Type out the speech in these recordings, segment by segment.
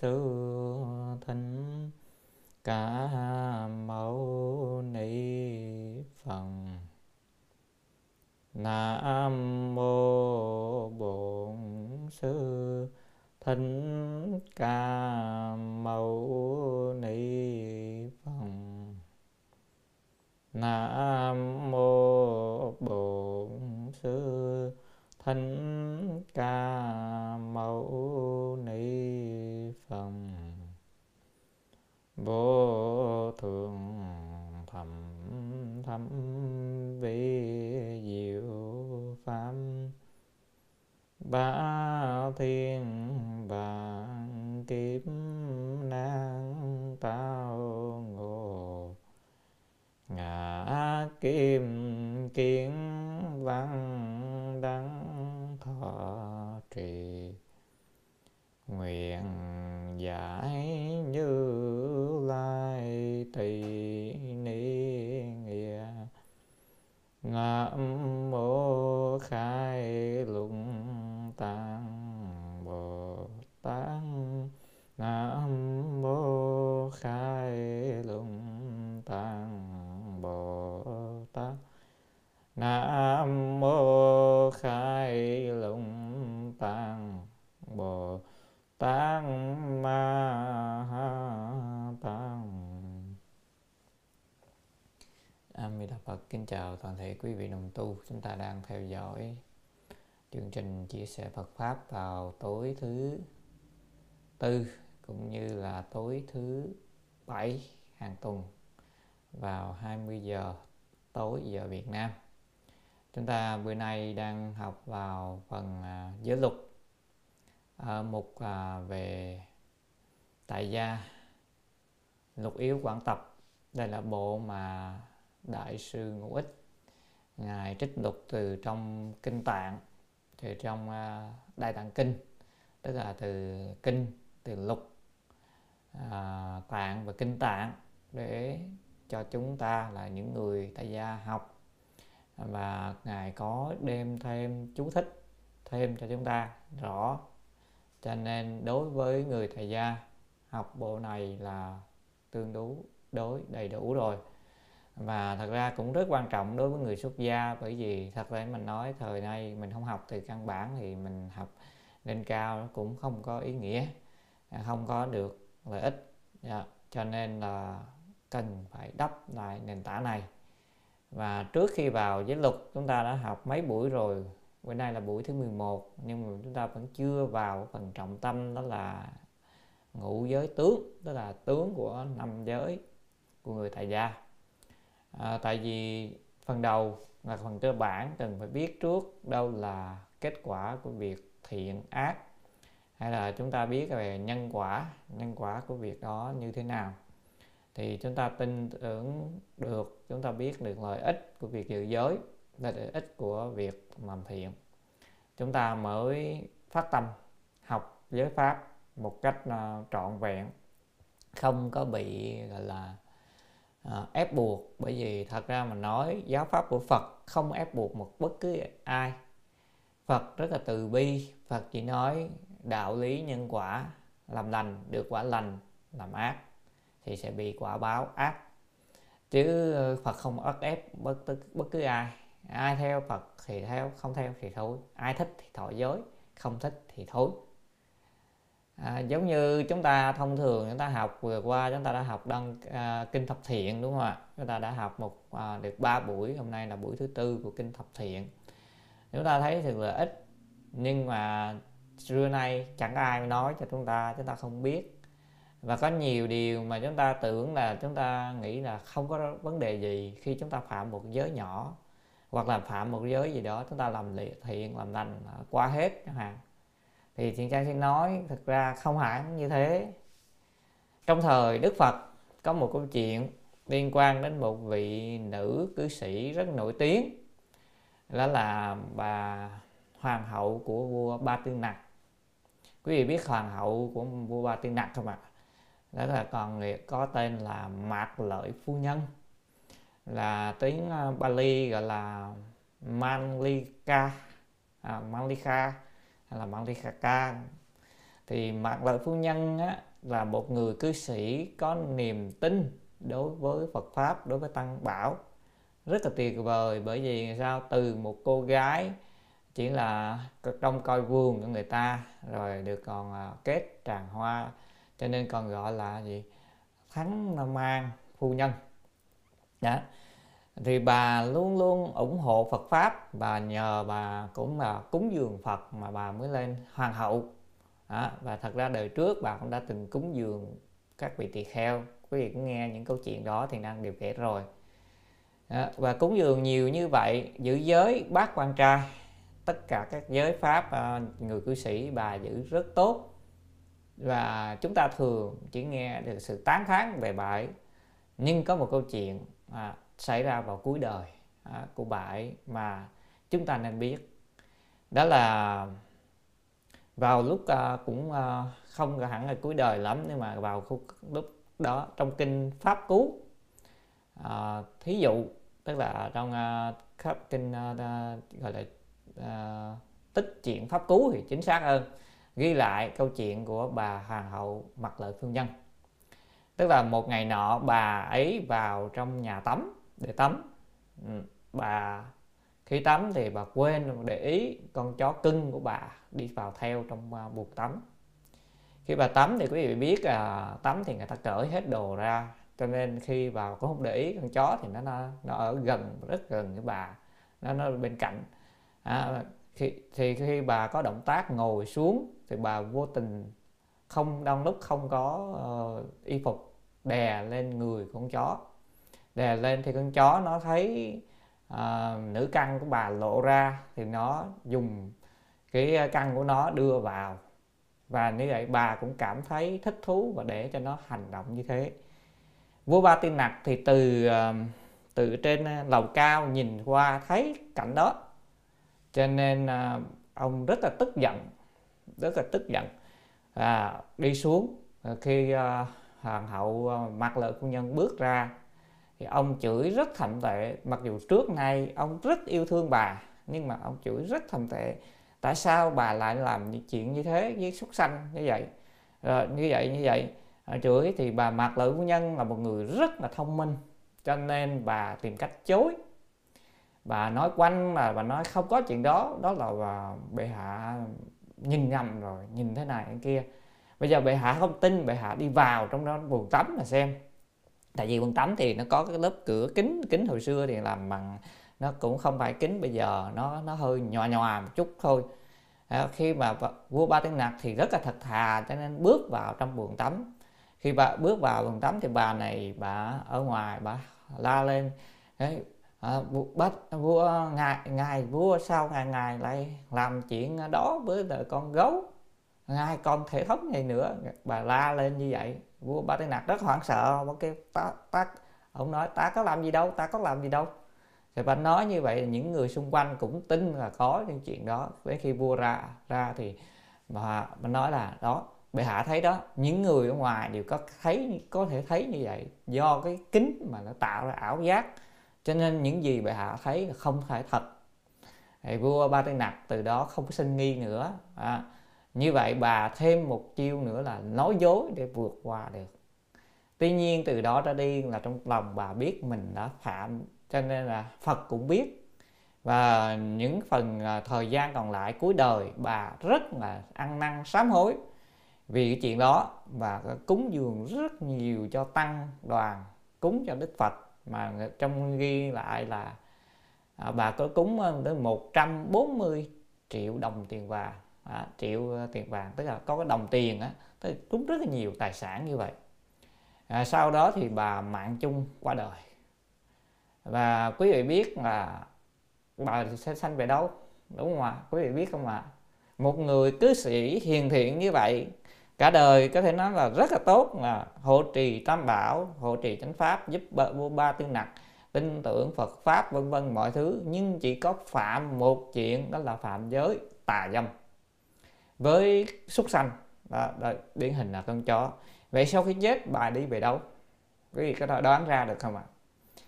sư thính cả quý vị đồng tu chúng ta đang theo dõi chương trình chia sẻ Phật pháp vào tối thứ tư cũng như là tối thứ bảy hàng tuần vào 20 giờ tối giờ Việt Nam. Chúng ta bữa nay đang học vào phần à, giới luật ở mục à, về tại gia lục yếu quản tập đây là bộ mà đại sư ngũ ích ngài trích lục từ trong kinh tạng từ trong à, đại tạng kinh tức là từ kinh từ lục à, tạng và kinh tạng để cho chúng ta là những người tại gia học. Và ngài có đem thêm chú thích thêm cho chúng ta rõ. Cho nên đối với người thầy gia học bộ này là tương đối đối đầy đủ rồi và thật ra cũng rất quan trọng đối với người xuất gia, bởi vì thật ra mình nói thời nay mình không học từ căn bản thì mình học lên cao cũng không có ý nghĩa à, không có được lợi ích. Yeah. Cho nên là cần phải đắp lại nền tảng này. Và trước khi vào giới luật, chúng ta đã học mấy buổi rồi. Bữa nay là buổi thứ 11 nhưng mà chúng ta vẫn chưa vào phần trọng tâm, đó là ngũ giới tướng tức là tướng của năm giới của người tại gia à, tại vì phần đầu là phần cơ bản cần phải biết trước đâu là kết quả của việc thiện ác hay là chúng ta biết về nhân quả nhân quả của việc đó như thế nào. Thì chúng ta tin tưởng được chúng ta biết được lợi ích của việc giữ giới là lợi ích của việc làm thiện. Chúng ta mới phát tâm học giới pháp một cách à, trọn vẹn không có bị gọi là uh, ép buộc bởi vì thật ra mà nói giáo pháp của Phật không ép buộc một bất cứ ai. Phật rất là từ bi Phật chỉ nói đạo lý nhân quả làm lành được quả lành làm ác thì sẽ bị quả báo ác. Chứ Phật không ép ép bất bất cứ ai. Ai theo Phật thì theo không theo thì thôi. Ai thích thì thọ giới không thích thì thôi à, giống như chúng ta thông thường chúng ta học vừa qua chúng ta đã học đăng à, kinh thập thiện đúng không ạ? Chúng ta đã học một à, được 3 buổi hôm nay là buổi thứ tư của kinh thập thiện. Chúng ta thấy thật là ít nhưng mà xưa nay chẳng ai nói cho chúng ta chúng ta không biết. Và có nhiều điều mà chúng ta tưởng là chúng ta nghĩ là không có vấn đề gì khi chúng ta phạm một giới nhỏ hoặc là phạm một giới gì đó chúng ta làm thiện làm lành à, qua hết chẳng hạn thì thiện trang xin nói thực ra không hẳn như thế. Trong thời đức phật có một câu chuyện liên quan đến một vị nữ cư sĩ rất nổi tiếng đó là bà hoàng hậu của vua ba tư nặc. Quý vị biết hoàng hậu của vua ba tư nặc không ạ? Đó là còn có tên là mạc lợi phu nhân là tiếng ờ, Bali gọi là Manlika à, Manlika hay là Manlika thì Mạc Lợi Phu Nhân á, là một người cư sĩ có niềm tin đối với Phật pháp đối với tăng bảo. Rất là tuyệt vời bởi vì sao? Từ một cô gái chỉ là trong coi vườn của người ta rồi được còn à, kết tràng hoa. Cho nên còn gọi là gì? Thắng nam mang phu nhân. Đó thì bà luôn luôn ủng hộ Phật pháp. Bà nhờ bà cũng là cúng dường Phật mà bà mới lên hoàng hậu. Đó. và thật ra đời trước bà cũng đã từng cúng dường các vị tỳ kheo. Quý vị cũng nghe những câu chuyện đó thì đang đều kể rồi. Đó. và cúng dường nhiều như vậy giữ giới bác quan trai. Tất cả các giới pháp à, người cư sĩ bà giữ rất tốt. Và chúng ta thường chỉ nghe được sự tán thán về bà ấy. Nhưng có một câu chuyện à, xảy ra vào cuối đời à, của bà ấy mà chúng ta nên biết. Đó là vào lúc à, cũng à, không hẳn là cuối đời lắm nhưng mà vào lúc đó trong kinh pháp cú à, thí dụ tức là trong à, khắp kinh à, gọi là à, tích chuyện pháp cú thì chính xác hơn ghi lại câu chuyện của bà hoàng hậu mặt lợi phương nhân tức là một ngày nọ bà ấy vào trong nhà tắm để tắm. Ừ, bà khi tắm thì bà quên để ý con chó cưng của bà đi vào theo trong uh, tắm. Khi bà tắm thì quý vị biết là tắm thì người ta cởi hết đồ ra cho nên khi vào có không để ý con chó thì nó nó, nó ở gần rất gần với bà nó nó bên cạnh. À, khi thì khi bà có động tác ngồi xuống thì bà vô tình không đang lúc không có uh, y phục đè lên người con chó đè lên thì con chó nó thấy uh, nữ căn của bà lộ ra thì nó dùng cái à, căn của nó đưa vào. Và như vậy bà cũng cảm thấy thích thú và để cho nó hành động như thế. Vua ba tiên nặc thì từ uh, từ trên lầu cao nhìn qua thấy cảnh đó. Cho nên uh, ông rất là tức giận rất là tức giận. À, đi xuống khi uh, hoàng hậu uh, mặt lợi phu nhân bước ra thì ông chửi rất thậm tệ mặc dù trước nay ông rất yêu thương bà nhưng mà ông chửi rất thậm tệ. Tại sao bà lại làm những chuyện như thế với súc sanh như vậy? Rồi như vậy như vậy. À, chửi thì bà mạc lợi phu nhân là một người rất là thông minh cho nên bà tìm cách chối. Bà nói quanh mà bà nói không có chuyện đó đó là bà, bệ hạ nhìn nhầm rồi nhìn thế này thế kia. Bây giờ bệ hạ không tin bệ hạ đi vào trong đó buồn tắm mà xem tại vì buồng tắm thì nó có cái lớp cửa kính kính hồi xưa thì làm bằng nó cũng không phải kính bây giờ nó nó hơi nhòa nhòa một chút thôi. À, khi mà vua ba tiếng nặc thì rất là thật thà cho nên bước vào trong buồng tắm. Khi bà bước vào buồng tắm thì bà này bà ở ngoài bà la lên Đấy, à, bắt vua ngài ngài vua sao ngài ngài lại làm chuyện đó với đời con gấu? Hai con thể thống này nữa. Bà la lên như vậy. Vua ba tây nặc rất hoảng sợ. Ông kêu ta ta ông nói ta có làm gì đâu ta có làm gì đâu. Thì bà nói như vậy những người xung quanh cũng tin là có những chuyện đó. Đến khi vua ra ra thì bà bà nói là đó bệ hạ thấy đó. Những người ở ngoài đều có thấy có thể thấy như vậy do cái kính mà nó tạo ra ảo giác. Cho nên những gì bệ hạ thấy là không phải thật. Thì vua ba tây nặc từ đó không có sinh nghi nữa. À, như vậy bà thêm một chiêu nữa là nói dối để vượt qua được. Tuy nhiên từ đó ra đi là trong lòng bà biết mình đã phạm, cho nên là phật cũng biết. Và những phần à, thời gian còn lại cuối đời bà rất là ăn năn, sám hối. Vì cái chuyện đó, bà cúng dường rất nhiều cho tăng đoàn, cúng cho đức phật. Mà trong ghi lại là à, bà có cúng à, tới 140 triệu đồng tiền vàng à, triệu ờ, tiền vàng tức là có cái đồng tiền á tức là cũng rất là nhiều tài sản như vậy. À, sau đó thì bà mạng chung qua đời. Và quý vị biết là bà sẽ sanh về đâu đúng không ạ? Quý vị biết không ạ? Một người cư sĩ hiền thiện như vậy cả đời có thể nói là rất là tốt là hộ trì tam bảo hộ trì chánh pháp giúp ba, ba tư nặc tin tưởng phật pháp vân vân mọi thứ. Nhưng chỉ có phạm một chuyện đó là phạm giới tà dâm với súc sanh. Đó, đó, điển hình là con chó. Vậy sau khi chết bà đi về đâu? Quý vị có thể đoán ra được không ạ?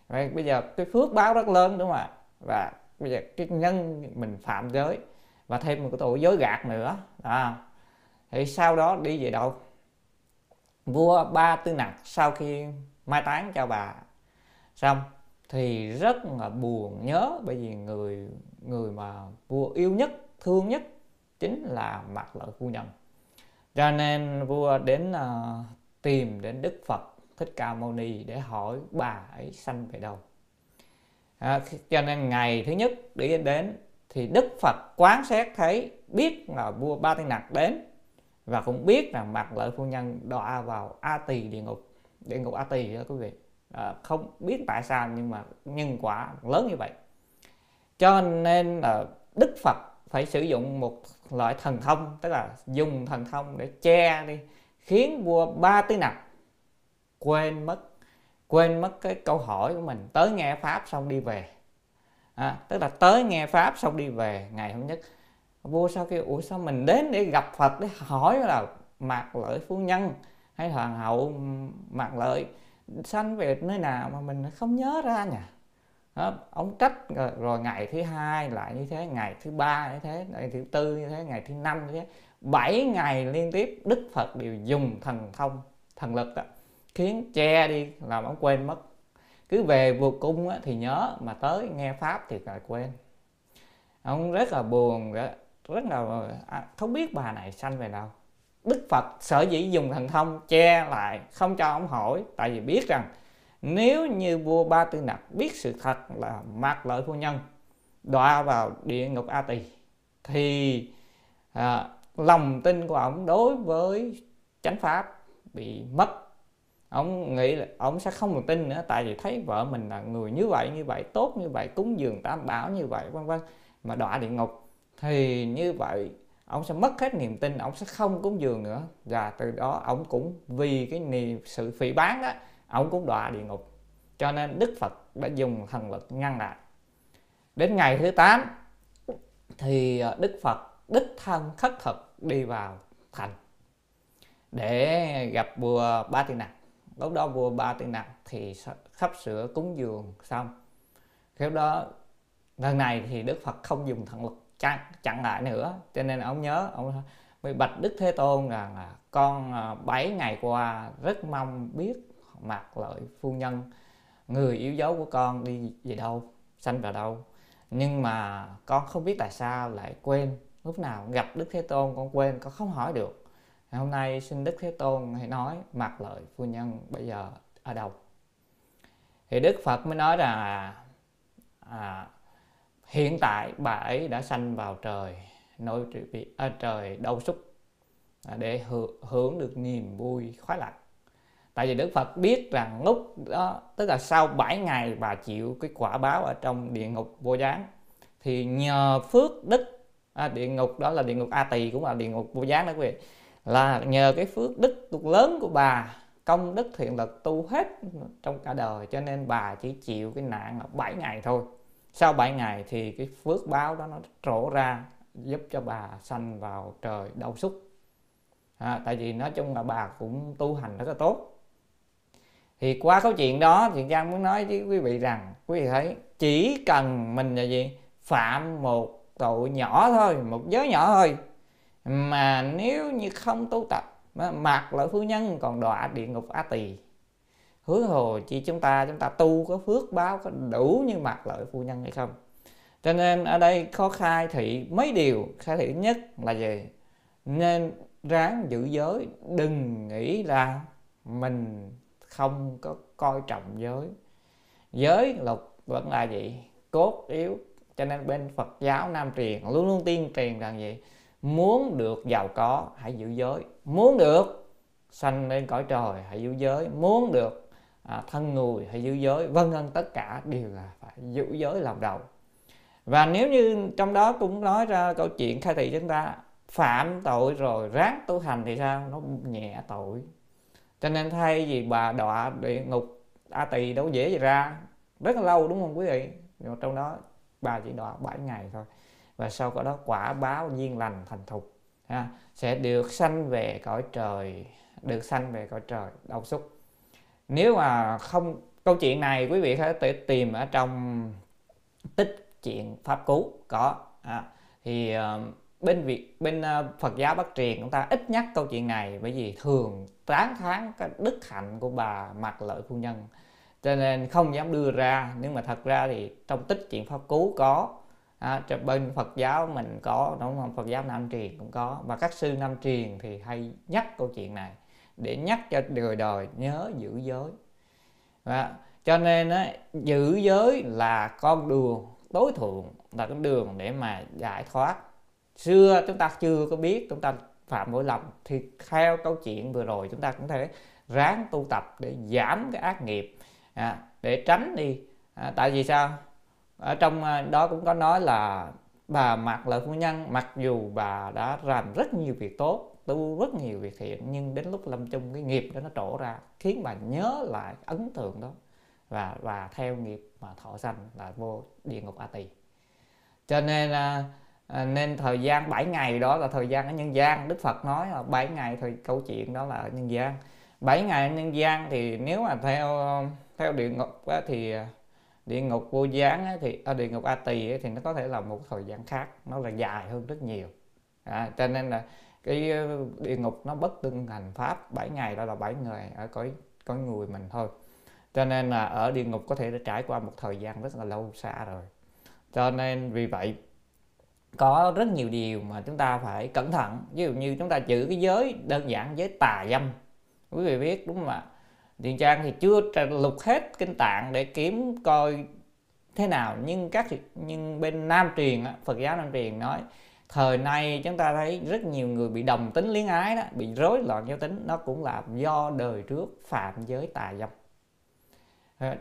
Vậy bây giờ cái phước báo rất lớn đúng không ạ? Và bây giờ cái nhân mình phạm giới và thêm một cái tội dối gạt nữa đó. Thì sau đó đi về đâu? Vua ba tư nặc sau khi mai táng cho bà. Xong thì rất là buồn nhớ bởi vì người người mà vua yêu nhất thương nhất chính là mặt lợi phu nhân. Cho nên vua đến uh, tìm đến đức phật thích ca mâu ni để hỏi bà ấy sanh về đâu. À, cho nên ngày thứ nhất đi đến thì đức phật quán xét thấy biết là vua ba tiên nặc đến và cũng biết rằng mặt lợi phu nhân đọa vào a tỳ địa ngục. Địa ngục a tỳ đó quý vị à, không biết tại sao nhưng mà nhân quả lớn như vậy. Cho nên là đức phật phải sử dụng một loại thần thông tức là dùng thần thông để che đi khiến vua ba tứ nặc quên mất quên mất cái câu hỏi của mình. Tới nghe pháp xong đi về. À, tức là tới nghe pháp xong đi về ngày hôm nhất vua sao kêu ủa sao mình đến để gặp phật để hỏi là mạc lợi phu nhân hay hoàng hậu mạc lợi sanh về nơi nào mà mình không nhớ ra nhỉ? Đó, ông trách ờ, rồi, ngày thứ hai lại như thế ngày thứ ba như thế ngày thứ tư như thế ngày thứ năm như thế. Bảy ngày liên tiếp đức phật đều dùng thần thông thần lực đó, khiến che đi làm ông quên mất. Cứ về vượt cung á, thì nhớ mà tới nghe pháp thì lại quên. Ông rất là buồn rất là à, không biết bà này sanh về đâu. Đức phật sở dĩ dùng thần thông che lại không cho ông hỏi tại vì biết rằng nếu như vua ba tư nặc biết sự thật là mạc lợi phu nhân đọa vào địa ngục a tỳ thì à, lòng tin của ông đối với chánh pháp bị mất. Ông nghĩ là ông sẽ không còn tin nữa tại vì thấy vợ mình là người như vậy như vậy tốt như vậy cúng dường tam bảo như vậy vân vân mà đọa địa ngục. Thì như vậy ông sẽ mất hết niềm tin ông sẽ không cúng dường nữa. Và từ đó ông cũng vì cái niềm sự phỉ bán đó ông cũng đọa địa ngục. Cho nên đức phật đã dùng thần lực ngăn lại. Đến ngày thứ 8 thì ờ, đức phật đích thân khất thực đi vào thành để gặp vua ba tiên nặc. Lúc đó vua ba tiên nặc thì sắp sửa cúng dường xong. Khi đó lần này thì đức phật không dùng thần lực chặn, chặn lại nữa. Cho nên ông nhớ ông mới bạch đức thế tôn rằng là con ờ, 7 ngày qua rất mong biết mặc lợi phu nhân. Người yếu dấu của con đi về đâu sanh vào đâu. Nhưng mà con không biết tại sao lại quên. Lúc nào gặp đức thế tôn con quên con không hỏi được. Hôm nay xin đức thế tôn hãy nói mặc lợi phu nhân bây giờ ở đâu. Thì đức phật mới nói rằng là à, hiện tại bà ấy đã sanh vào trời nội à, trời đau xúc à, để hưởng được niềm vui khoái lạc tại vì đức phật biết rằng lúc đó tức là sau 7 ngày bà chịu cái quả báo ở trong địa ngục vô gián thì nhờ phước đức à, địa ngục đó là địa ngục a tỳ cũng là địa ngục vô gián đó quý vị là nhờ cái phước đức lớn của bà công đức thiện lực tu hết trong cả đời cho nên bà chỉ chịu cái nạn là 7 ngày thôi. Sau 7 ngày thì cái phước báo đó nó trổ ra giúp cho bà sanh vào trời đau xúc à, tại vì nói chung là bà cũng tu hành rất là tốt thì qua câu chuyện đó thì giang muốn nói với quý vị rằng, quý vị thấy, chỉ cần mình là gì? Phạm một tội nhỏ thôi, một giới nhỏ thôi. Mà nếu như không tu tập mặc lợi phu nhân, còn đọa địa ngục a tỳ. Hứa hồ chi chúng ta chúng ta tu có phước báo, có đủ như mặc lợi phu nhân hay không? Cho nên ở đây có khai thị mấy điều. Khai thị nhất là gì? Nên ráng giữ giới, đừng nghĩ là mình không có coi trọng giới. Giới luật vẫn là gì? Cốt yếu. Cho nên bên Phật giáo Nam truyền luôn luôn tiên truyền rằng gì? Muốn được giàu có hãy giữ giới. Muốn được sanh lên cõi trời hãy giữ giới. Muốn được à, thân người hãy giữ giới. Vân vân tất cả đều là phải giữ giới làm đầu. Và nếu như trong đó cũng nói ra câu chuyện khai thị chúng ta phạm tội rồi ráng tu hành thì sao? Nó nhẹ tội cho nên thay vì bà đọa địa ngục a tỳ đâu dễ gì ra. Rất là lâu đúng không quý vị? Nhưng trong đó bà chỉ đọa 7 ngày thôi. Và sau đó quả báo duyên lành thành thục ha, sẽ được sanh về cõi trời được sanh về cõi trời đau xúc nếu mà không câu chuyện này quý vị có thể tìm ở trong tích chuyện pháp cú có à, thì uh, bên việt bên ờ, Phật giáo Bắc truyền chúng ta ít nhắc câu chuyện này bởi vì thường tán thán cái đức hạnh của bà mặc lợi phu nhân. Cho nên không dám đưa ra nhưng mà thật ra thì trong tích chuyện pháp cứu có à, cho bên Phật giáo mình có đúng không? Phật giáo Nam truyền cũng có. Và các sư Nam truyền thì hay nhắc câu chuyện này để nhắc cho đời đời nhớ giữ giới. Và cho nên á, giữ giới là con đường tối thượng là con đường để mà giải thoát xưa chúng ta chưa có biết chúng ta phạm lỗi lầm. Thì theo câu chuyện vừa rồi chúng ta cũng thể ráng tu tập để giảm cái ác nghiệp à, để tránh đi. À, tại vì sao? Ở trong à, đó cũng có nói là bà mặc lợi phu nhân mặc dù bà đã làm rất nhiều việc tốt tu rất nhiều việc thiện nhưng đến lúc lâm chung cái nghiệp đó nó trổ ra khiến bà nhớ lại ấn tượng đó. Và và theo nghiệp mà thọ sanh là vô địa ngục a tỳ. Cho nên à, à, nên thời gian 7 ngày đó là thời gian ở nhân gian. Đức Phật nói là 7 ngày thì câu chuyện đó là ở nhân gian. 7 ngày ở nhân gian thì nếu mà theo theo địa ngục á, thì địa ngục vô gián á, thì ở địa ngục a tỳ á, thì nó có thể là một thời gian khác nó là dài hơn rất nhiều. À, cho nên là cái ờ, địa ngục nó bất tương hành pháp. 7 ngày đó là 7 ngày ở cõi cõi người mình thôi. Cho nên là ở địa ngục có thể đã trải qua một thời gian rất là lâu xa rồi. Cho nên vì vậy có rất nhiều điều mà chúng ta phải cẩn thận. Ví dụ như chúng ta giữ cái giới đơn giản giới tà dâm. Quý vị biết đúng không ạ? Điền Trang thì chưa lục hết kinh tạng để kiếm coi thế nào. Nhưng các nhưng bên Nam truyền Phật giáo Nam truyền nói thời nay chúng ta thấy rất nhiều người bị đồng tính liên ái đó bị rối loạn giới tính. Nó cũng là do đời trước phạm giới tà dâm.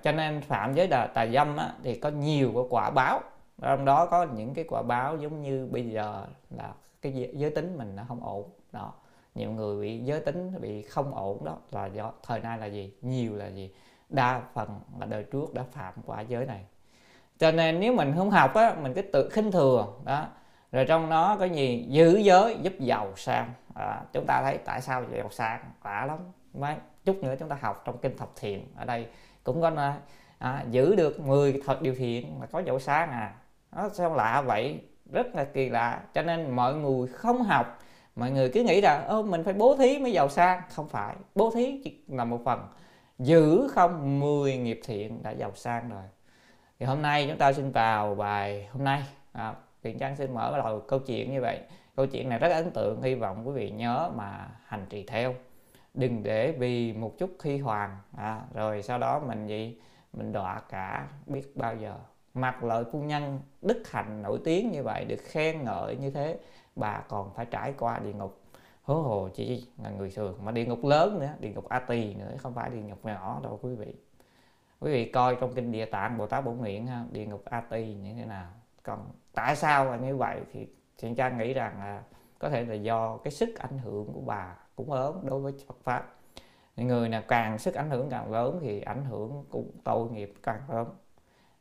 Cho nên phạm giới tà dâm á, thì có nhiều cái quả báo trong đó có những cái quả báo giống như bây giờ là cái giới tính mình nó không ổn. Đó. Nhiều người bị giới tính bị không ổn đó là do thời nay là gì? Nhiều là gì? Đa phần là đời trước đã phạm quả giới này. Cho nên nếu mình không học á mình cứ tự khinh thường đó. Rồi trong đó có gì? Giữ giới giúp giàu sang. À, chúng ta thấy tại sao giàu sang? Quả lắm. Mấy chút nữa chúng ta học trong kinh thập thiện. Ở đây cũng có nói à, giữ được 10 thật điều thiện mà có giàu sang à nó sao lạ vậy? Rất là kỳ lạ. Cho nên mọi người không học. Mọi người cứ nghĩ rằng ô mình phải bố thí mới giàu sang. Không phải. Bố thí chỉ là một phần. Giữ không 10 nghiệp thiện đã giàu sang rồi. Thì hôm nay chúng ta xin vào bài hôm nay. À, Thiện Trang xin mở đầu câu chuyện như vậy. Câu chuyện này rất ấn tượng hy vọng quý vị nhớ mà hành trì theo. Đừng để vì một chút khi hoàng. À, rồi sau đó mình gì? Mình đọa cả biết bao giờ mặc lợi phu nhân đức hạnh nổi tiếng như vậy được khen ngợi như thế bà còn phải trải qua địa ngục. Hố hồ chỉ là người thường mà địa ngục lớn nữa địa ngục a tỳ nữa không phải địa ngục nhỏ đâu quý vị. Quý vị coi trong kinh địa tạng bồ tát bổn nguyện ha, địa ngục a tỳ như thế nào. Còn tại sao là như vậy thì thiện trang nghĩ rằng là có thể là do cái sức ảnh hưởng của bà cũng lớn đối với Phật pháp. Người nào càng sức ảnh hưởng càng lớn thì ảnh hưởng cũng tội nghiệp càng lớn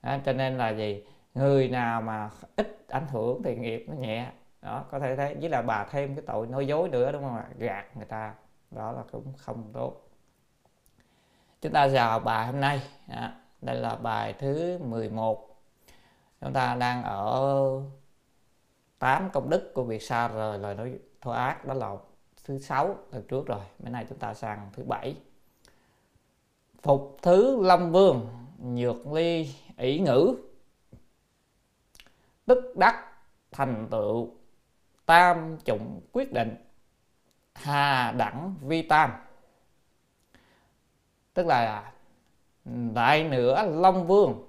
à, cho nên là gì? Người nào mà ít ảnh hưởng thì nghiệp nó nhẹ. Đó có thể thấy với là bà thêm cái tội nói dối nữa đúng không ạ? Gạt người ta. Đó là cũng không tốt. Chúng ta vào bài hôm nay. Đó, đây là bài thứ 11 chúng ta đang ở tám công đức của việc xa rời lời nói thô ác. Đó là thứ sáu lần trước rồi. Bữa nay chúng ta sang thứ bảy. Phục thứ lâm vương nhược ly ý ngữ, tức đắc, thành tựu, tam chủng quyết định, hà đẳng vi tam. Tức là đại nữa long vương,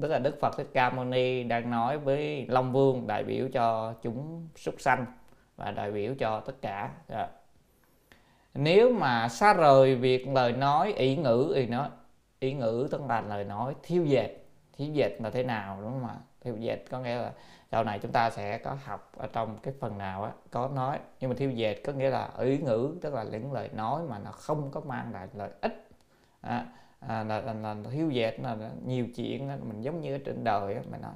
tức là đức phật thích ca mâu ni đang nói với long vương đại biểu cho chúng súc sanh và đại biểu cho tất cả. Dạ. Nếu mà xa rời việc lời nói ý ngữ thì nói ý ngữ tức là lời nói thiêu dệt. Thiêu dệt là thế nào đúng không ạ? Thiêu dệt có nghĩa là sau này chúng ta sẽ có học ở trong cái phần nào á có nói. Nhưng mà thiêu dệt có nghĩa là ý ngữ tức là những lời nói mà nó không có mang lại lợi ích. À, à, là, là, là hiếu dệt là nhiều chuyện mình giống như ở trên đời á, mình nói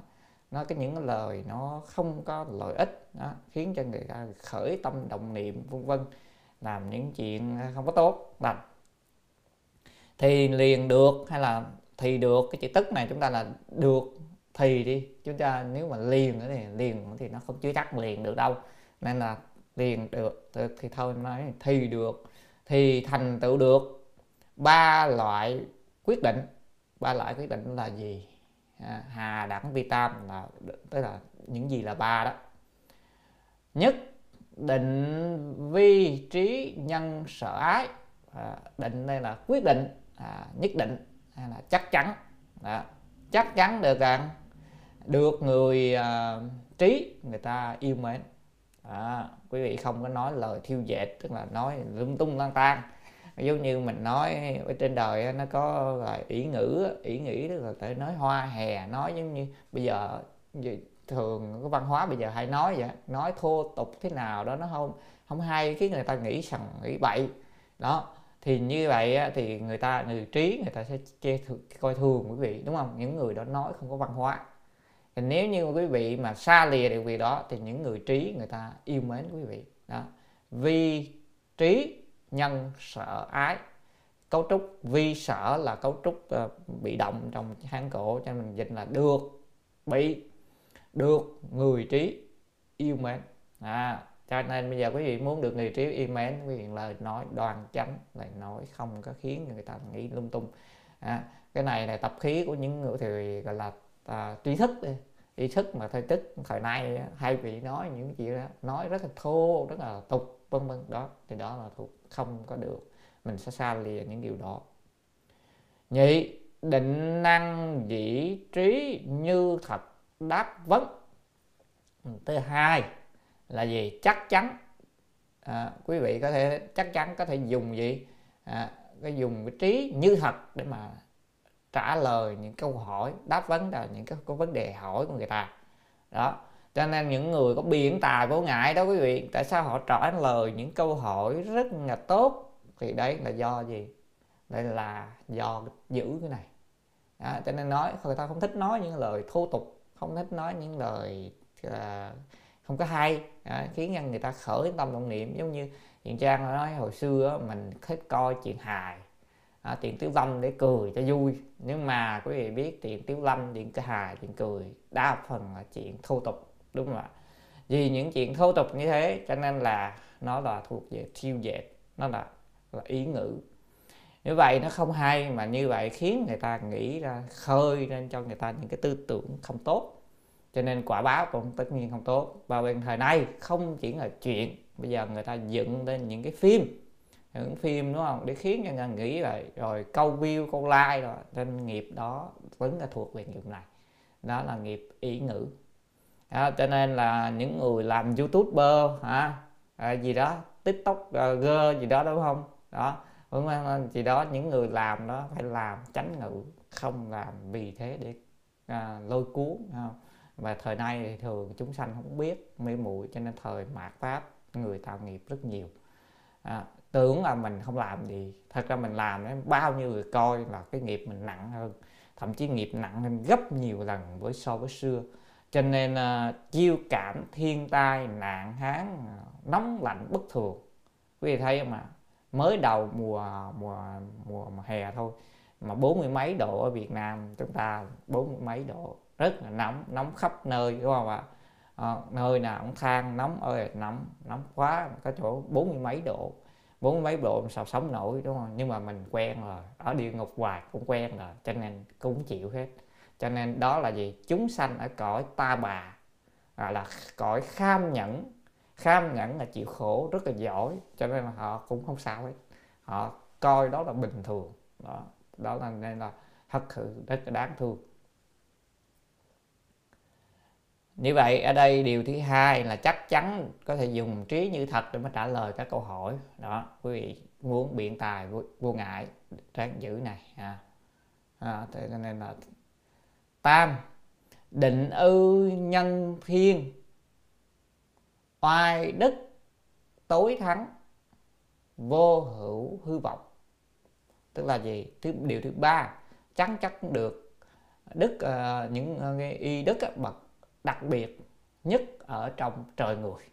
nó cái những cái lời nó không có lợi ích đó, khiến cho người ta khởi tâm động niệm vân vân làm những chuyện không có tốt lành thì liền được hay là thì được? Cái chữ tức này chúng ta là được thì đi. Chúng ta nếu mà liền thì liền thì nó không chứa chắc liền được đâu. Nên là liền được thì thôi nói thì được thì thành tựu được. Ba loại quyết định. Ba loại quyết định là gì? À, hà đẳng vi tam là tức là những gì là ba đó. Nhất định vi trí nhân sở ái. À, định đây là quyết định à, nhất định hay là chắc chắn. Đó. chắc chắn được rằng được người à, trí người ta yêu mến. À, quý vị không có nói lời thiêu dệt tức là nói lung tung lang tan giống như mình nói ở trên đời nó có là ý ngữ ý nghĩ tức là tới nói hoa hè nói giống như bây giờ thường cái văn hóa bây giờ hay nói vậy nói thô tục thế nào đó nó không không hay cái người ta nghĩ rằng nghĩ bậy. Đó thì như vậy thì người ta người trí người ta sẽ che coi thường quý vị đúng không? Những người đó nói không có văn hóa. Thì nếu như quý vị mà xa lìa điều việc đó thì những người trí người ta yêu mến quý vị. Đó. Vì trí nhân sợ ái. Cấu trúc vi sở là cấu trúc uh, bị động trong hán cổ cho mình dịch là được bị được người trí yêu mến. À, cho nên bây giờ quý vị muốn được người trí yêu mến quý vị lời nói đoan chánh lời nói không có khiến người ta nghĩ lung tung. À, cái này là tập khí của những người thì gọi là à, trí thức đi ý thức mà thời tức thời nay hai vị nói những chuyện đó nói rất là thô rất là tục vân vân. Đó thì đó là thuộc không có được. Mình sẽ xa lìa những điều đó. Nhị định năng dĩ trí như thật đáp vấn. Thứ hai là gì? Chắc chắn. À, quý vị có thể chắc chắn có thể dùng gì? À, cái dùng cái trí như thật để mà trả lời những câu hỏi đáp vấn là những cái cái vấn đề hỏi của người ta. Đó. Cho nên những người có biển tài vô ngại đó quý vị tại sao họ trả lời những câu hỏi rất là tốt? Thì đấy là do gì? Đây là do giữ cái này. Đó, cho nên nói người ta không thích nói những lời thô tục không thích nói những lời uh, không có hay. À, khiến cho người ta khởi tâm động niệm. Giống như hiện trang nói hồi xưa mình thích coi chuyện hài. À, tiền tiếu lâm để cười cho vui. Nhưng mà quý vị biết tiền tiếu lâm chuyện cái hài chuyện cười đa phần là chuyện thô tục đúng không ạ? Vì những chuyện thô tục như thế cho nên là nó là thuộc về thiêu dệt nó là là ý ngữ. Như vậy nó không hay mà như vậy khiến người ta nghĩ ra khơi lên cho người ta những cái tư tưởng không tốt cho nên quả báo cũng tất nhiên không tốt. Và bên thời nay không chỉ là chuyện bây giờ người ta dựng lên những cái phim những phim đúng không? Để khiến cho người nghĩ là rồi câu view câu like rồi. Nên nghiệp đó vẫn là thuộc về nghiệp này. Đó là nghiệp ý ngữ. Đó, cho nên là những người làm youtuber hả? À, gì đó tiktok uh, gì đó đúng không? Đó đúng không? Gì đó những người làm đó phải làm tránh ngữ không làm vì thế để à, lôi cuốn không? Và thời nay thì thường chúng sanh không biết mê muội cho nên thời mạt pháp người tạo nghiệp rất nhiều. À, tưởng là mình không làm gì thật ra mình làm đấy bao nhiêu người coi là cái nghiệp mình nặng hơn. Thậm chí nghiệp nặng hơn gấp nhiều lần với so với xưa. Cho nên uh, chiêu cảm thiên tai nạn hán nóng lạnh bất thường. Quý vị thấy không ạ mới đầu mùa mùa mùa hè thôi mà bốn mươi mấy độ ở Việt Nam chúng ta bốn mươi mấy độ rất là nóng nóng khắp nơi đúng không ạ? À, nơi nào cũng than nóng ơi nóng nóng quá có chỗ bốn mươi mấy độ bốn mấy độ sao sống nổi đúng không? Nhưng mà mình quen rồi ở địa ngục hoài cũng quen rồi cho nên cũng chịu hết. Cho nên đó là gì? Chúng sanh ở cõi ta bà gọi là cõi kham nhẫn. Kham nhẫn là chịu khổ rất là giỏi cho nên là họ cũng không sao hết. Họ coi đó là bình thường. Đó đó là nên là thật sự rất là đáng thương như vậy ở đây điều thứ hai là chắc chắn có thể dùng trí như thật để mà trả lời các câu hỏi. Đó quý vị muốn biện tài vô, vô ngại tráng giữ này à. À, thế nên là tam định ư nhân thiên oai đức tối thắng vô hữu hư vọng. Tức là gì? Thứ điều thứ ba chắc chắn được đức uh, những uh, y đức uh, bậc đặc biệt nhất ở trong trời người.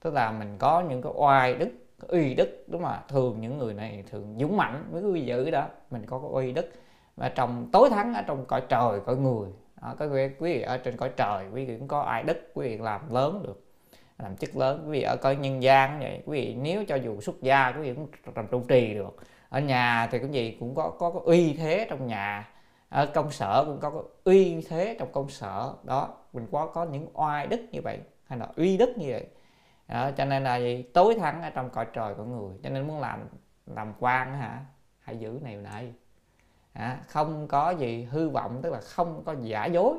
Tức là mình có những cái oai đức uy đức đúng không thường những người này thường dũng mạnh với uy dữ đó. Mình có cái uy đức. Và trong tối thắng ở trong cõi trời cõi người đó, có quý, quý vị ở trên cõi trời quý vị cũng có ai đức quý vị làm lớn được làm chức lớn. Quý vị ở cõi nhân gian vậy quý vị nếu cho dù xuất gia quý vị cũng làm trụ trì được. Ở nhà thì cái gì cũng có có, có uy thế trong nhà ở công sở cũng có, có uy thế trong công sở đó mình có có những oai đức như vậy hay là uy đức như vậy. Đó, cho nên là gì? Tối thắng ở trong cõi trời của người cho nên muốn làm làm quan hả? Hãy giữ này này. À, không có gì hư vọng tức là không có giả dối.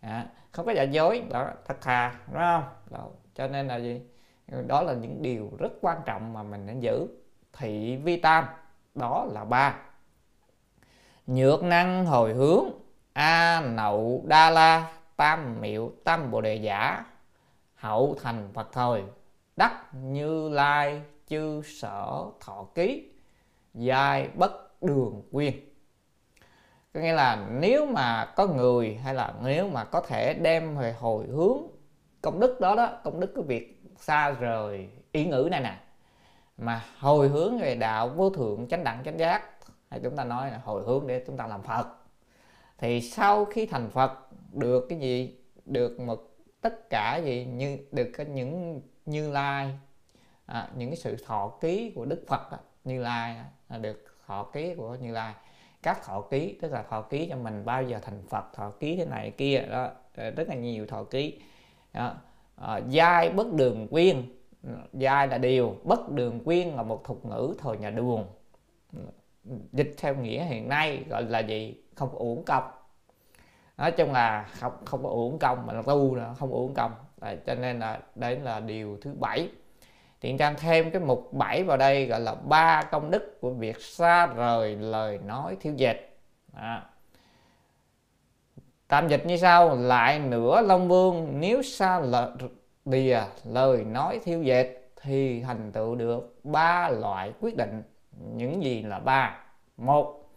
À, không có giả dối đó thật thà đúng không? Đó, cho nên là gì? Đó là những điều rất quan trọng mà mình nên giữ. Thị vi tam đó là ba nhược năng hồi hướng. A nậu đa la tam miệu tam bồ đề giả. Hậu thành phật thời. Đắc như lai chư sở thọ ký. Giai bất đường quyên. Có nghĩa là nếu mà có người hay là nếu mà có thể đem về hồi hướng công đức đó đó, công đức cái việc xa rời ý ngữ này nè, mà hồi hướng về đạo vô thượng chánh đẳng chánh giác hay chúng ta nói là hồi hướng để chúng ta làm phật. Thì sau khi thành phật được cái gì? Được một tất cả gì như được cái những như lai à, những cái sự thọ ký của đức phật như lai à, được thọ ký của như lai. Các thọ ký tức là thọ ký cho mình bao giờ thành phật thọ ký thế này kia đó rất là nhiều thọ ký. Đó. À, giai bất đường quyên giai là điều bất đường quyên là một thuật ngữ thời nhà đường dịch theo nghĩa hiện nay gọi là gì không có uổng công nói chung là không không có uổng công mà là tu là không uổng công Đấy, cho nên là đấy là điều thứ bảy Thiện Trang thêm cái mục 7 vào đây gọi là ba công đức của việc xa rời lời nói thiếu dịch. À. Tạm dịch như sau, lại nữa Long Vương nếu xa lìa lời nói thiếu dịch thì thành tựu được ba loại quyết định. Những gì là ba? Một,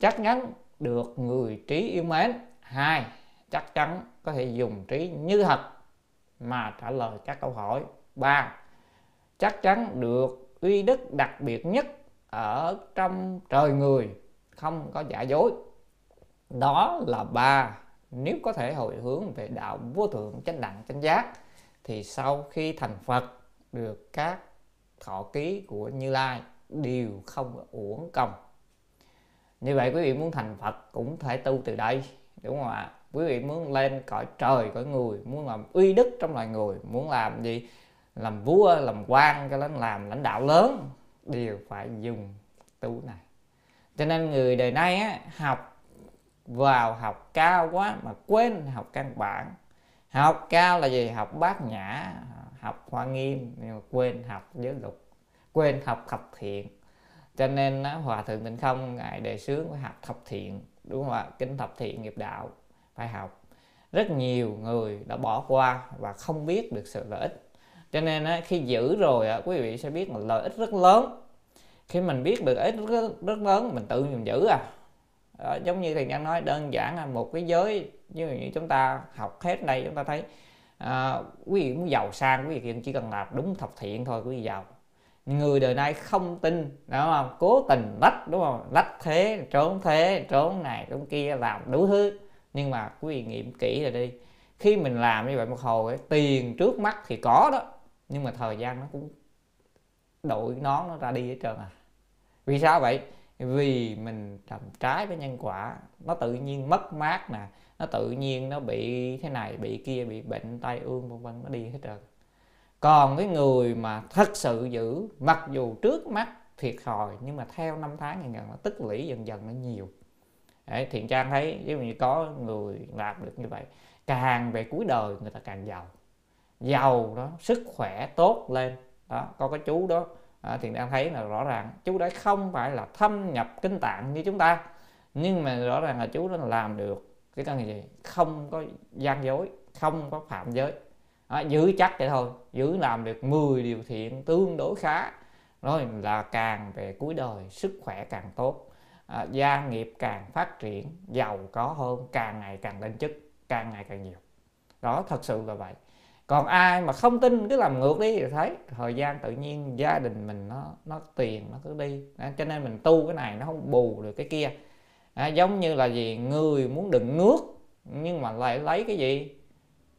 chắc chắn được người trí yêu mến. Hai, chắc chắn có thể dùng trí như thật mà trả lời các câu hỏi. Ba, chắc chắn được uy đức đặc biệt nhất ở trong trời người không có giả dối đó là ba nếu có thể hồi hướng về đạo vô thượng chánh đẳng chánh giác thì sau khi thành phật được các thọ ký của như lai đều không uổng công. Như vậy quý vị muốn thành phật cũng thể tu từ đây đúng không ạ? Quý vị muốn lên cõi trời cõi người muốn làm uy đức trong loài người muốn làm gì? Làm vua làm quan cho đến làm lãnh đạo lớn đều phải dùng tu này. Cho nên người đời nay á, học vào học cao quá mà quên học căn bản. Học cao là gì? Học bát nhã học hoa nghiêm nhưng mà quên học giới luật quên học thập thiện. Cho nên á, hòa thượng tịnh không ngài đề xướng phải học thập thiện đúng không ạ? Kinh thập thiện nghiệp đạo phải học. Rất nhiều người đã bỏ qua và không biết được sự lợi ích. Cho nên á, khi giữ rồi á, quý vị sẽ biết là lợi ích rất lớn. Khi mình biết được ích rất, rất lớn mình tự mình giữ à. Đó, giống như thầy nhân nói đơn giản là một cái giới như chúng ta học hết đây chúng ta thấy à, quý vị muốn giàu sang quý vị chỉ cần làm đúng thập thiện thôi quý vị giàu người đời nay không tin, đúng không? Cố tình lách, đúng không? Lách thế, trốn thế, trốn này, trốn kia, làm đủ thứ. Nhưng mà quý vị nghiệm kỹ rồi đi, khi mình làm như vậy một hồi tiền trước mắt thì có đó, nhưng mà thời gian nó cũng đội nón nó ra đi hết trơn à. Vì sao vậy? Vì mình làm trái với nhân quả, nó tự nhiên mất mát nè, nó tự nhiên nó bị thế này, bị kia, bị bệnh, tai ương, vân vân, nó đi hết trơn còn cái người mà thật sự giữ mặc dù trước mắt thiệt thòi nhưng mà theo năm tháng dần dần nó tích lũy dần dần nó nhiều. Đấy, thiện trang thấy ví dụ như có người làm được như vậy càng về cuối đời người ta càng giàu. Giàu đó sức khỏe tốt lên. Đó có cái chú đó à, thiện trang thấy là rõ ràng chú đấy không phải là thâm nhập kinh tạng như chúng ta nhưng mà rõ ràng là chú đó làm được cái căn gì? Không có gian dối không có phạm giới đó, giữ chắc vậy thôi. Giữ làm được 10 điều thiện tương đối khá. Rồi là càng về cuối đời sức khỏe càng tốt. À, gia nghiệp càng phát triển giàu có hơn càng ngày càng lên chức càng ngày càng nhiều. Đó thật sự là vậy. Còn ai mà không tin cứ làm ngược đi thì thấy. Thời gian tự nhiên gia đình mình nó nó tiền nó cứ đi. À, cho nên mình tu cái này nó không bù được cái kia. À, giống như là gì? Người muốn đựng nước nhưng mà lại lấy cái gì?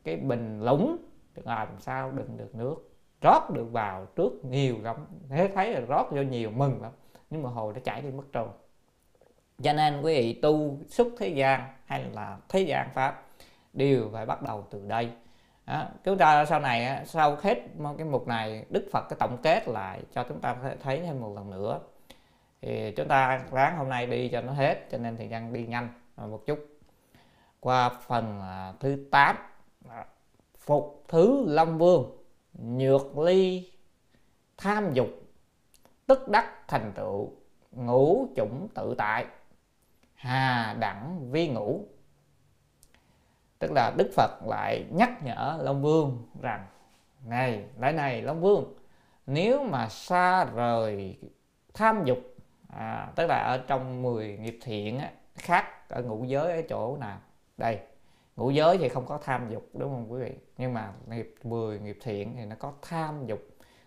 Cái bình lũng làm sao đựng được nước. Rót được vào trước nhiều lắm. Thế thấy là rót vô nhiều mừng lắm. Nhưng mà hồi nó chảy đi mất rồi. Cho nên quý vị tu xuất thế gian hay là thế gian pháp đều phải bắt đầu từ đây. Đó. chúng ta sau này sau hết cái mục này, đức phật cái tổng kết lại cho chúng ta thấy thêm một lần nữa. Thì chúng ta ráng hôm nay đi cho nó hết, cho nên thì đang đi nhanh. Một chút. Qua phần à, thứ 8 phục thứ long vương nhược ly tham dục tức đắc thành tựu ngũ chủng tự tại hà đẳng vi ngũ. Tức là đức phật lại nhắc nhở long vương rằng này lại này long vương nếu mà xa rời tham dục à, tức là ở trong 10 nghiệp thiện á, khác ở ngũ giới ở chỗ nào? Đây ngũ giới thì không có tham dục đúng không quý vị? Nhưng mà nghiệp 10 nghiệp thiện thì nó có tham dục.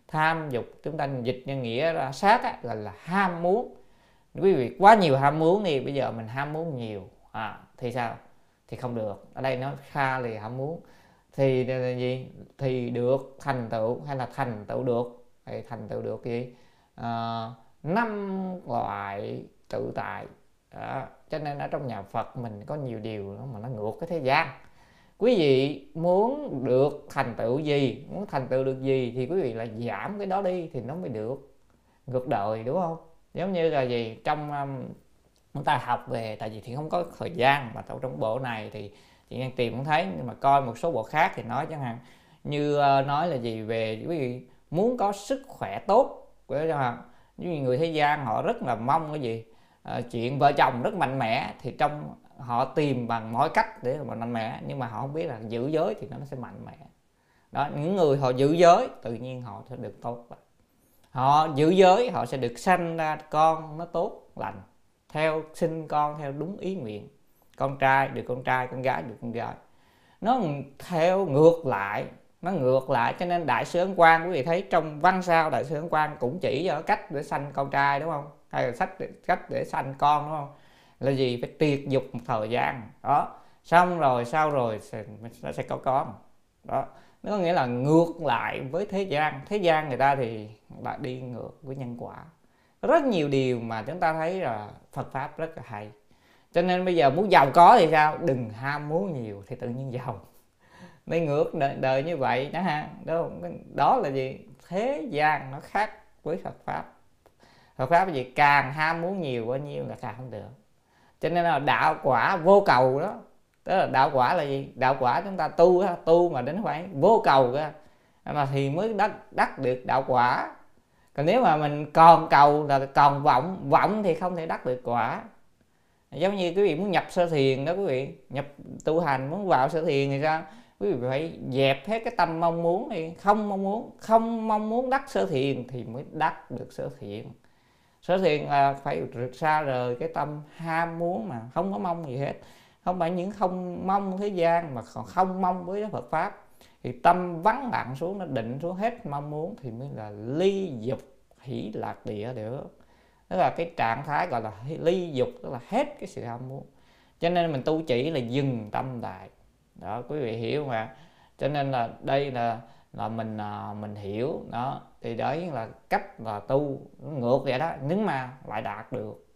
Tham dục chúng ta dịch nhân nghĩa ra sát á, là là ham muốn. Quý vị quá nhiều ham muốn thì bây giờ mình ham muốn nhiều. À, thì sao? Thì không được. Ở đây nó kha thì ham muốn. Thì là gì? Thì được thành tựu hay là thành tựu được? Thì thành tựu được gì? À, năm loại tự tại đó. cho nên ở trong nhà Phật mình có nhiều điều mà nó ngược cái thế gian. Quý vị muốn được thành tựu gì muốn thành tựu được gì thì quý vị là giảm cái đó đi thì nó mới được ngược đời đúng không? Giống như là gì trong um, chúng ta học về tại vì thì không có thời gian mà trong bộ này thì chị đang tìm cũng thấy nhưng mà coi một số bộ khác thì nói chẳng hạn như uh, nói là gì về quý vị muốn có sức khỏe tốt của chẳng hạn như người thế gian họ rất là mong cái gì? Ờ, chuyện vợ chồng rất mạnh mẽ thì trong họ tìm bằng mọi cách để mà mạnh mẽ, nhưng mà họ không biết là giữ giới thì nó sẽ mạnh mẽ. Đó, những người họ giữ giới, tự nhiên họ sẽ được tốt họ giữ giới, họ sẽ được sanh ra con nó tốt lành, theo sinh con theo đúng ý nguyện. Con trai được con trai, con gái được con gái. Nó theo ngược lại, nó ngược lại, cho nên đại sứ ấn quan quý vị thấy trong văn sao đại sứ ấn quan cũng chỉ cho cách để sanh con trai, đúng không? Hay là sách cách để sanh con đúng không? Là gì? Phải tiệt dục một thời gian. Đó. Xong rồi sau rồi nó sẽ có con. Đó. Nó có nghĩa là ngược lại với thế gian. Thế gian người ta thì lại đi ngược với nhân quả. Rất nhiều điều mà chúng ta thấy là Phật pháp rất là hay. Cho nên bây giờ muốn giàu có thì sao? Đừng ham muốn nhiều thì tự nhiên giàu. Mới ngược đời, đời như vậy đó ha. Đó, đó là gì? Thế gian nó khác với Phật pháp. Phật pháp gì càng ham muốn nhiều bao nhiêu là càng không được. Cho nên là đạo quả vô cầu đó. Tức là đạo quả là gì? Đạo quả chúng ta tu tu mà đến khoảng vô cầu đó, mà thì mới đắc đắc được đạo quả. Còn nếu mà mình còn cầu là còn vọng vọng thì không thể đắc được quả. Giống như quý vị muốn nhập sơ thiền đó quý vị. Nhập tu hành muốn vào sơ thiền thì sao? Quý vị phải dẹp hết cái tâm mong muốn đi. Không mong muốn không mong muốn đắc sơ thiền thì mới đắc được sơ thiền sở thiền là phải xa rời cái tâm ham muốn mà không có mong gì hết. Không phải những không mong thế gian mà còn không mong với Phật pháp. Thì tâm vắng lặng xuống, nó định xuống hết mong muốn thì mới là ly dục, hỷ lạc địa được. Đó là cái trạng thái gọi là ly dục, tức là hết cái sự ham muốn. Cho nên mình tu chỉ là dừng tâm lại. Đó, quý vị hiểu mà. Cho nên là đây là là mình à, mình hiểu, đó thì đấy là cách là tu, ngược vậy đó. Nhưng mà lại đạt được,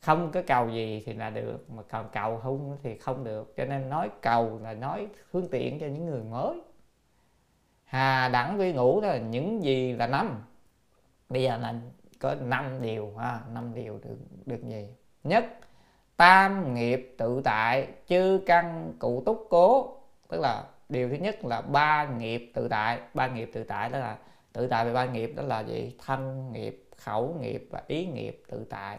không có cầu gì thì là được, mà còn cầu không thì không được. Cho nên nói cầu là nói phương tiện cho những người mới. Hà đẳng vi ngũ đó là những gì là năm. Bây giờ là có năm điều, ha, năm điều được được gì nhất, tam nghiệp tự tại, chư căn cụ túc cố. Tức là điều thứ nhất là ba nghiệp tự tại. Ba nghiệp tự tại đó là tự tại về ba nghiệp đó là gì? Thân nghiệp khẩu nghiệp và ý nghiệp tự tại.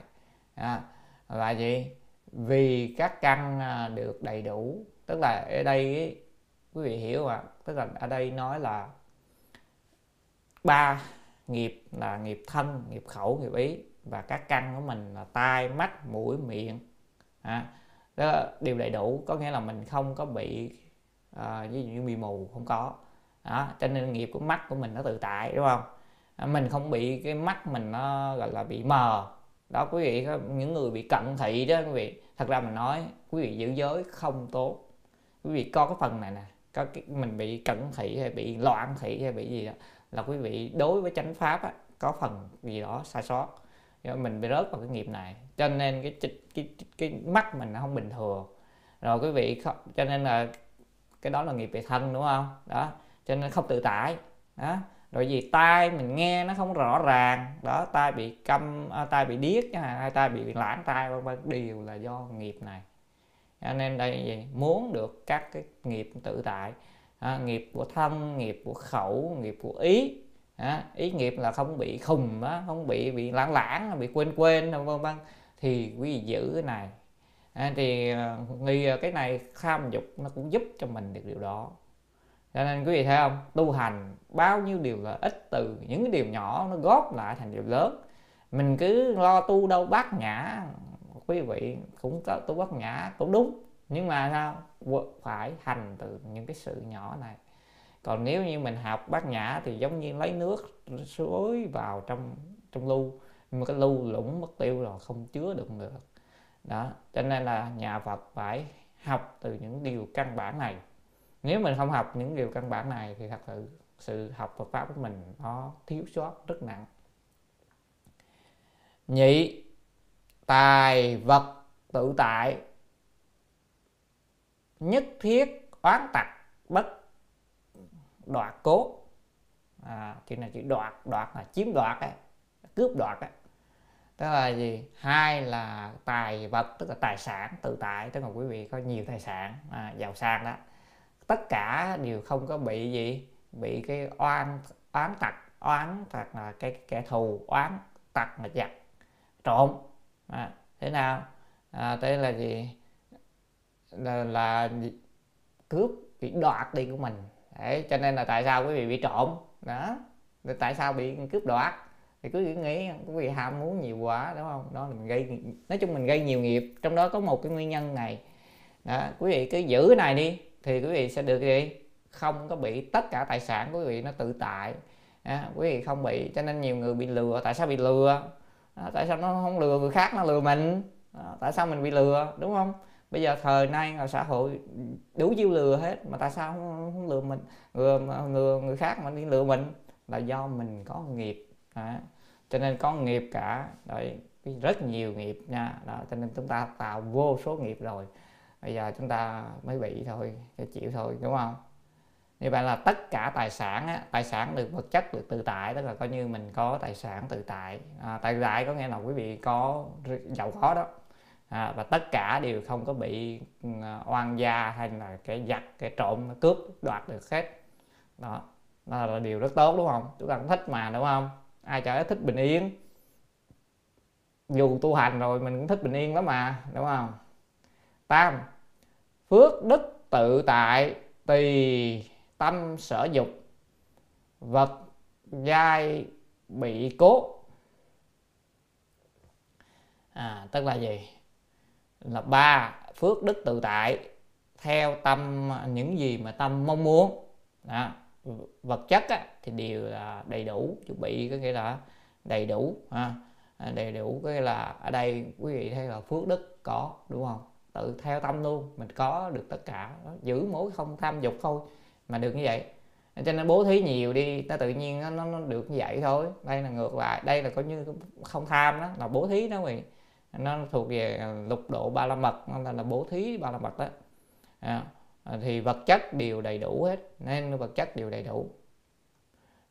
À, là gì? Vì các căn à, được đầy đủ. Tức là ở đây quý vị hiểu mà tức là ở đây nói là ba nghiệp là nghiệp thân nghiệp khẩu nghiệp ý. Và các căn của mình là tai mắt mũi miệng. À, đó đều đầy đủ. Có nghĩa là mình không có bị à, ví dụ như bị mù không có đó, cho nên nghiệp của mắt của mình nó tự tại đúng không? À, mình không bị cái mắt mình nó gọi là bị mờ. Đó quý vị những người bị cận thị đó quý vị. Thật ra mình nói quý vị giữ giới không tốt. Quý vị có cái phần này nè có cái, mình bị cận thị hay bị loạn thị hay bị gì đó là quý vị đối với chánh pháp á, có phần gì đó sai sót. Mình bị rớt vào cái nghiệp này cho nên cái cái cái, cái mắt mình nó không bình thường. Rồi quý vị cho nên là cái đó là nghiệp về thân đúng không? Đó cho nên không tự tại. Đó. Rồi gì? Tai mình nghe nó không rõ ràng. Đó tai bị câm à, tai bị điếc hay tai bị lãng tai vân vân đều là do nghiệp này. Cho nên đây gì? Muốn được các cái nghiệp tự tại. À, nghiệp của thân nghiệp của khẩu nghiệp của ý. À, ý nghiệp là không bị khùng đó không bị bị lãng lãng bị quên quên vân vân. Thì quý vị giữ cái này. À, thì nghi à, cái này kham dục nó cũng giúp cho mình được điều đó cho nên quý vị thấy không? Tu hành bao nhiêu điều là ít từ, những cái điều nhỏ nó góp lại thành điều lớn. Mình cứ lo tu đâu bát nhã, quý vị cũng có tu bát nhã cũng đúng. Nhưng mà sao? Phải hành từ những cái sự nhỏ này. Còn nếu như mình học bát nhã thì giống như lấy nước suối vào trong trong lưu nhưng mà cái lưu lũng mất tiêu rồi, không chứa được được. Đó, cho nên là nhà Phật phải học từ những điều căn bản này nếu mình không học những điều căn bản này thì thật sự sự học Phật pháp của mình nó thiếu sót rất nặng. Nhị tài vật tự tại. Nhất thiết oán tặc bất đoạt cố à, chữ này chữ đoạt đoạt là chiếm đoạt ấy, cướp đoạt ấy. tức là gì? Hai là tài vật tức là tài sản tự tại. Tức là quý vị có nhiều tài sản à, giàu sang đó tất cả đều không có bị gì bị cái oan oán tặc oán tặc là cái kẻ thù oán tặc là giặc trộm. À, thế nào? À, thế là gì? Là, là cướp bị đoạt đi của mình. Đấy, cho nên là tại sao quý vị bị trộm? Đó. Tại sao bị cướp đoạt? Thì cứ nghĩ quý vị ham muốn nhiều quá đúng không? Đó là mình gây nói chung mình gây nhiều nghiệp trong đó có một cái nguyên nhân này. Đó, quý vị cứ giữ cái này đi thì quý vị sẽ được gì? Không có bị tất cả tài sản của quý vị nó tự tại. À, quý vị không bị cho nên nhiều người bị lừa. Tại sao bị lừa? À, tại sao nó không lừa người khác nó lừa mình? À, tại sao mình bị lừa? Đúng không? Bây giờ thời nay là xã hội đủ chiêu lừa hết mà tại sao không, không lừa mình? Lừa người người khác mà đi lừa mình là do mình có nghiệp. À, cho nên có nghiệp cả. Đấy rất nhiều nghiệp nha. Đó cho nên chúng ta tạo vô số nghiệp rồi bây giờ chúng ta mới bị thôi chịu thôi đúng không? Như vậy là tất cả tài sản á, tài sản được vật chất được tự tại tức là coi như mình có tài sản tự tại. À, tự tại có nghĩa là quý vị có giàu có đó. À, và tất cả đều không có bị ừ, oan gia hay là cái giặc cái trộm cướp đoạt được hết. Đó đó là điều rất tốt đúng không? Chúng ta cũng thích mà đúng không? Ai chả thích bình yên. Dù tu hành rồi mình cũng thích bình yên lắm mà đúng không? Tam. Phước đức tự tại tùy tâm sở dục. Vật giai bị cố. À tức là gì? Là ba phước đức tự tại theo tâm những gì mà tâm mong muốn. Đó. vật chất á, thì đều là đầy đủ chuẩn bị có nghĩa là đầy đủ ha. đầy đủ cái là ở đây quý vị thấy là phước đức có đúng không? Tự theo tâm luôn mình có được tất cả. Giữ mỗi không tham dục thôi mà được như vậy. Cho nên bố thí nhiều đi nó tự nhiên nó, nó, được như vậy thôi. Đây là ngược lại đây là coi như không tham đó là bố thí đó quý nó thuộc về lục độ ba la mật nó là, là bố thí ba la mật đó. À, à, thì vật chất đều đầy đủ hết nên vật chất đều đầy đủ.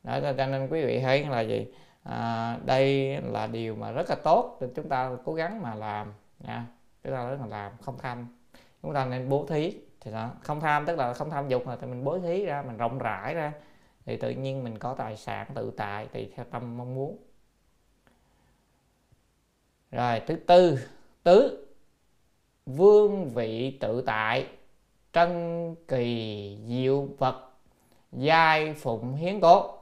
Đó cho nên quý vị thấy là gì? À, đây là điều mà rất là tốt để chúng ta cố gắng mà làm nha chúng ta rất là làm, không tham. Chúng ta nên bố thí, thì đó, không tham tức là không tham dục mà thì mình bố thí ra, mình rộng rãi ra, thì tự nhiên mình có tài sản tự tại tùy theo tâm mong muốn. Rồi, thứ tư, tứ, vương vị tự tại, trân kỳ diệu vật, giai phụng hiến cố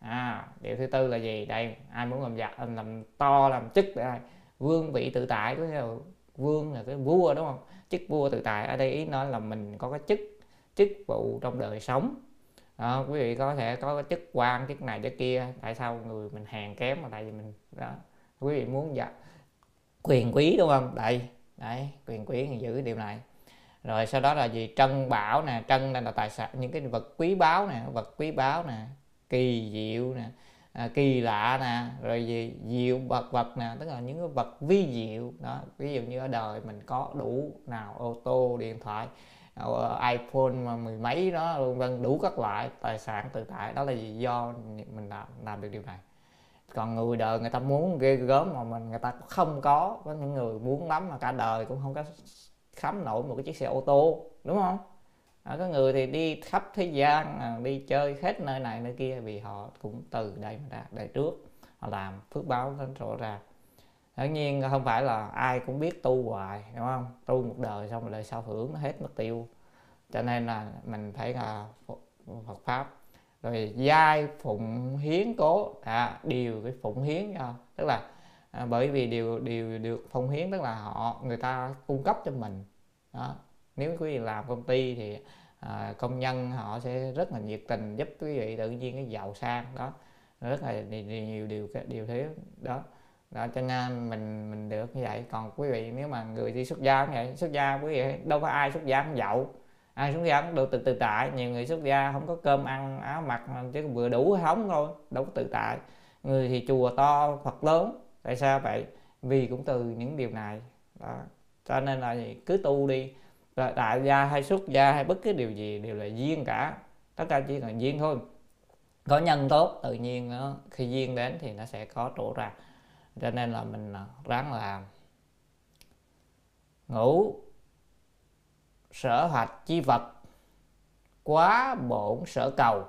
à điều thứ tư là gì? Đây, ai muốn làm giặc, làm to, làm chức, đây, vương vị tự tại, có nghĩa là vương là cái vua đúng không? Chức vua tự tại ở đây ý nói là mình có cái chức chức vụ trong đời sống. Đó, quý vị có thể có cái chức quan chức này chức kia tại sao người mình hèn kém mà tại vì mình đó quý vị muốn dạ quyền quý đúng không? Đây đấy quyền quý thì giữ điều này. Rồi sau đó là gì? Trân bảo nè trân là tài sản những cái vật quý báu nè vật quý báu nè kỳ diệu nè à, kỳ lạ nè rồi gì diệu vật vật nè tức là những cái vật vi diệu. Đó ví dụ như ở đời mình có đủ nào ô tô điện thoại ờ, iPhone mà mười mấy đó luôn vân đủ các loại tài sản tự tại. Đó là gì? Do mình làm làm được điều này. Còn người đời người ta muốn ghê gớm mà mình người ta không có. Có những người muốn lắm mà cả đời cũng không có khám nổi một cái chiếc xe ô tô đúng không? À, có người thì đi khắp thế gian à, đi chơi hết nơi này nơi kia vì họ cũng từ đây mà ra đời trước. Họ làm phước báo đến rõ ràng tất nhiên không phải là ai cũng biết tu hoài đúng không? Tu một đời xong rồi đời sau hưởng nó hết mất tiêu. Cho nên là mình phải là Phật pháp. Rồi giai phụng hiến cố à, điều cái phụng hiến cho. Tức là à, bởi vì điều điều được phụng hiến tức là họ người ta cung cấp cho mình. Đó nếu quý vị làm công ty thì à, công nhân họ sẽ rất là nhiệt tình giúp quý vị tự nhiên cái giàu sang đó. Rất là nhiều điều điều thế đó. Đó cho nên mình mình được như vậy. Còn quý vị nếu mà người đi xuất gia như vậy xuất gia quý vị đâu có ai xuất gia cũng giàu. Ai xuất gia cũng được tự tự tại. Nhiều người xuất gia không có cơm ăn áo mặc chứ vừa đủ hóng thôi đâu có tự tại. Người thì chùa to phật lớn tại sao vậy? Vì cũng từ những điều này đó. cho nên là cứ tu đi đại gia hay xuất gia hay bất cứ điều gì đều là duyên cả. Tất cả chỉ cần duyên thôi. Có nhân tốt, tự nhiên nó khi duyên đến thì nó sẽ có trổ ra. Cho nên là mình à, ráng làm ngủ, sở hoạch chi vật, quá bổn sở cầu.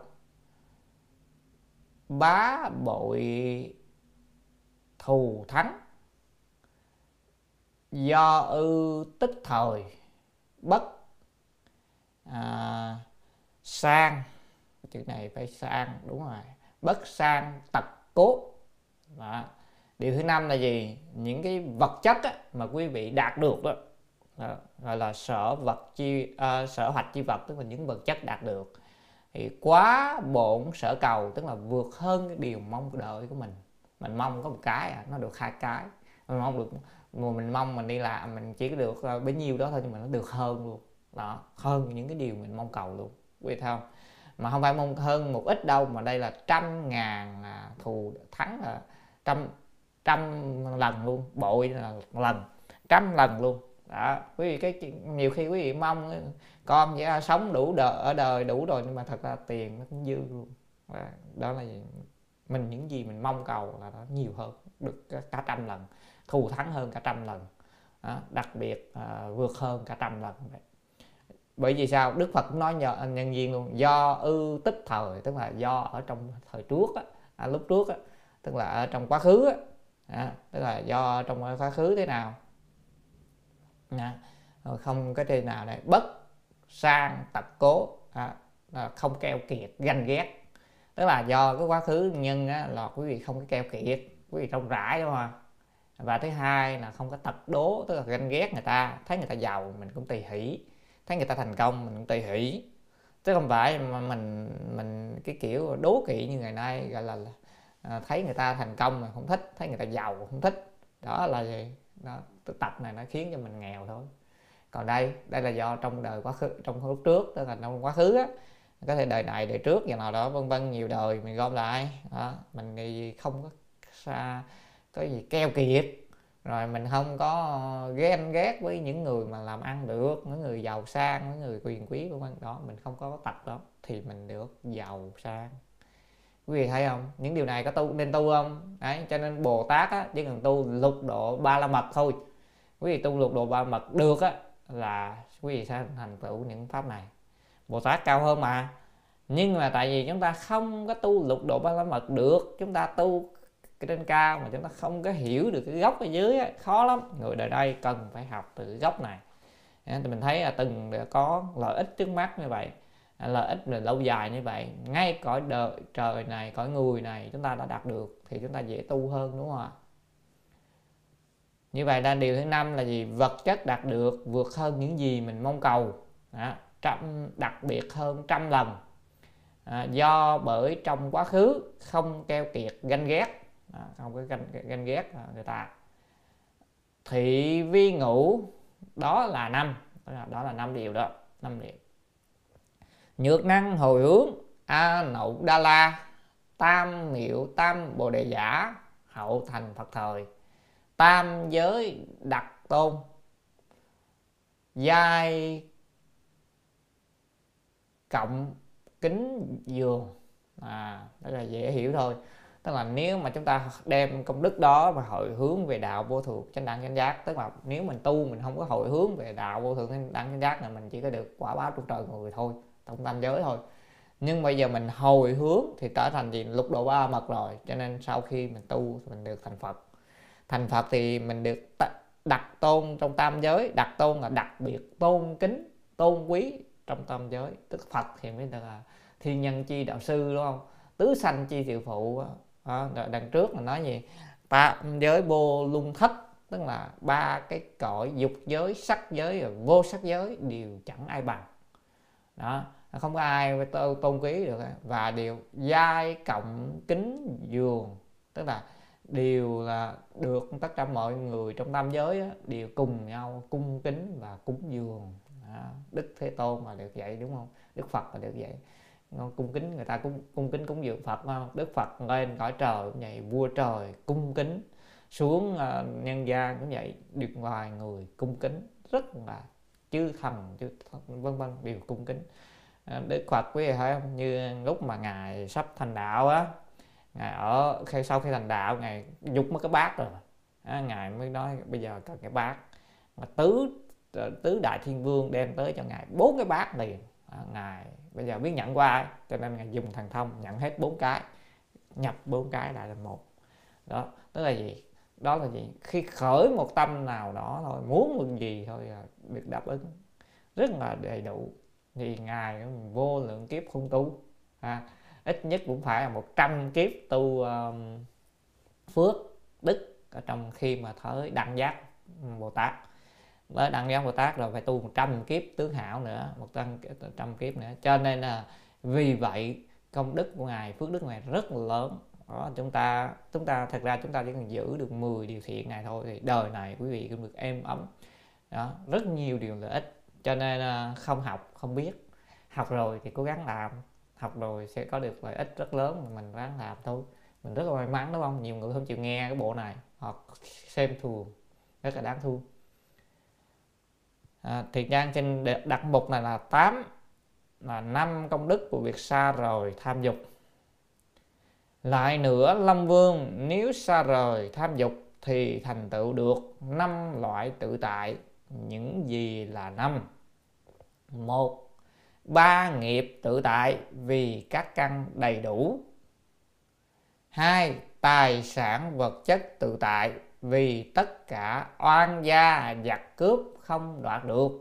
Bá bội thù thắng. Do ư tích thời bất à, sang chữ này phải sang đúng rồi bất sang tật cốt. Đó. điều thứ năm là gì? Những cái vật chất á, mà quý vị đạt được đó, đó gọi là sở vật chi uh, sở hoạch chi vật tức là những vật chất đạt được thì quá bổn sở cầu tức là vượt hơn cái điều mong đợi của mình. Mình mong có một cái à, nó được hai cái mình mong được mà mình mong mình đi làm mình chỉ có được ờ, bấy nhiêu đó thôi nhưng mà nó được hơn luôn. Đó hơn những cái điều mình mong cầu luôn. Quý vị không? Mà không phải mong hơn một ít đâu mà đây là trăm ngàn à, thù thắng là trăm trăm lần luôn bội là lần trăm lần luôn. Đó quý vị cái nhiều khi quý vị mong ờ, con sẽ sống đủ đời ở đời đủ rồi nhưng mà thật ra tiền nó cũng dư luôn. Đó, đó là gì? mình những gì mình mong cầu là nó nhiều hơn được cả trăm lần thù thắng hơn cả trăm lần. Đó, đặc biệt à, vượt hơn cả trăm lần vậy. Bởi vì sao? Đức phật cũng nói nhờ nhân viên luôn. Do ư tích thời tức là do ở trong thời trước á, à, lúc trước á, tức là ở trong quá khứ á, à, tức là do trong quá khứ thế nào. À, không cái trên nào này. Bất sang tật cố à, không keo kiệt ganh ghét. Tức là do cái quá khứ nhân á, là quý vị không có keo kiệt. Quý vị rộng rãi đúng không và thứ hai là không có tật đố, tức là ganh ghét người ta. Thấy người ta giàu, mình cũng tùy hỷ. Thấy người ta thành công, mình cũng tùy hỷ. Chứ không phải mà mình mình cái kiểu đố kỵ như ngày nay, gọi là à, thấy người ta thành công mà không thích, thấy người ta giàu không thích. Đó là gì đó tập này nó khiến cho mình nghèo thôi. Còn đây đây là do trong đời quá khứ, trong lúc trước, tức là trong quá khứ á, có thể đời này, đời trước, giờ nào đó, vân vân, nhiều đời, mình gom lại. Đó, mình thì không có xa có gì, keo kiệt. Rồi mình không có ghen ghét với những người mà làm ăn được, những người giàu sang, những người quyền quý, vân vân. Đó, mình không có tật đó thì mình được giàu sang. Quý vị thấy không? Những điều này có tu, nên tu không? Đấy, cho nên bồ tát á, chỉ cần tu lục độ ba la mật thôi. Quý vị tu lục độ ba mật được á, là quý vị sẽ thành tựu những pháp này. Bồ tát cao hơn mà. Nhưng mà tại vì chúng ta không có tu lục độ ba la mật được, chúng ta tu cái trên cao mà chúng ta không có hiểu được cái gốc ở dưới ấy, khó lắm. Người đời đây cần phải học từ cái gốc này. Thì mình thấy là từng có lợi ích trước mắt như vậy lợi ích là lâu dài như vậy ngay cõi đời trời này cõi người này chúng ta đã đạt được thì chúng ta dễ tu hơn đúng không ạ? Như vậy là điều thứ năm là gì? Vật chất đạt được vượt hơn những gì mình mong cầu. Đó, trăm đặc biệt hơn trăm lần. À, do bởi trong quá khứ không keo kiệt ganh ghét à, không có ganh, ganh ghét à, người ta. Thị vi ngũ đó là năm. Đó là, năm điều đó năm điều. Nhược năng hồi hướng a nậu đa la tam miệu tam bồ đề giả hậu thành phật thời. Tam giới đặc tôn. Giai cộng kính giường à đó là dễ hiểu thôi tức là nếu mà chúng ta đem công đức đó mà hội hướng về đạo vô thượng chánh đẳng chánh giác, tức là nếu mình tu mình không có hội hướng về đạo vô thượng chánh đẳng chánh giác là mình chỉ có được quả báo trong trời người thôi, trong tam giới thôi. Nhưng bây giờ mình hồi hướng thì trở thành gì? Lục độ ba mật rồi, cho nên sau khi mình tu mình được thành phật. Thành phật thì mình được đặt tôn trong tam giới, đặt tôn là đặc biệt tôn kính, tôn quý trong tam giới. Tức phật thì mới là thiên nhân chi đạo sư, đúng không? Tứ sanh chi thiệu phụ đó, đằng trước là nói gì? Tam giới vô lung thất tức là ba cái cõi dục giới sắc giới và vô sắc giới đều chẳng ai bằng. Đó không có ai tôn quý được. Và đều giai cộng kính dường tức là đều là được tất cả mọi người trong tam giới đó, đều cùng nhau cung kính và cúng dường. Đó. đức thế tôn mà được vậy đúng không? Đức phật là được vậy cung kính người ta cung cung kính cúng dường phật không? Đức phật lên cõi trời cũng vậy vua trời cung kính. Xuống uh, nhân gian cũng vậy được ngoài người cung kính rất là chư thần chư vân vân đều cung kính. Uh, đức phật quý vị thấy không? Như lúc mà ngài sắp thành đạo á ngài ở khi sau khi thành đạo ngài dục mất cái bát rồi. À, ngài mới nói bây giờ cần cái bát. Mà tứ ờ, tứ đại thiên vương đem tới cho ngài bốn cái bát liền. À, ngài bây giờ biết nhận qua ai cho nên ngài dùng thần thông nhận hết bốn cái nhập bốn cái lại là một. Đó tức là gì? Đó là gì? Khi khởi một tâm nào đó thôi muốn một gì thôi là được đáp ứng. Rất là đầy đủ. Thì ngài vô lượng kiếp không tu à, ít nhất cũng phải là 100 kiếp tu um, phước đức ở trong khi mà tới đăng giác bồ tát mới đăng giác bồ tát rồi, phải tu 100 kiếp tướng hảo nữa, một trăm trăm kiếp nữa. Cho nên là vì vậy, công đức của ngài, phước đức của ngài rất là lớn. Đó, chúng ta chúng ta, thật ra chúng ta chỉ cần giữ được 10 điều thiện này thôi thì đời này quý vị cũng được êm ấm. Đó, rất nhiều điều lợi ích. Cho nên ờ, không học, không biết. Học rồi thì cố gắng làm. Học rồi sẽ có được lợi ích rất lớn, mà mình ráng làm thôi. Mình rất là may mắn, đúng không? Nhiều người không chịu nghe cái bộ này hoặc xem thường, rất là đáng thương à, thì gian trên đặt mục này là 8 là năm công đức của việc xa rời tham dục. Lại nữa lâm Vương nếu xa rời tham dục thì thành tựu được năm loại tự tại những gì là năm. Một ba nghiệp tự tại vì các căn đầy đủ. Hai tài sản vật chất tự tại vì tất cả oan gia giặc cướp không đoạt được.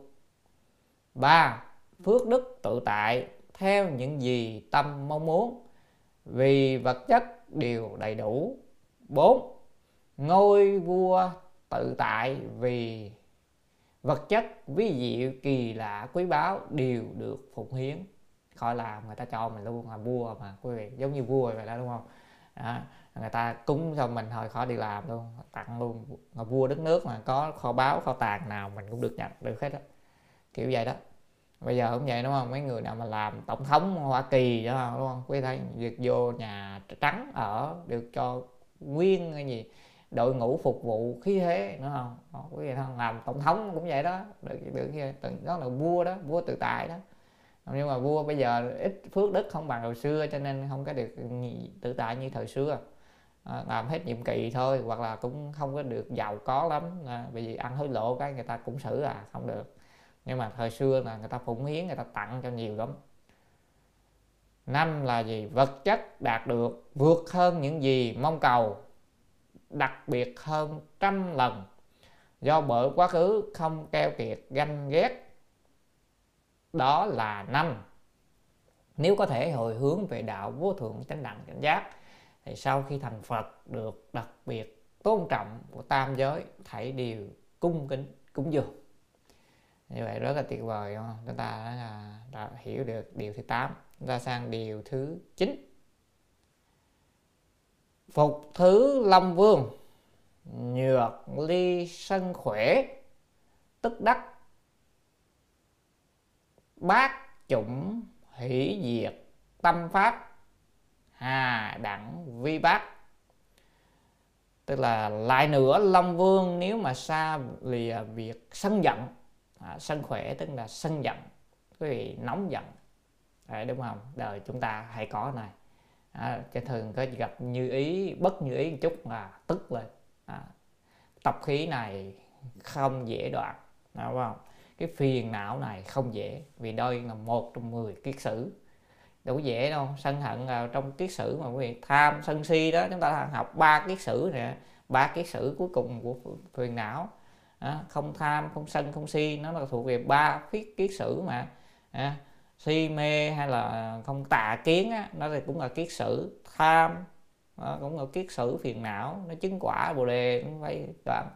Ba, phước đức tự tại theo những gì tâm mong muốn. Vì vật chất đều đầy đủ. Bốn, ngôi vua tự tại vì vật chất, ví diệu kỳ lạ quý báu đều được phụng hiến. Khỏi làm người ta cho mình luôn là vua mà, quý vị. Giống như vua vậy đó, đúng không? Đó người ta cúng cho mình thôi, khỏi đi làm luôn, tặng luôn. Mà vua đất nước mà có kho báu, kho tàng nào mình cũng được nhận được hết á. Kiểu vậy đó. Bây giờ cũng vậy, đúng không? Mấy người nào mà làm tổng thống hoa kỳ đó, đúng không? Quý thấy việc vô nhà trắng ở được cho nguyên cái gì, đội ngũ phục vụ khí thế nữa không? Ờ, quý vị không? Làm tổng thống cũng vậy đó. Được được đó là vua đó, vua tự tại đó. Nhưng mà vua bây giờ ít phước đức không bằng hồi xưa, cho nên không có được tự tại như thời xưa à, làm hết nhiệm kỳ thôi hoặc là cũng không có được giàu có lắm. À, bởi vì ăn hối lộ cái người ta cũng xử à không được. Nhưng mà thời xưa là người ta phụng hiến người ta tặng cho nhiều lắm. Năm là gì? Vật chất đạt được vượt hơn những gì mong cầu đặc biệt hơn trăm lần. Do bởi quá khứ không keo kiệt ganh ghét. Đó là năm. Nếu có thể hồi hướng về đạo vô thượng chánh đẳng cảnh giác thì sau khi thành phật được đặc biệt tôn trọng của tam giới thảy đều cung kính cúng dường. Như vậy rất là tuyệt vời không? chúng ta đã, đã hiểu được điều thứ 8 chúng ta sang điều thứ 9 phục thứ long vương nhược ly sân khỏe tức đắc bát chủng hỷ diệt tâm pháp hà đẳng vi Bắc tức là lại nữa long vương nếu mà xa lìa việc sân giận à, sân khỏe tức là sân giận quý vị nóng giận. À, đúng không? Đời chúng ta hay có này. À, cho thường có gặp như ý bất như ý một chút là tức lên. À, tập khí này không dễ đoạn đúng không? Cái phiền não này không dễ vì đây là một trong mười kiết sử đâu có dễ đâu. Sân hận là trong kiết sử mà quý vị tham sân si đó chúng ta học ba kiết sử nè ba kiết sử cuối cùng của phiền não. À, không tham không sân không si nó là thuộc về ba kiết kiết sử mà. À, si mê hay là không tà kiến á, nó thì cũng là kiết sử. Tham à, cũng là kiết sử phiền não nó chứng quả bồ đề cũng phải đoạn.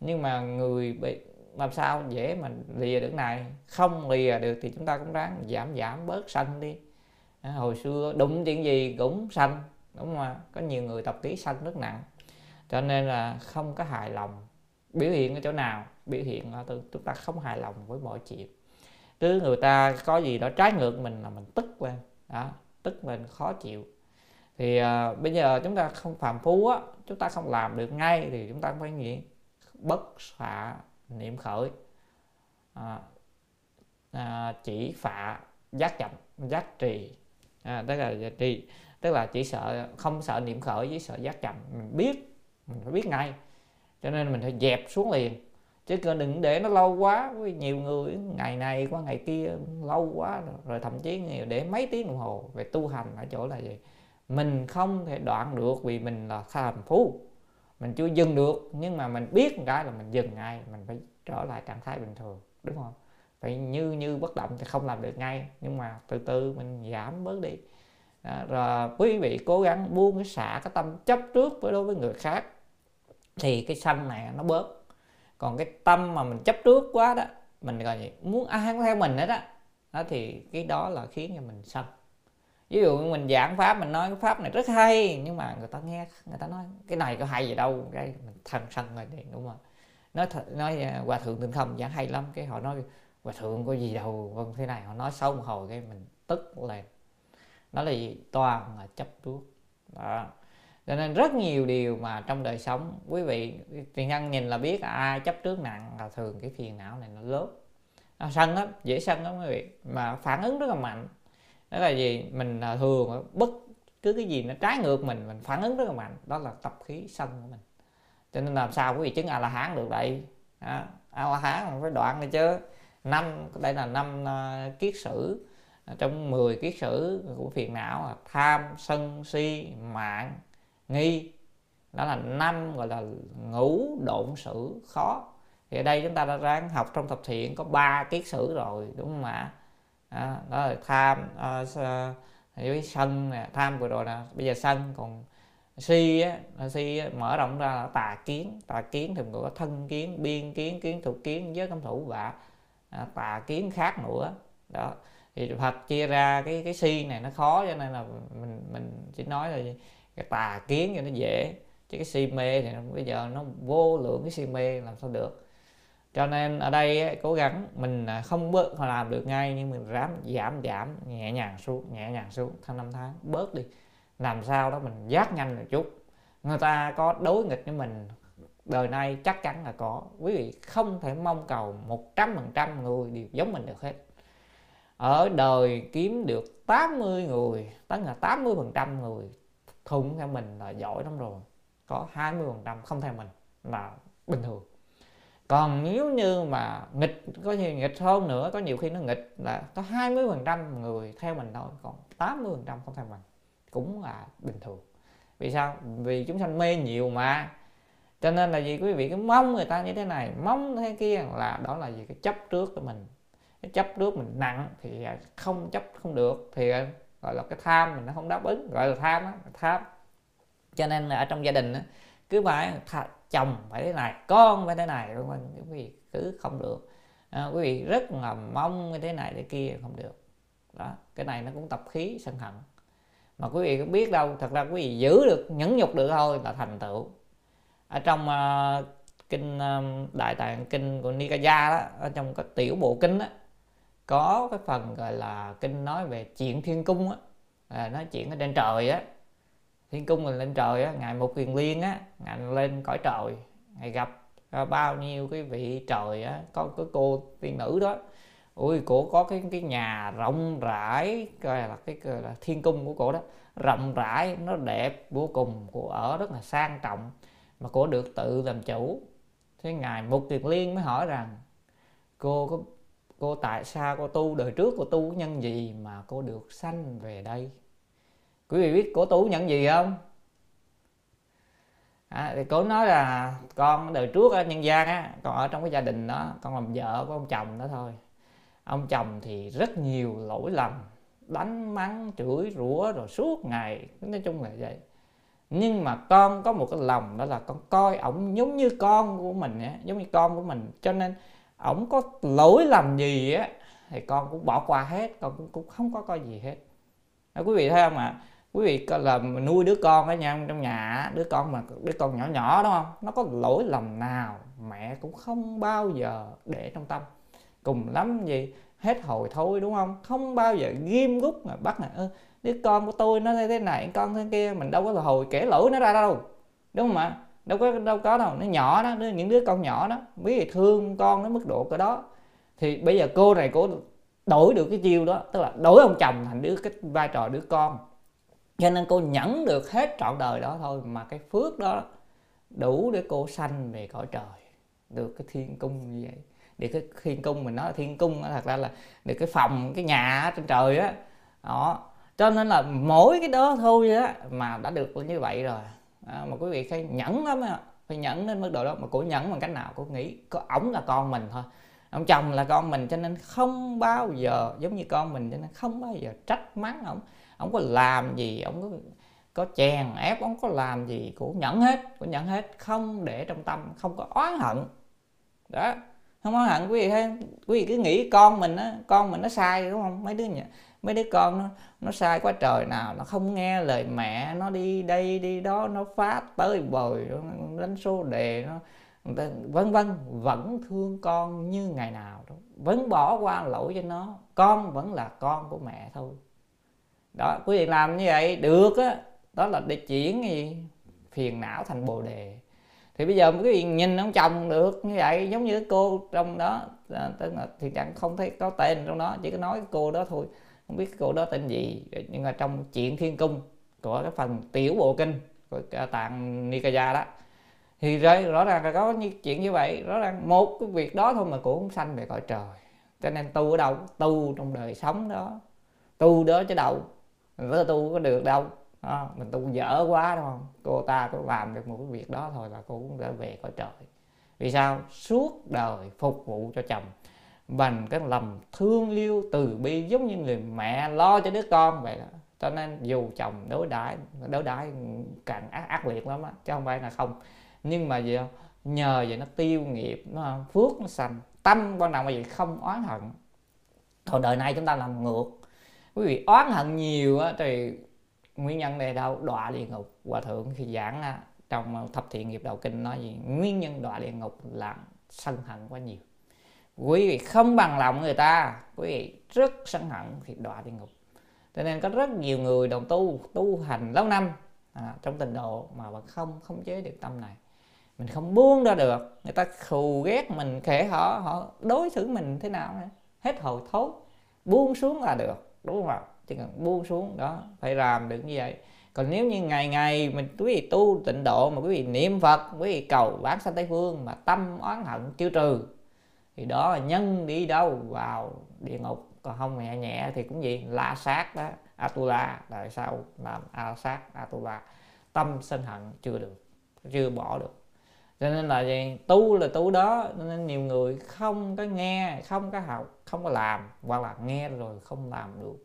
Nhưng mà người bị làm sao dễ mà lìa được này? Không lìa được thì chúng ta cũng ráng giảm giảm bớt sân đi à, hồi xưa đúng chuyện gì cũng sanh đúng không có nhiều người tập khí sanh rất nặng. Cho nên là không có hài lòng biểu hiện ở chỗ nào. Biểu hiện là chúng ta không hài lòng với mọi chuyện. Cứ người ta có gì đó trái ngược mình là mình tức lên. Đó tức lên khó chịu. Thì à, bây giờ chúng ta không phàm phú á chúng ta không làm được ngay thì chúng ta phải nghĩ bất xạ niệm khởi. À, à, chỉ phạ giác chậm giác trì à, tức là trì tức là chỉ sợ không sợ niệm khởi với sợ giác chậm. Mình biết mình phải biết ngay. Cho nên mình phải dẹp xuống liền. Chứ đừng để nó lâu quá. Với nhiều người ngày này qua ngày kia lâu quá rồi, rồi thậm chí nhiều để mấy tiếng đồng hồ về tu hành ở chỗ là gì? Mình không thể đoạn được vì mình là tham phú mình chưa dừng được nhưng mà mình biết một cái là mình dừng ngay. Mình phải trở lại trạng thái bình thường đúng không? Phải như như bất động thì không làm được ngay nhưng mà từ từ mình giảm bớt đi. Đó, rồi quý vị cố gắng buông cái xả cái tâm chấp trước với đối với người khác thì cái sanh này nó bớt. Còn cái tâm mà mình chấp trước quá đó mình gọi gì? Muốn ai cũng theo mình hết á. Đó. đó thì cái đó là khiến cho mình sân ví dụ mình giảng pháp mình nói cái pháp này rất hay nhưng mà người ta nghe người ta nói cái này có hay gì đâu cái mình thần sân rồi thì đúng không? Nói th- nói à, hòa thượng tịnh không giảng hay lắm cái họ nói hòa thượng có gì đâu vâng thế này, họ nói xong hồi cái mình tức lên. Nó là gì? Toàn là chấp trước đó. Cho nên rất nhiều điều mà trong đời sống, quý vị, tiền nhân nhìn là biết ai chấp trước nặng là thường cái phiền não này nó lớn. Nó sân lắm, dễ sân lắm, quý vị. Mà phản ứng rất là mạnh. Đó là gì? Mình thường, bất cứ cái gì nó trái ngược mình mình phản ứng rất là mạnh. Đó là tập khí sân của mình. Cho nên làm sao quý vị chứng a la hán được đây a la hán phải đoạn này chứ năm đây là năm uh, kiết sử. Ờ, trong 10 kiết sử của phiền não là tham sân si mạng nghi. Đó là năm gọi là ngũ độn sử khó. Thì ở đây chúng ta đã ráng học trong thập thiện có ba kiết sử rồi đúng không ạ? Đó là tham ờ, với sân nè tham vừa rồi là bây giờ sân còn si á si á, mở rộng ra là tà kiến. Tà kiến thì có thân kiến biên kiến kiến thuộc kiến giới cấm thủ và à, tà kiến khác nữa. Đó. Thì Phật chia ra cái cái si này nó khó cho nên là mình mình chỉ nói là cái tà kiến cho nó dễ. Chứ cái si mê thì bây giờ nó vô lượng cái si mê làm sao được. Cho nên ở đây cố gắng mình à, không bớt làm được ngay nhưng mình ráng giảm giảm nhẹ nhàng xuống nhẹ nhàng xuống tháng năm tháng bớt đi. Làm sao đó mình giác nhanh một chút. Người ta có đối nghịch với mình đời nay chắc chắn là có. Quý vị không thể mong cầu một trăm phần trăm người đều giống mình được hết. Ở đời kiếm được 80 người, tức là 80 phần trăm người thuận theo mình là giỏi lắm rồi. Có 20 phần trăm không theo mình là bình thường. Còn nếu như mà nghịch, có nhiều nghịch hơn nữa, có nhiều khi nó nghịch là có 20 phần trăm người theo mình thôi, còn 80 phần trăm không theo mình cũng là bình thường. Vì sao? Vì chúng sanh mê nhiều mà cho nên là gì quý vị cứ mong người ta như thế này mong thế kia là đó là gì cái chấp trước của mình. Cái chấp trước mình nặng thì à, không chấp không được thì à, gọi là cái tham mình nó không đáp ứng gọi là tham á tham. Cho nên là ở trong gia đình á, cứ phải chồng phải thế này con phải thế này vân vân quý vị cứ không được. À, quý vị rất là mong như thế này thế kia không được. Đó cái này nó cũng tập khí sân hận. Mà quý vị cũng biết đâu thật ra quý vị giữ được nhẫn nhục được thôi là thành tựu ở trong uh, kinh uh, đại tạng kinh của Nikaya đó ở trong cái tiểu bộ kinh đó có cái phần gọi là kinh nói về chuyện thiên cung á à, nói chuyện ở trên trời á. Thiên cung mình lên trời á ngài một quyền liên á ngài lên cõi trời ngài gặp à, bao nhiêu cái vị trời á có cái cô tiên nữ đó. Ui cổ có cái cái nhà rộng rãi coi là cái gọi là thiên cung của cổ đó rộng rãi nó đẹp vô cùng cổ ở rất là sang trọng mà cổ được tự làm chủ. Thế ngài mục kiệt liên mới hỏi rằng cô có cô tại sao cô tu đời trước cô tu nhân gì mà cô được sanh về đây? Quý vị biết cô tu nhân gì không? À, thì cô nói là con đời trước á, nhân gian á con ở trong cái gia đình đó con làm vợ của ông chồng đó thôi. Ông chồng thì rất nhiều lỗi lầm đánh mắng chửi rủa rồi suốt ngày nói chung là vậy nhưng mà con có một cái lòng đó là con coi ổng giống như con của mình á giống như con của mình. Cho nên ổng có lỗi làm gì á thì con cũng bỏ qua hết con cũng, cũng không có coi gì hết. Đó, quý vị thấy không ạ? À? quý vị là nuôi đứa con ở nhà trong nhà đứa con mà đứa con nhỏ nhỏ đúng không? Nó có lỗi lầm nào mẹ cũng không bao giờ để trong tâm. Cùng lắm gì hết hồi thôi đúng không? Không bao giờ ghim gút mà bắt là đứa con của tôi nó thế này, con thế kia, mình đâu có là hồi kể lỗi nó ra đâu, đúng không ạ? Đâu có đâu có đâu, nó nhỏ đó những đứa con nhỏ đó, biết thương con đến mức độ cái đó. Thì bây giờ cô này cô đổi được cái chiêu đó, tức là đổi ông chồng thành đứa cái vai trò đứa con. Cho nên cô nhẫn được hết trọn đời đó thôi, mà cái phước đó đủ để cô sanh về cõi trời, được cái thiên cung như vậy. Để cái thiên cung, mình nói là thiên cung, thật ra là được cái phòng, cái nhà trên trời á. Đó cho nên là mỗi cái đó thôi á mà đã được như vậy rồi. À, mà quý vị phải nhẫn lắm á phải nhẫn đến mức độ đó mà cổ nhẫn bằng cách nào? Cổ nghĩ có ổng là con mình thôi. Ông chồng là con mình cho nên không bao giờ giống như con mình cho nên không bao giờ trách mắng ổng. Ông có làm gì ông có có chèn ép ông có làm gì cũng nhẫn hết cũng nhẫn hết. Không để trong tâm không có oán hận. Đó không oán hận quý vị thấy quý vị cứ nghĩ con mình á con mình nó sai đúng không? Mấy đứa nhỉ mấy đứa con nó nó sai quá trời nào nó không nghe lời mẹ, nó đi đây đi đó, nó phá tới bồi, nó đánh số đề, nó vân vân, vẫn thương con như ngày nào đó vẫn bỏ qua lỗi cho nó, con vẫn là con của mẹ thôi. Đó, quý vị làm như vậy được á, đó là để chuyển gì, phiền não thành bồ đề. Thì bây giờ quý vị nhìn ông chồng được như vậy, giống như cô trong đó à, tức là thì chẳng không thấy có tên trong đó, chỉ có nói cô đó thôi không biết cô đó tên gì. Nhưng mà trong chuyện thiên cung của cái phần tiểu bộ kinh của tạng Nikaya đó thì rõ ràng là có như chuyện như vậy. Rõ ràng một cái việc đó thôi mà cũng sanh về cõi trời. Cho nên tu ở đâu? Tu trong đời sống đó. Tu đó chứ đâu. Mình tu có được đâu. À, mình tu dở quá đúng không? Cô ta có làm được một cái việc đó thôi là cô cũng đã về cõi trời. Vì sao? Suốt đời phục vụ cho chồng bằng cái lòng thương yêu từ bi giống như người mẹ lo cho đứa con vậy đó. Cho nên dù chồng đối đãi đối đãi càng ác ác liệt lắm á, chứ không phải là không. Nhưng mà gì không? nhờ vậy nó tiêu nghiệp, nó phước, nó sanh. Tâm quan trọng là gì không oán hận. Thôi đời nay chúng ta làm ngược. Quý vị oán hận nhiều á, thì nguyên nhân này đâu? Đọa địa ngục. Hòa thượng khi giảng trong thập thiện nghiệp đầu kinh nói gì? Nguyên nhân đọa địa ngục là sân hận quá nhiều quý vị không bằng lòng người ta. Quý vị rất sân hận thì đọa địa ngục. Cho nên có rất nhiều người đồng tu tu hành lâu năm à, trong tình độ mà vẫn không không chế được tâm này. Mình không buông ra được. Người ta khù ghét mình kể họ họ đối xử mình thế nào hết. Hồi thối. Buông xuống là được đúng không ạ? Chỉ cần buông xuống đó phải làm được như vậy. Còn nếu như ngày ngày mình quý vị tu tịnh độ mà quý vị niệm phật quý vị cầu bán sanh tây phương mà tâm oán hận chưa trừ thì đó là nhân đi đâu vào địa ngục. Còn không nhẹ nhẹ thì cũng gì? La sát đó, atula. Tại sao làm a sát atula? Tâm sân hận chưa được, chưa bỏ được. Cho nên là gì? Tu là tu đó. Nên nhiều người không có nghe, không có học, không có làm. Hoặc là nghe rồi không làm được.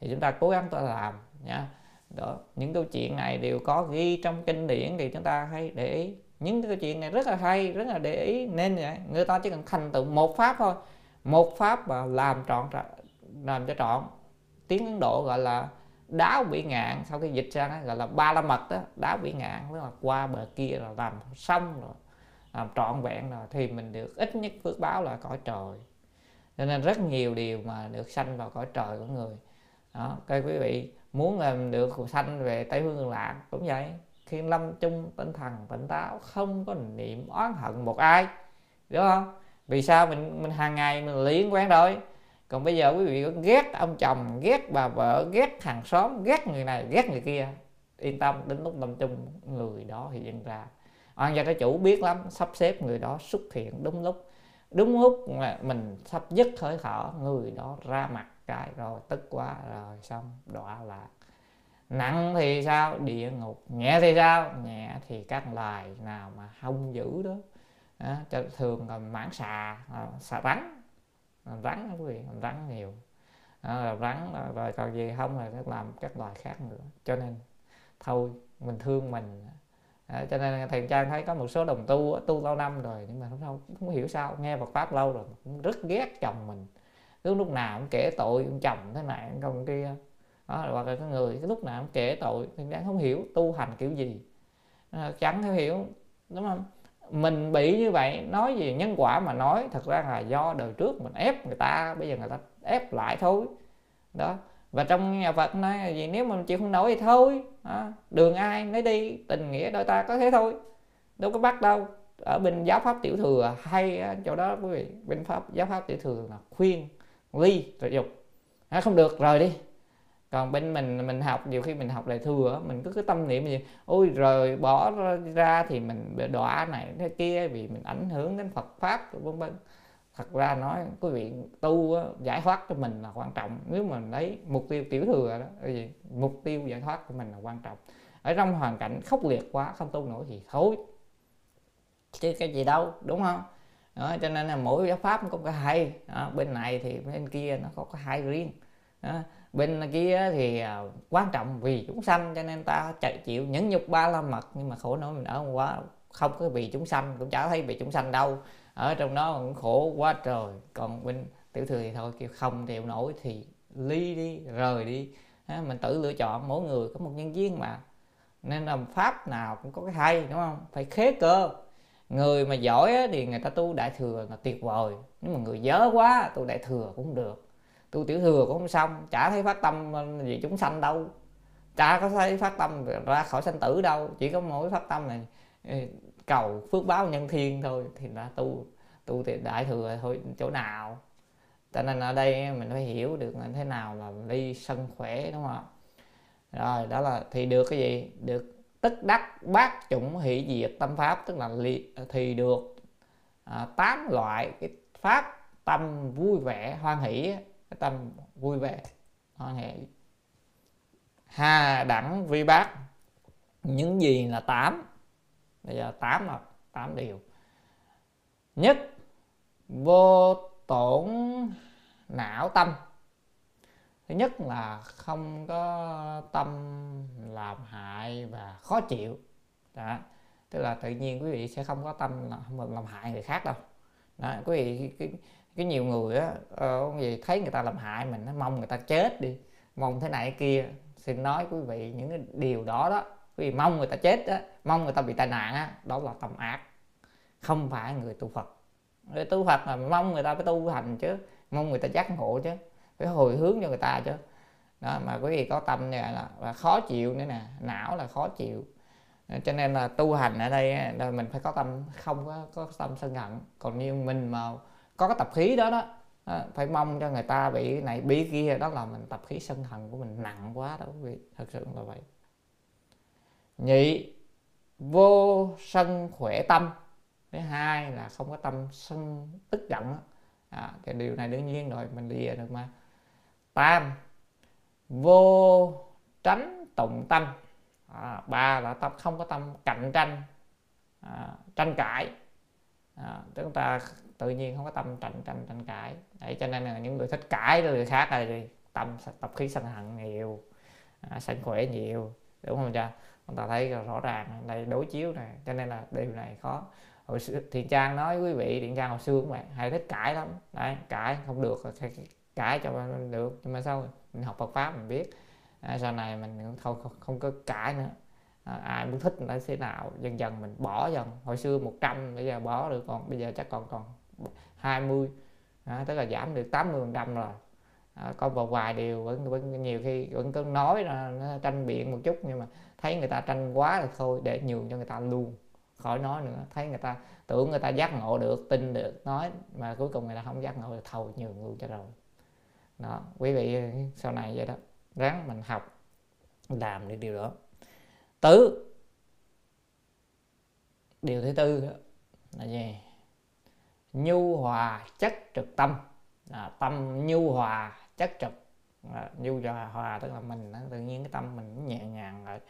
Thì chúng ta cố gắng ta làm nha đó, những câu chuyện này đều có ghi trong kinh điển thì chúng ta hãy để ý những cái chuyện này rất là hay, rất là để ý. Nên vậy, người ta chỉ cần thành tựu một pháp thôi. Một pháp mà làm trọn làm cho trọn. Tiếng ấn độ gọi là đáo bị ngạn. Sau khi dịch sang gọi là ba la mật đó đáo bị ngạn. Tức là qua bờ kia là làm xong rồi, làm trọn vẹn rồi. Thì mình được ít nhất phước báo là cõi trời. Cho nên rất nhiều điều mà được sanh vào cõi trời của người. Đó các quý vị muốn làm được sanh về tây phương lạc, cũng vậy khi lâm chung tinh thần tỉnh táo, không có niệm oán hận một ai. Đúng không? Vì sao? Mình mình hàng ngày mình liên quan rồi. Còn bây giờ quý vị có ghét ông chồng, ghét bà vợ, ghét hàng xóm, ghét người này, ghét người kia, yên tâm, đến lúc lâm chung người đó thì hiện ra. Oan gia cái chủ biết lắm, sắp xếp người đó xuất hiện đúng lúc. Đúng lúc mà mình sắp dứt hơi thở, người đó ra mặt cái rồi, tức quá, rồi xong, đọa lại nặng thì sao? Địa ngục. Nhẹ thì sao? Nhẹ thì các loài nào mà không giữ đó. Cho thường là mãn xà à, xà rắn rắn quý vị rắn nhiều. Đó, rắn rồi còn gì không là làm các loài khác nữa. Cho nên thôi mình thương mình. Đó, cho nên thầy trang thấy có một số đồng tu tu lâu năm rồi nhưng mà không không, không hiểu sao nghe Phật pháp lâu rồi cũng rất ghét chồng mình. Cứ lúc nào cũng kể tội ông chồng thế này công kia đó hoặc là cái người cái lúc nào cũng kể tội thì đang không hiểu tu hành kiểu gì. À, chẳng hiểu đúng không? Mình bị như vậy nói gì nhân quả mà nói thật ra là do đời trước mình ép người ta bây giờ người ta ép lại thôi. Đó và trong nhà Phật nói gì nếu mà chịu không nổi thì thôi. À, đường ai lấy đi tình nghĩa đôi ta có thế thôi. Đâu có bắt đâu. Ở bên giáo pháp tiểu thừa hay chỗ đó quý vị bên pháp giáo pháp tiểu thừa là khuyên ly rồi dục. À, không được rời đi còn bên mình mình học nhiều khi mình học lại thừa mình cứ cái tâm niệm gì ôi rồi bỏ ra thì mình bị đọa này thế kia vì mình ảnh hưởng đến Phật pháp vân vân. Thật ra nói quý vị tu giải thoát cho mình là quan trọng. Nếu mà lấy mục tiêu tiểu thừa đó cái gì mục tiêu giải thoát của mình là quan trọng. Ở trong hoàn cảnh khốc liệt quá không tu nổi thì thôi. Chứ cái gì đâu đúng không? Đó, cho nên là mỗi giáo pháp có cái hay đó, bên này thì bên kia nó có cái hay riêng. Đó, bên kia thì à, quan trọng vì chúng sanh cho nên ta chạy chịu nhẫn nhục ba la mật nhưng mà khổ nỗi mình ở quá không có vì chúng sanh cũng chả thấy vì chúng sanh đâu. Ở trong đó cũng khổ quá trời. Còn bên tiểu thừa thì thôi kêu không chịu nổi thì ly đi rời đi. À, mình tự lựa chọn mỗi người có một nhân duyên mà. Nên là pháp nào cũng có cái hay đúng không? Phải khế cơ. Người mà giỏi thì người ta tu đại thừa là tuyệt vời. Nhưng mà người dở quá tu đại thừa cũng được tu tiểu thừa cũng không xong chả thấy phát tâm gì chúng sanh đâu. Chả có thấy phát tâm ra khỏi sanh tử đâu chỉ có mỗi phát tâm này ừ, cầu phước báo nhân thiên thôi thì đã tu tu thì đại thừa thôi chỗ nào. Cho nên ở đây mình phải hiểu được là thế nào là ly sân khỏe đúng không rồi đó là thì được cái gì? Được tức đắc bát chủng hỷ diệt tâm pháp tức là ly, thì được à, tám loại cái pháp tâm vui vẻ hoan hỷ cái tâm vui vẻ hoan hỷ. Hà đẳng vi bát những gì là tám. Bây giờ tám là tám điều. Nhất vô tổn não tâm. Thứ nhất là không có tâm làm hại và khó chịu. Đó. Tức là tự nhiên quý vị sẽ không có tâm làm, làm hại người khác đâu. Đó, quý vị cái, nhiều người á ờ, uh, gì thấy người ta làm hại mình nó mong người ta chết đi mong thế này kia. Xin nói quý vị những cái điều đó đó quý vị mong người ta chết á mong người ta bị tai nạn á đó là tầm ác. Không phải người tu phật. Người tu phật là mong người ta phải tu hành chứ mong người ta giác ngộ chứ phải hồi hướng cho người ta chứ. Đó mà quý vị có tâm như vậy là, là khó chịu nữa nè não là khó chịu. Cho nên là tu hành ở đây là mình phải có tâm không có, có tâm sân hận. Còn như mình mà có cái tập khí đó đó. À, phải mong cho người ta bị này bị kia đó là mình tập khí sân hận của mình nặng quá đó quý vị. Thật sự là vậy. Nhị vô sân khỏe tâm. Thứ hai là không có tâm sân tức giận à, cái điều này đương nhiên rồi mình đi được mà. Tam vô tránh tụng tâm. À, ba là tâm không có tâm cạnh tranh. À, tranh cãi. À, chúng ta tự nhiên không có tâm tranh tranh tranh cãi. Đấy cho nên là những người thích cãi với người khác là tâm tập khí sân hận nhiều à, sân khỏe nhiều đúng không cha? Chúng ta thấy rõ ràng đây đối chiếu này cho nên là điều này khó. Hồi xưa thiện trang nói quý vị thiện trang hồi xưa cũng vậy hay thích cãi lắm. Đấy cãi không được cãi cho mình được. Nhưng mà sao mình học Phật pháp mình biết? À, sau này mình không không, không có cãi nữa. À, ai muốn thích nó thế nào dần dần mình bỏ dần. Hồi xưa 100 bây giờ bỏ được còn bây giờ chắc còn còn 20 à, tức là giảm được 80 phần trăm rồi. À, còn vào vài điều vẫn, vẫn nhiều khi vẫn cứ nói là nó tranh biện một chút nhưng mà thấy người ta tranh quá là thôi để nhường cho người ta luôn khỏi nói nữa. Thấy người ta tưởng người ta giác ngộ được tin được nói mà cuối cùng người ta không giác ngộ được thôi nhường luôn cho rồi. Đó quý vị sau này vậy đó ráng mình học làm được điều đó. Tứ điều thứ tư là gì? Nhu hòa chất trực tâm. À, tâm nhu hòa chất trực. À, nhu hòa hòa tức là mình tự nhiên cái tâm mình nhẹ nhàng rồi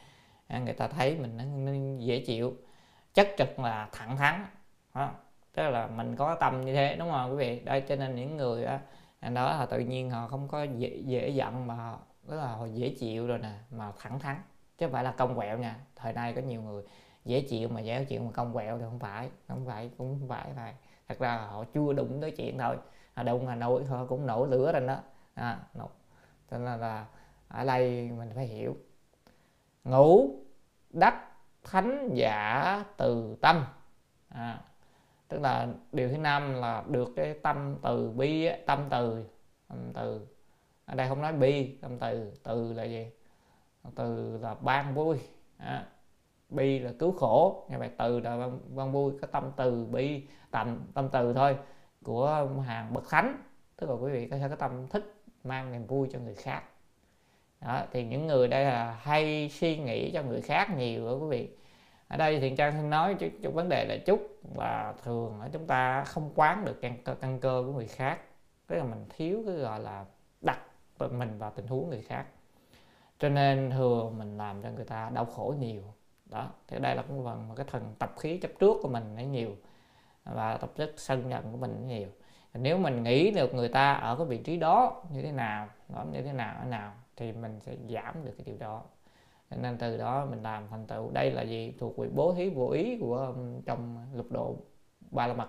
à, người ta thấy mình nó, nó dễ chịu. Chất trực là thẳng thắn. Đó. tức là mình có tâm như thế đúng không quý vị? Đây cho nên những người à, đó, đó là tự nhiên họ không có dễ, dễ giận mà tức là họ dễ chịu rồi nè mà thẳng thắn. Chứ không phải là công quẹo nha. Thời nay có nhiều người dễ chịu mà dễ chịu mà công quẹo thì không phải không phải cũng không phải này thật ra họ chưa đụng tới chuyện thôi. À, đụng là nổi họ cũng nổi lửa rồi đó. À, nổ. cho nên là ở đây mình phải hiểu. Ngủ đắc thánh giả từ tâm. À, tức là điều thứ năm là được cái tâm từ bi tâm từ tâm từ. Ở đây không nói bi tâm từ từ là gì? Từ là ban vui. À, bi là cứu khổ. Nghe vậy từ là văn, văn vui có tâm từ bi tầm tâm từ thôi của hàng bậc thánh. Tức là quý vị có thể có tâm thích mang niềm vui cho người khác. Đó, thì những người đây là hay suy nghĩ cho người khác nhiều đó quý vị. Ở đây thì trang xin nói chút, chút vấn đề là chút là thường ở chúng ta không quán được căn, căn cơ của người khác. Tức là mình thiếu cái gọi là đặt mình vào tình huống người khác. Cho nên thường mình làm cho người ta đau khổ nhiều đó, thì đây là cái phần mà cái thần tập khí chấp trước của mình nó nhiều, và tập rất sân nhận của mình nhiều. Nếu mình nghĩ được người ta ở cái vị trí đó như thế nào đó như thế nào, ở nào, thì mình sẽ giảm được cái điều đó. Nên từ đó mình làm thành tựu. Đây là gì? Thuộc về bố thí vô ý của um, trong lục độ ba la mật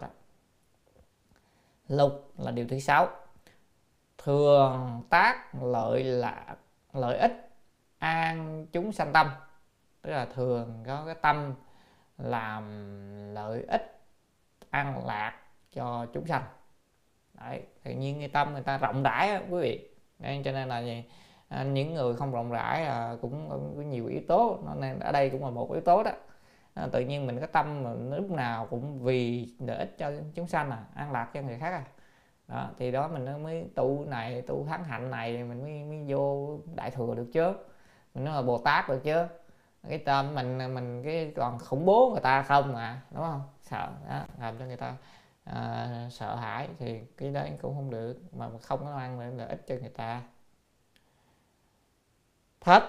lục là điều thứ sáu. Thường tác lợi là lợi ích, an chúng sanh tâm tức là thường có cái tâm làm lợi ích an lạc cho chúng sanh. Đấy tự nhiên cái tâm người ta rộng rãi đó, quý vị. Nên cho nên là gì à, những người không rộng rãi à, cũng có nhiều yếu tố nên ở đây cũng là một yếu tố đó. À, tự nhiên mình có tâm mà lúc nào cũng vì lợi ích cho chúng sanh à an lạc cho người khác à. Đó, thì đó mình mới tu này tu thắng hạnh này mình mới, mới vô đại thừa được chứ. Mình nói là bồ tát được chứ cái tâm mình mình cái còn khủng bố người ta không mà đúng không? Sợ đó, làm cho người ta à, sợ hãi thì cái đấy cũng không được mà không có mang lợi ích cho người ta. Thất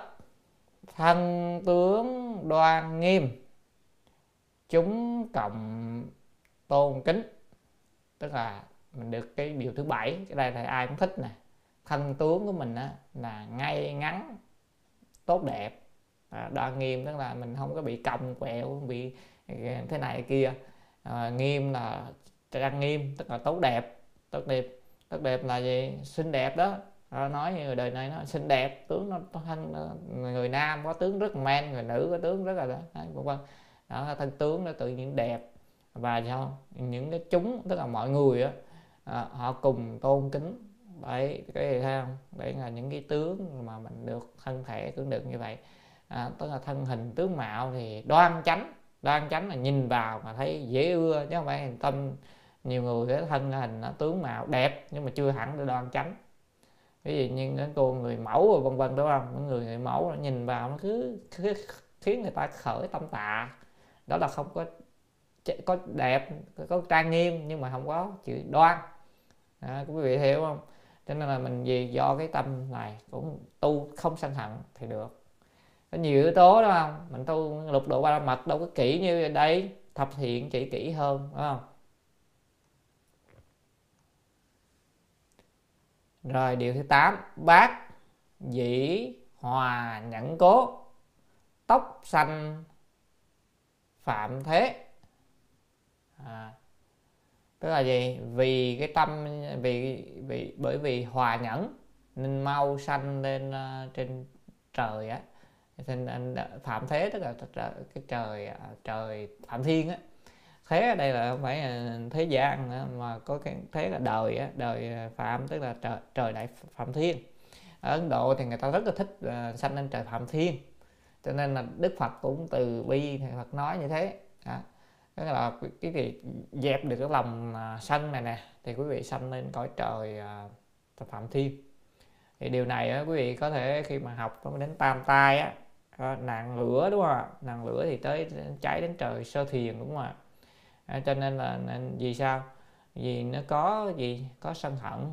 thân tướng đoan nghiêm chúng cộng tôn kính. Tức là mình được cái điều thứ bảy cái đây là ai cũng thích nè. Thân tướng của mình á, là ngay ngắn tốt đẹp à, đoan nghiêm tức là mình không có bị còng quẹo bị ờ, thế này kia. À, nghiêm là trang nghiêm tức là tốt đẹp tốt đẹp tốt đẹp là gì? Xinh đẹp đó. Nó nói như đời này nó xinh đẹp tướng nó thân ờ, người nam có tướng rất man người nữ có tướng rất là đó. Vân vân. Đó thân tướng nó tự nhiên đẹp. Và sao những cái chúng tức là mọi người á họ cùng tôn kính. Đấy cái gì thấy không? Đấy là những cái tướng mà mình được thân thể tướng được như vậy à, tức là thân hình tướng mạo thì đoan chánh đoan chánh là nhìn vào mà thấy dễ ưa chứ không phải tâm. Nhiều người cái thân hình nó tướng mạo đẹp nhưng mà chưa hẳn để đoan chánh. Ví dụ như cái cô người mẫu rồi vân vân đúng không? Những người người mẫu nhìn vào nó cứ, cứ khiến người ta khởi tâm tạ. Đó là không có có đẹp có trang nghiêm nhưng mà không có chữ đoan. À, quý vị hiểu không? Cho nên là mình vì do cái tâm này cũng tu không sanh hận thì được có nhiều yếu tố đúng không? Mình tu lục độ ba la mật đâu có kỹ như đây. Thập thiện chỉ kỹ hơn đúng không? Rồi điều thứ 8 bát dĩ hòa nhẫn cố. Tóc xanh phạm thế. À, tức là gì? Vì cái tâm vì vì bởi vì hòa nhẫn nên mau sanh lên uh, trên trời á nên anh phạm thế tức là cái trời à, trời phạm thiên á. Thế ở đây là không phải là thế gian nữa, mà có cái thế là đời á, đời à, phạm tức là trời, trời đại phạm thiên. Ở Ấn Độ thì người ta rất là thích uh, sanh lên trời phạm thiên. Cho nên là Đức Phật cũng từ bi thì Phật nói như thế à, tức là cái gì dẹp được cái lòng uh, sân này nè thì quý vị sanh lên cõi trời uh, phạm thiên. Thì điều này á, quý vị có thể khi mà học đến tam tai á Ờ, nạn lửa đúng không ạ? Nạn lửa thì tới cháy đến trời sơ thiền đúng không ạ? À, cho nên là nên, vì sao? Vì nó có gì? Có sân hận.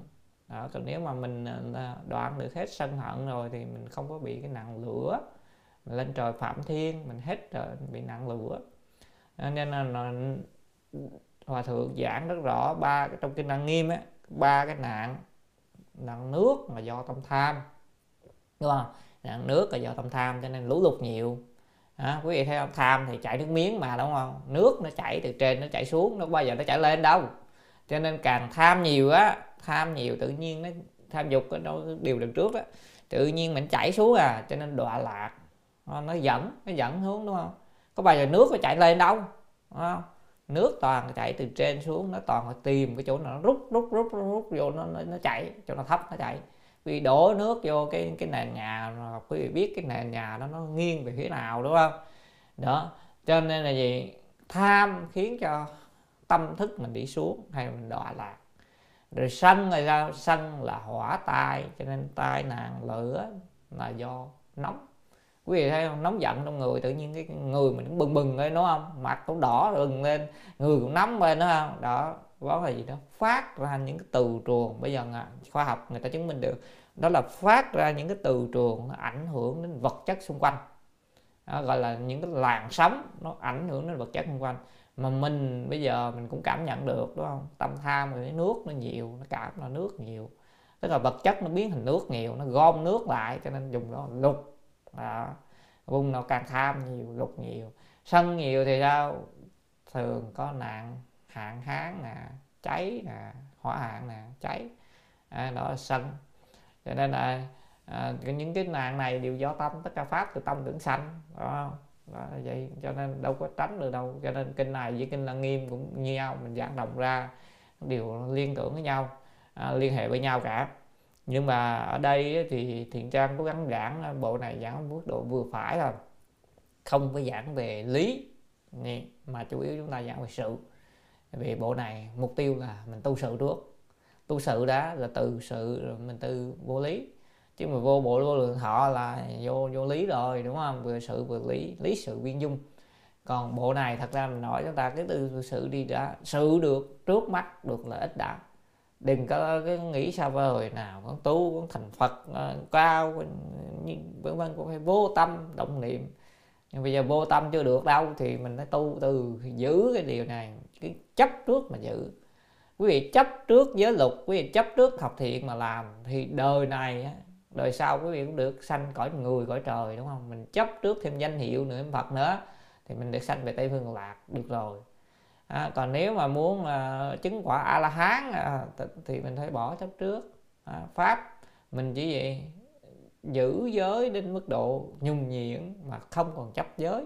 Đó, còn nếu mà mình ờ, đoạn được hết sân hận rồi thì mình không có bị cái nặng lửa. Mình lên trời phạm thiên mình hết rồi bị nặng lửa. Nên là, là hòa thượng giảng rất rõ ba trong kinh đăng nghiêm á ba cái nạn nạn nước mà do tâm tham. Đúng không? Nước là do tâm tham cho nên lũ lụt nhiều. À, quý vị thấy không? Tham thì chảy nước miếng mà đúng không? Nước nó chảy từ trên nó chảy xuống nó bao giờ nó chảy lên đâu. Cho nên càng tham nhiều á tham nhiều tự nhiên nó tham dục nó điều đằng trước á tự nhiên mình chảy xuống à cho nên đọa lạc. Nó dẫn nó dẫn xuống đúng không? Có bao giờ nước nó chảy lên đâu đúng không? Nước toàn chạy từ trên xuống nó toàn tìm cái chỗ nào nó rút rút rút rút, rút vô nó, nó nó chạy chỗ nào thấp nó chạy vì đổ nước vô cái cái nền nhà quý vị biết cái nền nhà đó nó nghiêng về phía nào, đúng không? Đó, cho nên là gì? Tham khiến cho tâm thức mình đi xuống hay mình đọa lạc. Rồi sân là sao? Sân là hỏa tai, cho nên tai nạn, lửa là do nóng. Quý vị thấy không? Nóng giận trong người, tự nhiên cái người mình cũng bừng bừng lên, đúng không? Mặt cũng đỏ bừng lên, người cũng nóng lên, đúng không? Đó đó là gì đó? Phát ra những cái từ trường bây giờ khoa học người ta chứng minh được. Đó là phát ra những cái từ trường nó ảnh hưởng đến vật chất xung quanh. Đó, gọi là những cái làn sóng nó ảnh hưởng đến vật chất xung quanh. Mà mình bây giờ mình cũng cảm nhận được đúng không? Tâm tham rồi nước nó nhiều nó cảm là nước nhiều. Tức là vật chất nó biến thành nước nhiều nó gom nước lại cho nên dùng đó lục. Đó. vùng nào càng tham nhiều lục nhiều. Sân nhiều thì sao? Thường có nạn hạn hán nè cháy nè hỏa hạn nè cháy. À, đó là sân cho nên là à, những cái nạn này đều do tâm tất cả pháp từ tâm tưởng sanh đó, đó là vậy. Cho nên đâu có tránh được đâu. Cho nên kinh này với kinh lăng nghiêm cũng như nhau mình giảng đồng ra đều liên tưởng với nhau à, liên hệ với nhau cả. Nhưng mà ở đây thì thiện trang cố gắng giảng à, bộ này giảng mức độ vừa phải thôi. Không có giảng về lý mà chủ yếu chúng ta giảng về sự vì bộ này mục tiêu là mình tu sự trước tu sự đã là từ sự rồi mình từ vô lý. Chứ mà vô bộ, vô lượng thọ là vô vô lý rồi, đúng không? Vừa sự vừa lý lý sự viên dung. Còn bộ này thật ra mình nói chúng ta cái từ sự đi đã sự được, trước mắt được lợi ích đã. Đừng có cái nghĩ sao vời nào, con tu, con thành phật ờ, cao vân vân cũng phải vô tâm, động niệm. Nhưng bây giờ vô tâm chưa được đâu, thì mình phải tu từ, giữ cái điều này chấp trước mà giữ. Quý vị chấp trước giới luật quý vị chấp trước học thiện mà làm thì đời này đời sau quý vị cũng được sanh cõi người cõi trời đúng không? Mình chấp trước thêm danh hiệu nữa phật nữa thì mình được sanh về tây phương lạc được rồi. À, còn nếu mà muốn uh, chứng quả a la hán uh, à, thì mình phải bỏ chấp trước. À, pháp mình chỉ vậy giữ giới đến mức độ nhung nhiễn mà không còn chấp giới.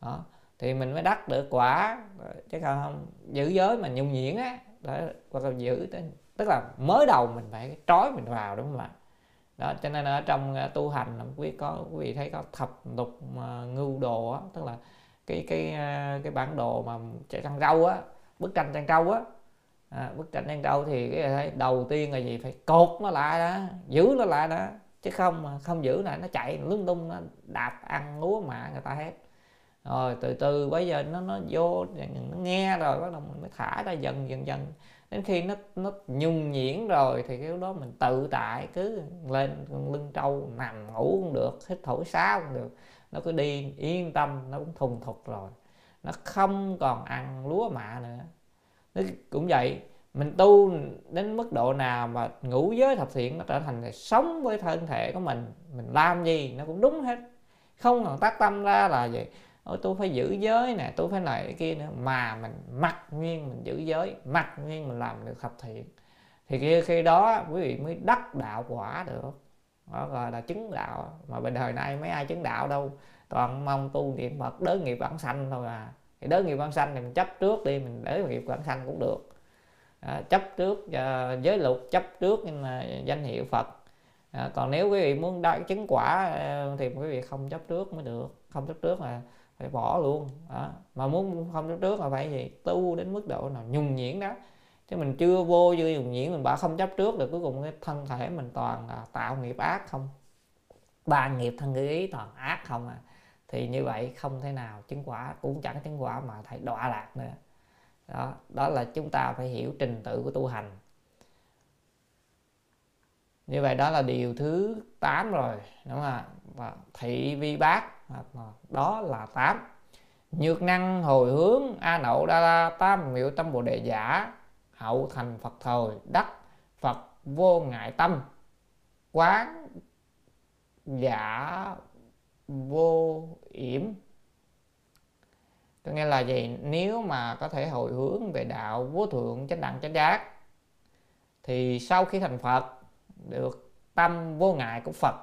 Đó thì mình mới đắc được quả. Chứ không giữ giới mà nhung nhiễn á đó hoặc là giữ tức là mới đầu mình phải trói mình vào đúng không ạ? Đó cho nên ở trong à, tu hành quý có quý vị thấy có thập lục à, ngưu đồ á tức là cái cái à, cái bản đồ mà chạy trăng râu á bức tranh trăng trâu á. À, bức tranh trăng trâu thì cái thấy đầu tiên là gì? Phải cột nó lại đó giữ nó lại đó chứ không không giữ lại nó chạy lung tung nó đạp ăn lúa mạ người ta hết rồi, từ từ, bây giờ nó nó vô, nó nghe rồi, bắt đầu mình mới thả ra dần dần dần. Đến khi nó nó nhung nhuyễn rồi thì cái đó mình tự tại, cứ lên lưng trâu, nằm ngủ cũng được, hít thổi sáo cũng được. Nó cứ đi yên tâm, nó cũng thùng thục rồi. Nó không còn ăn lúa mạ nữa. Nó cũng vậy, mình tu đến mức độ nào mà ngủ giới thập thiện, nó trở thành sống với thân thể của mình. Mình làm gì, nó cũng đúng hết. Không còn tác tâm ra là gì Ôi, tôi phải giữ giới nè tôi phải này cái kia nữa mà mình mặc nhiên mình giữ giới mặc nhiên mình làm được thập thiện. Thì khi, khi đó quý vị mới đắc đạo quả được. Đó gọi là chứng đạo. Mà bình thời nay mấy ai chứng đạo đâu. Toàn mong tu niệm phật đới nghiệp bản sanh thôi à. Thì đới nghiệp bản sanh thì mình chấp trước đi mình đới nghiệp bản sanh cũng được. À, chấp trước uh, giới luật chấp trước nhưng mà danh hiệu phật. À, còn nếu quý vị muốn đa chứng quả à, thì quý vị không chấp trước mới được. Không chấp trước là phải bỏ luôn. Đó. mà muốn không chấp trước là phải gì tu đến mức độ nào nhung nhiễn đó. Chứ mình chưa vô chưa nhung nhiễn mình bảo không chấp trước được, cuối cùng cái thân thể mình toàn là tạo nghiệp ác không? Ba nghiệp thân ngữ ý toàn ác không à? Thì như vậy không thể nào chứng quả, cũng chẳng chứng quả mà thầy đọa lạc nữa. Đó đó là chúng ta phải hiểu trình tự của tu hành. Như vậy đó là điều thứ 8 rồi, đúng không và thị vi bác đó là 8 nhược năng hồi hướng a nậu đa la tam miệu tâm bồ đề giả, hậu thành phật thời, đắc phật vô ngại tâm, quán giả vô yểm. Có nghĩa là gì? Nếu mà có thể hồi hướng về đạo vô thượng chánh đẳng chánh giác, thì sau khi thành phật, được tâm vô ngại của phật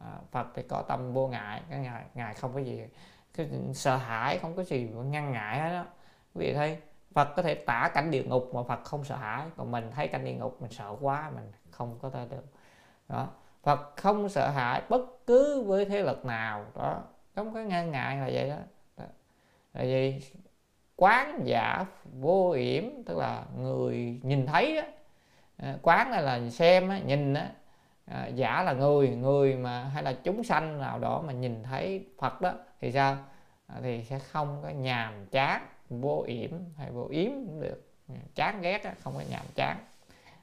à, phật thì có tâm vô ngại cái ngài ngài không có gì cái sợ hãi không có gì ngăn ngại hết đó quý vị thấy Phật có thể tả cảnh địa ngục mà Phật không sợ hãi còn mình thấy cảnh địa ngục mình sợ quá mình không có thể được. Đó. Phật không sợ hãi bất cứ với thế lực nào đó. Không có ngăn ngại là vậy đó, đó. là gì quán giả vô yểm tức là người nhìn thấy đó. À, quán này là xem nhìn đó à, giả là người người mà hay là chúng sanh nào đó mà nhìn thấy Phật đó thì sao? À, thì sẽ không có nhàm chán vô yểm hay vô yếm cũng được. Ừ, chán ghét đó, không có nhàm chán.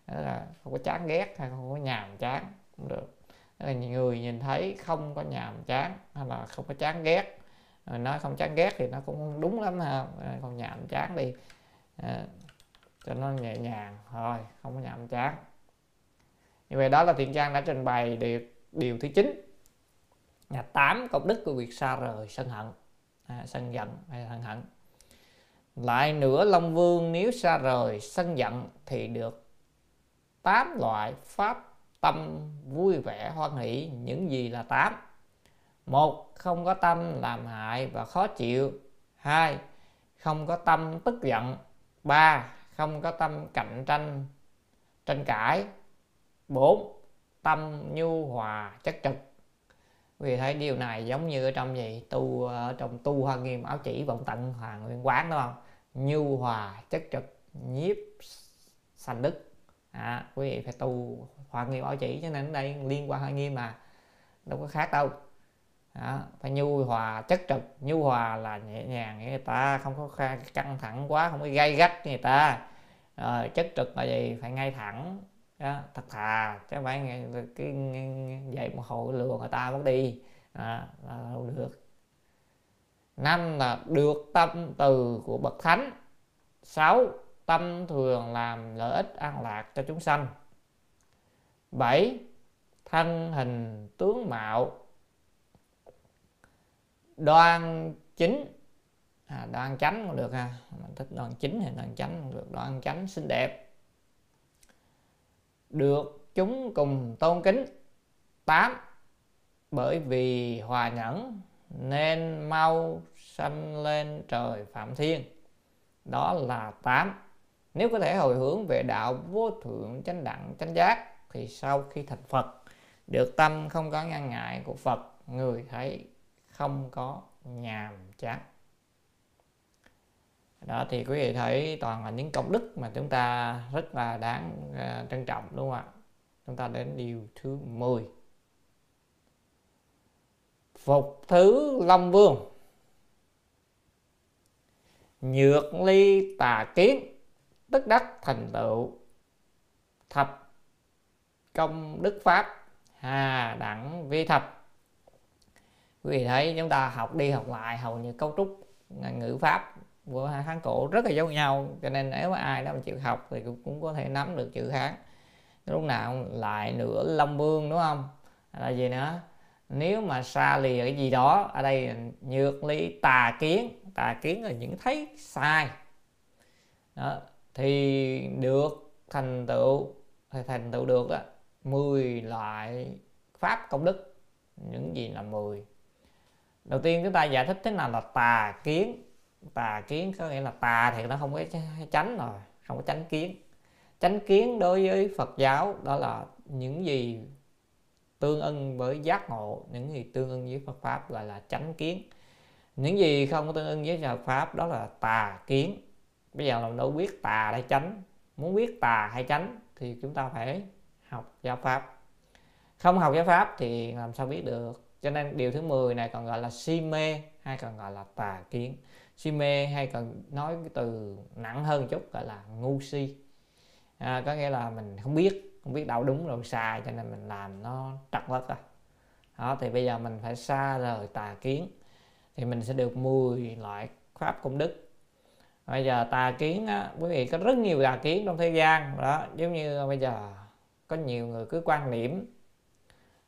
Đó là không có chán ghét hay không có nhàm chán cũng được. Là người nhìn thấy không có nhàm chán hay là không có chán ghét. À, nói không chán ghét thì nó cũng đúng lắm ha không? À, còn nhàm chán đi. À, cho nó nhẹ nhàng thôi không có nhàm chán như vậy đó là thiện trang đã trình bày điều điều thứ chín. Là tám công đức của việc xa rời sân hận. À, sân giận hay là hận. Lại nữa long vương nếu xa rời sân giận thì được tám loại pháp tâm vui vẻ hoan hỷ những gì là tám. Một không có tâm làm hại và khó chịu. Hai không có tâm tức giận. Ba không có tâm cạnh tranh tranh cãi bốn tâm nhu hòa chất trực. Vì thấy điều này giống như ở trong gì? Tu ờ, ở trong tu hoa nghiêm áo chỉ vọng tận hoàng nguyên quán đúng không? Nhu hòa chất trực nhiếp sanh đức. À, quý vị phải tu hoa nghiêm áo chỉ cho nên ở đây liên quan hoa nghiêm mà đâu có khác đâu. À, phải nhu hòa chất trực. Nhu hòa là nhẹ nhàng người ta không có căng thẳng quá không có gây gắt người ta. Rồi chất trực là gì? Phải ngay thẳng đó, thật thà chứ phải nghe cái dậy một hồi lừa người ta mất đi. À, là không được. Năm là được tâm từ của bậc thánh. Sáu tâm thường làm lợi ích an lạc cho chúng sanh. Bảy thân hình tướng mạo. Đoan chính. À, đoan chánh cũng được ha. Mình thích đoan chính thì đoan chánh cũng được. Đoan chánh xinh đẹp được chúng cùng tôn kính tám. Bởi vì hòa nhẫn, nên mau sanh lên trời phạm thiên. Đó là tám. Nếu có thể hồi hướng về đạo vô thượng chánh đẳng, chánh giác, thì sau khi thành phật, được tâm không có ngăn ngại của phật, người thấy không có nhàm chán đó thì quý vị thấy toàn là những công đức mà chúng ta rất là đáng uh, trân trọng đúng không ạ? Chúng ta đến điều thứ 10 phục thứ long vương. Nhược ly tà kiến tức đắc thành tựu thập công đức pháp hà đẳng vi thập. Quý vị thấy chúng ta học đi học lại hầu như cấu trúc ngữ pháp của hai hán cổ rất là giống nhau cho nên nếu mà ai đó mà chịu học thì cũng, cũng có thể nắm được chữ hán. Lúc nào lại nửa long vương đúng không? Là gì nữa? Nếu mà xa lìa cái gì đó ở đây nhược ly tà kiến. Tà kiến là những thấy sai. Đó, thì được thành tựu thì thành tựu được đó 10 loại pháp công đức những gì là 10 đầu tiên chúng ta giải thích thế nào là tà kiến tà kiến, có nghĩa là tà thì nó không có tránh rồi, không có tránh kiến. Tránh kiến đối với phật giáo đó là những gì tương ưng với giác ngộ, những gì tương ưng với phật pháp gọi là tránh kiến. Những gì không có tương ưng với phật pháp đó là tà kiến. Bây giờ làm đâu biết tà hay tránh muốn biết tà hay tránh thì chúng ta phải học giáo pháp. Không học giáo pháp thì làm sao biết được? Cho nên điều thứ 10 này còn gọi là si mê, hay còn gọi là tà kiến si mê hay còn nói cái từ nặng hơn chút gọi là ngu si. À, có nghĩa là mình không biết không biết đâu đúng đâu sai cho nên mình làm nó trật lất à. Đó thì bây giờ mình phải xa rời tà kiến thì mình sẽ được 10 loại pháp công đức. Bây giờ tà kiến á quý vị có rất nhiều tà kiến trong thế gian. Đó giống như bây giờ có nhiều người cứ quan niệm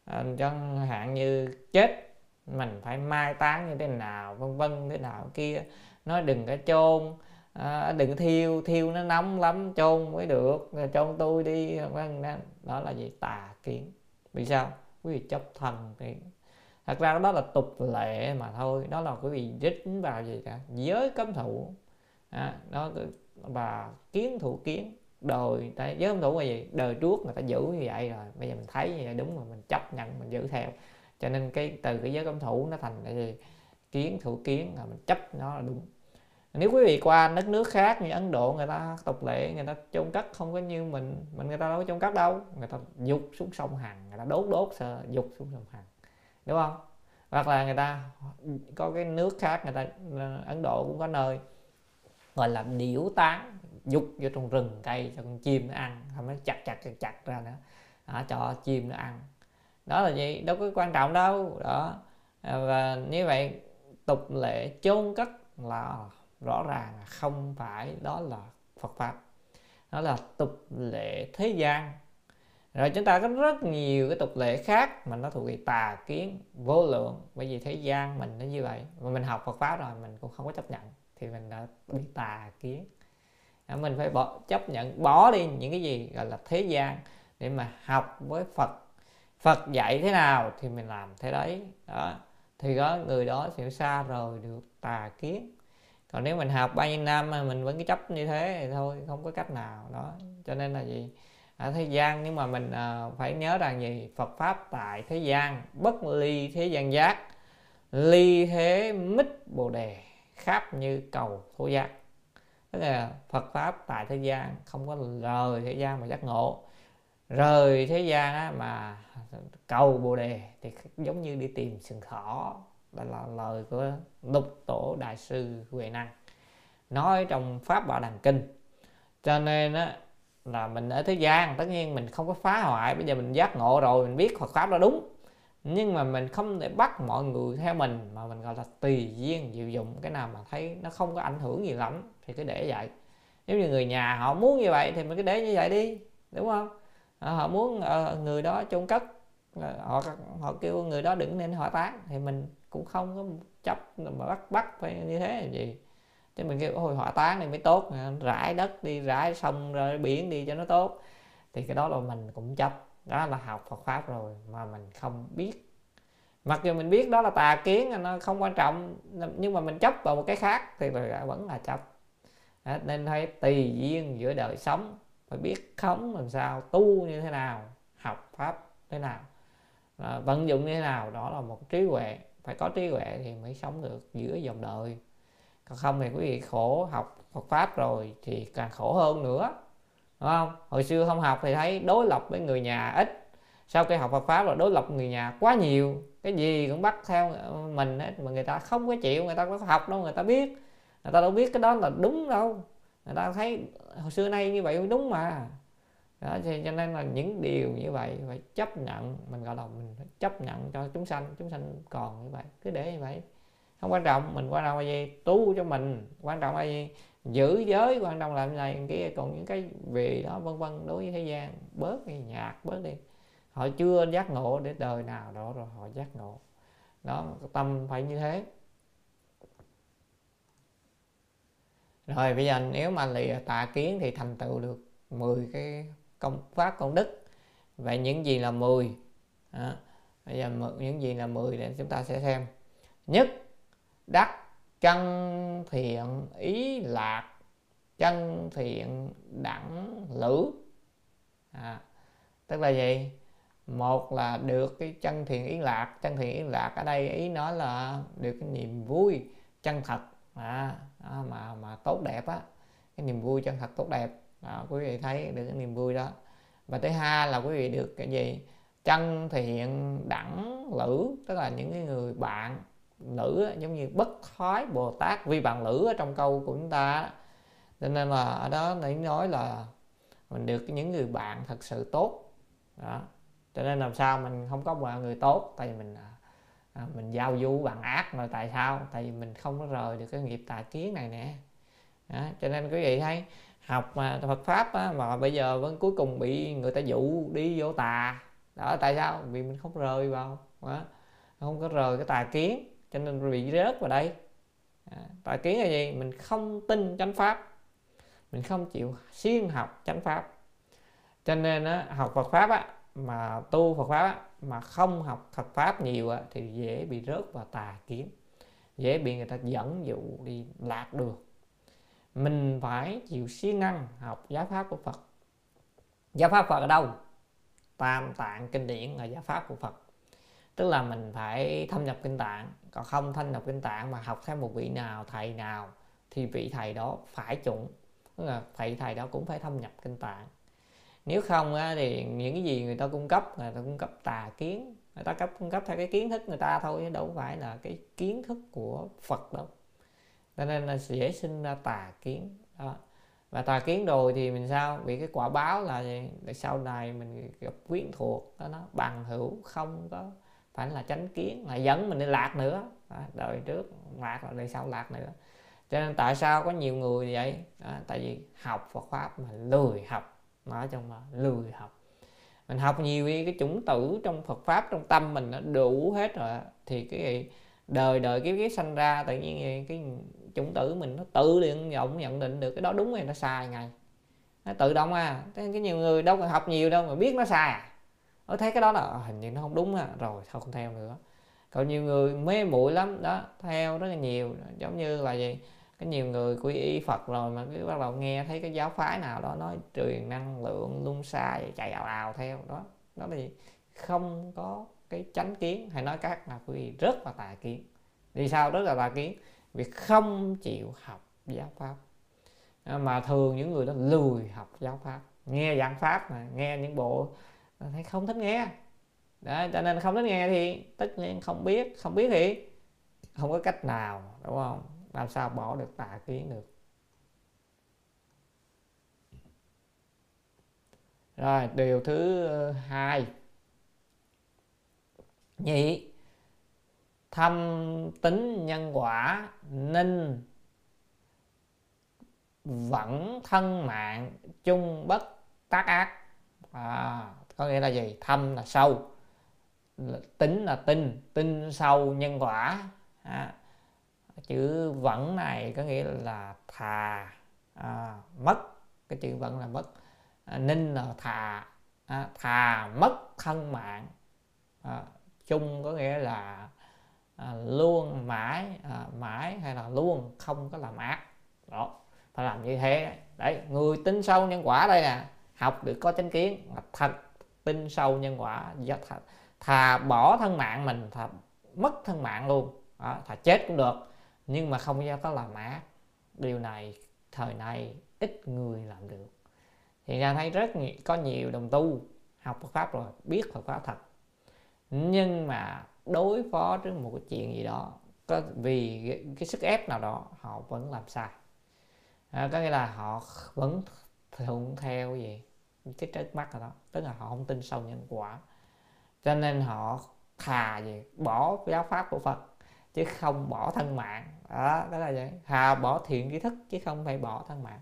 à, chẳng hạn như chết mình phải mai táng như thế nào vân vân thế nào kia. Nói đừng có chôn à, đừng thiêu thiêu nó nóng lắm chôn mới được. Chôn tôi đi vân đó. Là gì? Tà kiến. Vì sao? Quý vị chấp thần thì thật ra đó là tục lệ mà thôi. Đó là quý vị dính vào gì cả? Giới cấm thủ. À, đó và kiến thủ kiến. Đời tại giới cấm thủ là gì? Đời trước người ta giữ như vậy rồi. Bây giờ mình thấy như vậy đúng rồi mình chấp nhận mình giữ theo cho nên cái từ cái giới cấm thủ nó thành cái gì? Kiến thủ kiến là mình chấp nó là đúng. Nếu quý vị qua đất nước khác như Ấn Độ người ta tục lệ người ta chôn cất không có như mình mình người ta đâu có chôn cất đâu. Người ta dục xuống sông Hằng người ta đốt đốt sờ dục xuống sông Hằng. Đúng không? Hoặc là người ta có cái nước khác người ta ờ, Ấn Độ cũng có nơi gọi là điểu tán dục vô trong rừng cây cho con chim nó ăn không nó chặt chặt chặt chặt ra nữa. Đó, cho chim nó ăn đó là gì đâu có quan trọng đâu. Đó. À, và như vậy, tục lệ chôn cất là rõ ràng không phải đó là Phật pháp. Đó là tục lệ thế gian. Rồi chúng ta có rất nhiều cái tục lệ khác mà nó thuộc về tà kiến vô lượng. Bởi vì thế gian mình nó như vậy. Mà mình học Phật pháp rồi, mình cũng không có chấp nhận. Thì mình đã bị tà kiến. À, mình phải bỏ, chấp nhận bỏ đi những cái gì gọi là thế gian để mà học với Phật Phật dạy thế nào thì mình làm thế đấy. Đó. Thì có người đó sẽ xa rồi được tà kiến. Còn nếu mình học bao nhiêu năm mà mình vẫn cứ chấp như thế thì thôi không có cách nào. Đó. Cho nên là gì? Ở thế gian nhưng mà mình à, phải nhớ rằng gì? Phật pháp tại thế gian bất ly thế gian giác ly thế mít bồ đề khắp như cầu thổ giác. Tức là Phật pháp tại thế gian không có rời thế gian mà giác ngộ rời thế gian á, mà cầu bồ đề thì giống như đi tìm sừng thỏ. Đó là lời của lục tổ đại sư huệ năng. Nói trong pháp bảo đàn kinh. Cho nên á là mình ở thế gian tất nhiên mình không có phá hoại. Bây giờ mình giác ngộ rồi mình biết Phật pháp đó đúng. Nhưng mà mình không thể bắt mọi người theo mình mà mình gọi là tùy duyên diệu dụng. Cái nào mà thấy nó không có ảnh hưởng gì lắm thì cứ để vậy. Nếu như người nhà họ muốn như vậy thì mình cứ để như vậy đi đúng không? À, họ muốn à, người đó chôn cất. À, họ họ kêu người đó đừng nên hỏa táng. Thì mình cũng không có chấp mà bắt bắt phải như thế là gì. Chứ mình kêu ôi hỏa táng này mới tốt rải đất đi rải sông rồi biển đi cho nó tốt. Thì cái đó là mình cũng chấp. Đó là học Phật pháp rồi mà mình không biết. Mặc dù mình biết đó là tà kiến à, nó không quan trọng nhưng mà mình chấp vào một cái khác thì vẫn là chấp. Nên hãy tùy duyên giữa đời sống phải biết khống làm sao tu như thế nào học pháp thế nào. À, vận dụng như thế nào đó là một trí huệ. Phải có trí huệ thì mới sống được giữa dòng đời. Còn không thì quý vị khổ học Phật pháp rồi thì càng khổ hơn nữa đúng không? Hồi xưa không học thì thấy đối lập với người nhà ít. Sau khi học Phật pháp rồi đối lập người nhà quá nhiều. Cái gì cũng bắt theo mình hết mà người ta không có chịu người ta có học đâu người ta biết. Người ta đâu biết cái đó là đúng đâu người ta thấy hồi xưa nay như vậy đúng mà. Đó, cho nên là những điều như vậy phải chấp nhận, mình gọi là mình phải chấp nhận cho chúng sanh chúng sanh còn như vậy, cứ để như vậy. Không quan trọng, mình quan trọng là gì tu cho mình, quan trọng là gì giữ giới, quan trọng làm này kia, còn những cái vì đó, vân vân, đối với thế gian, bớt đi nhạt, bớt đi. Họ chưa giác ngộ để đời nào đó rồi, họ giác ngộ. Đó, tâm phải như thế. Rồi bây giờ nếu mà lìa tà kiến thì thành tựu được 10 cái công pháp công đức. Vậy những gì là 10 đó. bây giờ những gì là 10 để chúng ta sẽ xem. Nhất đắc chân thiện ý lạc chân thiện đẳng lữ. À, tức là gì? Một là được cái chân thiện ý lạc. Chân thiện ý lạc ở đây ý nói là được cái niềm vui chân thật à, mà mà tốt đẹp á cái niềm vui chân thật tốt đẹp. Đó, quý vị thấy được cái niềm vui đó. Và thứ hai là quý vị được cái gì? Chân thiện đẳng lữ tức là những cái người bạn lữ giống như bất thoái bồ tát vi bạn lữ ở trong câu của chúng ta cho nên là ở đó nãy nói là mình được những người bạn thật sự tốt. Đó cho nên làm sao mình không có bạn người tốt tại vì mình à, à, mình giao du bằng ác mà tại sao? Tại vì mình không có rời được cái nghiệp tà kiến này nè. Đó, cho nên quý vị thấy học mà Phật pháp á, mà bây giờ vẫn cuối cùng bị người ta dụ đi vô tà. Đó tại sao? Vì mình không rời vào. Đó. không có rời cái tà kiến cho nên bị rớt vào đây. À, tà kiến là gì? Mình không tin chánh pháp. Mình không chịu siêng học chánh pháp. Cho nên á, học Phật pháp á, mà tu Phật pháp á, mà không học Phật pháp nhiều á, thì dễ bị rớt vào tà kiến dễ bị người ta dẫn dụ đi lạc đường. Mình phải chịu siêng năng học giáo pháp của Phật. Giáo pháp Phật ở đâu? Tam tạng kinh điển là giáo pháp của Phật. Tức là mình phải thâm nhập kinh tạng. Còn không thâm nhập kinh tạng mà học theo một vị nào thầy nào thì vị thầy đó phải chuẩn. Tức là thầy thầy đó cũng phải thâm nhập kinh tạng nếu không á, thì những cái gì người ta cung cấp người ta cung cấp tà kiến người ta cấp cung cấp theo cái kiến thức người ta thôi chứ đâu phải là cái kiến thức của Phật đâu. Cho nên là dễ sinh ra tà kiến đó. Và tà kiến rồi thì mình sao? Bị cái quả báo là gì để sau này mình gặp quyến thuộc đó nó bằng hữu không có phải là tránh kiến là dẫn mình đi lạc nữa. Đó, đời trước lạc rồi đời sau lạc nữa. Cho nên tại sao có nhiều người vậy? Đó, tại vì học Phật pháp mà lười học nói chung là lười học. Mình học nhiều cái, cái chủng tử trong Phật pháp trong tâm mình nó đủ hết rồi thì cái đời đời cái cái sanh ra tự nhiên cái chủng tử mình nó tự điện vọng nhận định được cái đó đúng hay nó sai ngay. Nó tự động à. Cái nhiều người đâu cần học nhiều đâu mà biết nó sai à. Ở thấy cái đó là ờ, hình như nó không đúng à rồi thôi không theo nữa. Còn nhiều người mê muội lắm đó theo rất là nhiều. Giống như là gì? Có nhiều người quy y Phật rồi mà cứ bắt đầu nghe thấy cái giáo phái nào đó nói truyền năng lượng lung xa chạy ào ào theo đó. Đó thì không có cái chánh kiến hay nói các là quý vị rất là tà kiến. Vì sao rất là tà kiến? Vì không chịu học giáo pháp. À, mà thường những người đó lười học giáo pháp. Nghe giảng pháp mà nghe những bộ à, thấy không thích nghe. Đó, cho nên không thích nghe thì tất nhiên không biết. Không biết thì không có cách nào đúng không? Làm sao bỏ được tà kiến được rồi điều thứ ờ, hai. Nhị thâm tính nhân quả nên vẫn thân mạng chung bất tác ác. À, có nghĩa là gì? Thâm là sâu tính là tin tin sâu nhân quả. À, chữ vẫn này có nghĩa là thà à, mất. Cái chữ vẫn là mất. À, ninh là thà à, thà mất thân mạng. À, chung có nghĩa là à, luôn mãi à, mãi hay là luôn không có làm ác. Đó phải làm như thế. Đấy người tin sâu nhân quả đây nè. Học được có chánh kiến là thật. Tin sâu nhân quả do thà, thà bỏ thân mạng mình thà mất thân mạng luôn. Đó, thà chết cũng được nhưng mà không do có làm ác. Điều này thời nay ít người làm được. Thì ra thấy rất nhiều, có nhiều đồng tu học Phật pháp rồi biết Phật pháp thật. Nhưng mà đối phó trước một cái chuyện gì đó có vì cái, cái sức ép nào đó họ vẫn làm sai. À, có nghĩa là họ vẫn thuận theo gì cái trước mắt rồi đó. Tức là họ không tin sâu nhân quả. Cho nên họ thà gì bỏ giáo pháp của Phật chứ không bỏ thân mạng. Đó đó là vậy. Hà, bỏ thiện kiến thức chứ không phải bỏ thân mạng.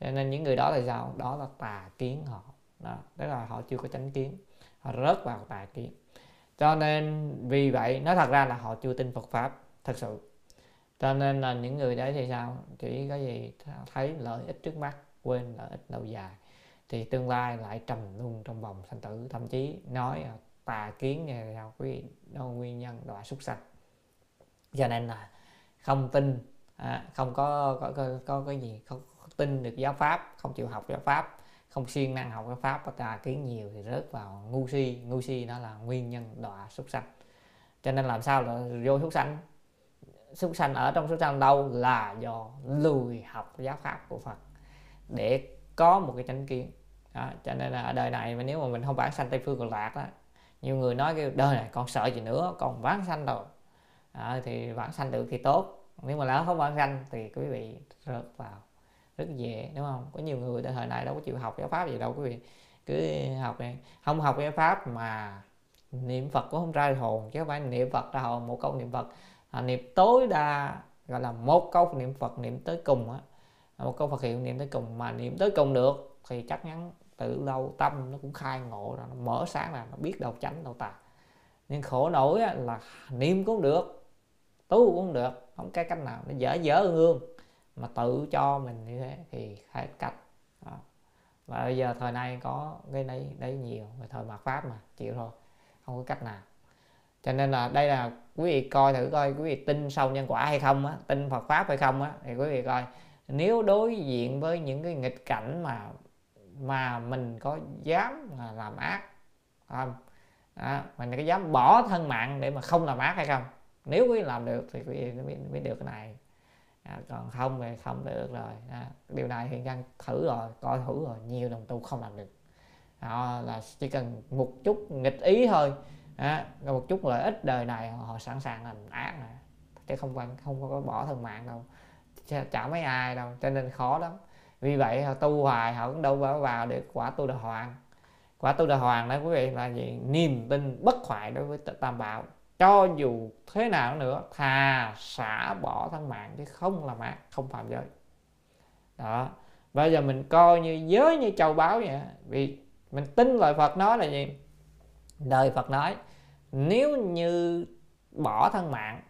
Cho nên những người đó là sao? Đó là tà kiến họ. Đó đó là họ chưa có chánh kiến. Họ rớt vào tà kiến. Cho nên vì vậy, nói thật ra là họ chưa tin Phật pháp, thật sự. Cho nên là những người đấy thì sao? Chỉ có gì? Thấy lợi ích trước mắt, quên lợi ích lâu dài. Thì tương lai lại trầm luôn trong vòng sanh tử. Thậm chí nói tà kiến như là quý vị, đó nguyên nhân đọa súc sanh cho nên là không tin à, không có có, có có cái gì không, tin được giáo pháp không chịu học giáo pháp không siêng năng học giáo pháp và tà kiến nhiều thì rớt vào ngu si. Ngu si nó là nguyên nhân đọa súc sanh. Cho nên làm sao là vô súc sanh? Súc sanh ở trong súc sanh đâu là do lùi học giáo pháp của phật để có một cái chánh kiến. Đó, cho nên là ở đời này mà nếu mà mình không vãng sanh tây phương cực lạc đó nhiều người nói cái đời này con sợ gì nữa con vãng sanh rồi à, thì vãng sanh được thì tốt. Nếu mà lỡ không vãng sanh thì quý vị rớt vào. Rất dễ đúng không? Có nhiều người thời này đâu có chịu học giáo pháp gì đâu quý vị cứ học này không học giáo pháp mà niệm phật cũng không ra hồn chứ không phải niệm phật ra hồn một câu niệm phật. À, niệm tối đa gọi là một câu niệm phật niệm tới cùng á. Một câu phật hiệu niệm tới cùng mà niệm tới cùng được thì chắc chắn từ lâu tâm nó cũng khai ngộ rồi nó mở sáng là nó biết đâu tránh đâu tà. Nhưng khổ nổi là niệm cũng được tú cũng được. Không cái cách nào. Nó dở dở ương mà tự cho mình như thế thì phải cách. Đó. và bây giờ thời nay có cái đấy đấy nhiều. Về thời mạt pháp mà chịu thôi. Không có cách nào. Cho nên là đây là quý vị coi thử coi quý vị tin sâu nhân quả hay không á tin Phật pháp hay không á thì quý vị coi. Nếu đối diện với những cái nghịch cảnh mà mà mình có dám là làm ác không? À, mình có dám bỏ thân mạng để mà không làm ác hay không? Nếu quý làm được thì quý mới, mới được cái này. À, còn không thì không được rồi. À, điều này hiện đang thử rồi coi thử rồi nhiều đồng tu không làm được. Họ là chỉ cần một chút nghịch ý thôi. À, một chút lợi ích đời này họ sẵn sàng làm ác này chứ không quan không có bỏ thân mạng đâu. Chả mấy ai đâu cho nên khó lắm. Vì vậy họ tu hoài họ cũng đâu vào vào được quả tu đà hoàng. Quả tu đà hoàng đó quý vị là gì? Niềm tin bất hoại đối với tam bảo cho dù thế nào nữa thà xả bỏ thân mạng chứ không làm ác không phạm giới. Đó. Bây giờ mình coi như giới như châu báu vậy vì mình tin lời Phật nói là gì? Đời Phật nói nếu như bỏ thân mạng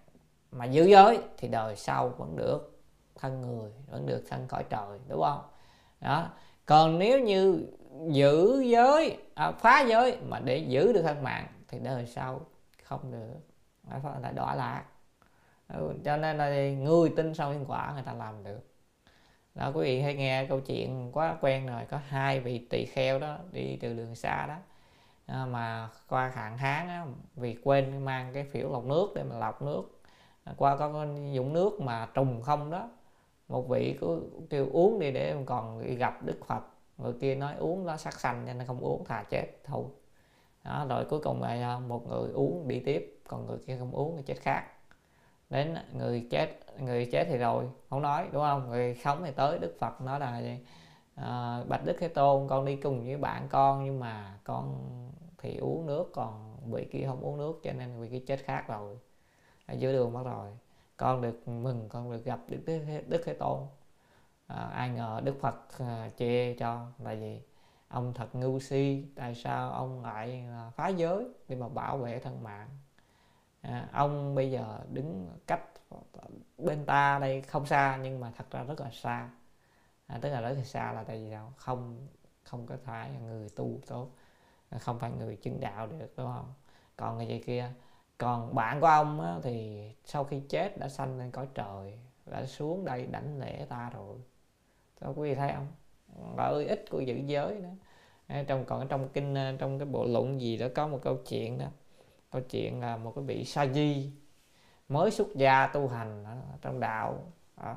mà giữ giới thì đời sau vẫn được thân người vẫn được thân cõi trời đúng không? Đó. Còn nếu như giữ giới à, phá giới mà để giữ được thân mạng thì đời sau không được. Là đọa lạc. Ừ, cho nên là người tin sau nhân quả người ta làm được. Đó quý vị hay nghe câu chuyện quá quen rồi có hai vị tỳ kheo đó đi từ đường xa đó à, mà qua hạn hán á, vì quên mang cái phiểu lọc nước để mà lọc nước. À, qua có cái dũng nước mà trùng không đó một vị cứ kêu uống đi để còn gặp đức phật. Người kia nói uống nó sắc xanh cho nên không uống thà chết thôi đó, rồi cuối cùng là à, một người uống đi tiếp còn người kia không uống thì chết khác. Đến người chết người chết thì rồi không nói đúng không? Người sống thì tới đức phật nói là gì à, bạch đức thế tôn con đi cùng với bạn con nhưng mà con thì uống nước còn vị kia không uống nước cho nên vị kia chết khác rồi. Ở giữa đường mất rồi. Con được mừng con được gặp đức đức, đức thế tôn. À, ai ngờ đức phật à, chê cho là gì? Ông thật ngu si tại sao ông lại à, phá giới để mà bảo vệ thân mạng? À, ông bây giờ đứng cách bên ta đây không xa nhưng mà thật ra rất là xa. À, tức là rất là xa là tại vì sao? Không không có phải là người tu tốt à, không phải người chứng đạo được đúng không? Còn người gì kia? Còn bạn của ông á, thì sau khi chết đã sanh lên cõi trời đã xuống đây đảnh lễ ta rồi. Sao quý vị thấy không? Ơi ít của giữ giới đó trong còn trong kinh ờ, trong cái bộ luận gì đó có một câu chuyện đó. Câu chuyện là một cái vị sa di mới xuất gia tu hành đó, trong đạo. Đó.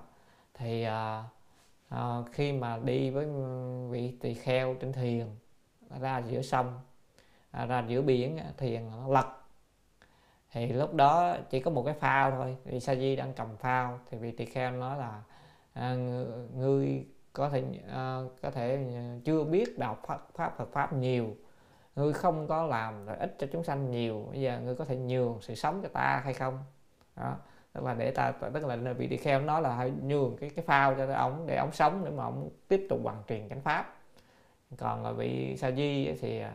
thì à, à, khi mà đi với vị tỳ kheo trên thuyền ra giữa sông à, ra giữa biển thuyền nó lật. Thì lúc đó chỉ có một cái phao thôi vị sa di đang cầm phao. Thì vị tỳ kheo nói là à, ngươi có thể uh, có thể à, chưa biết đạo pháp, pháp Phật pháp nhiều. Ngươi không có làm lợi ích cho chúng sanh nhiều bây giờ ngươi có thể nhường sự sống cho ta hay không? Đó tức là để ta tức là vị tỳ kheo nói là hãy nhường cái cái phao cho ông để ông sống để mà ông tiếp tục hoàn truyền chánh pháp. Còn là vị sa di thì à,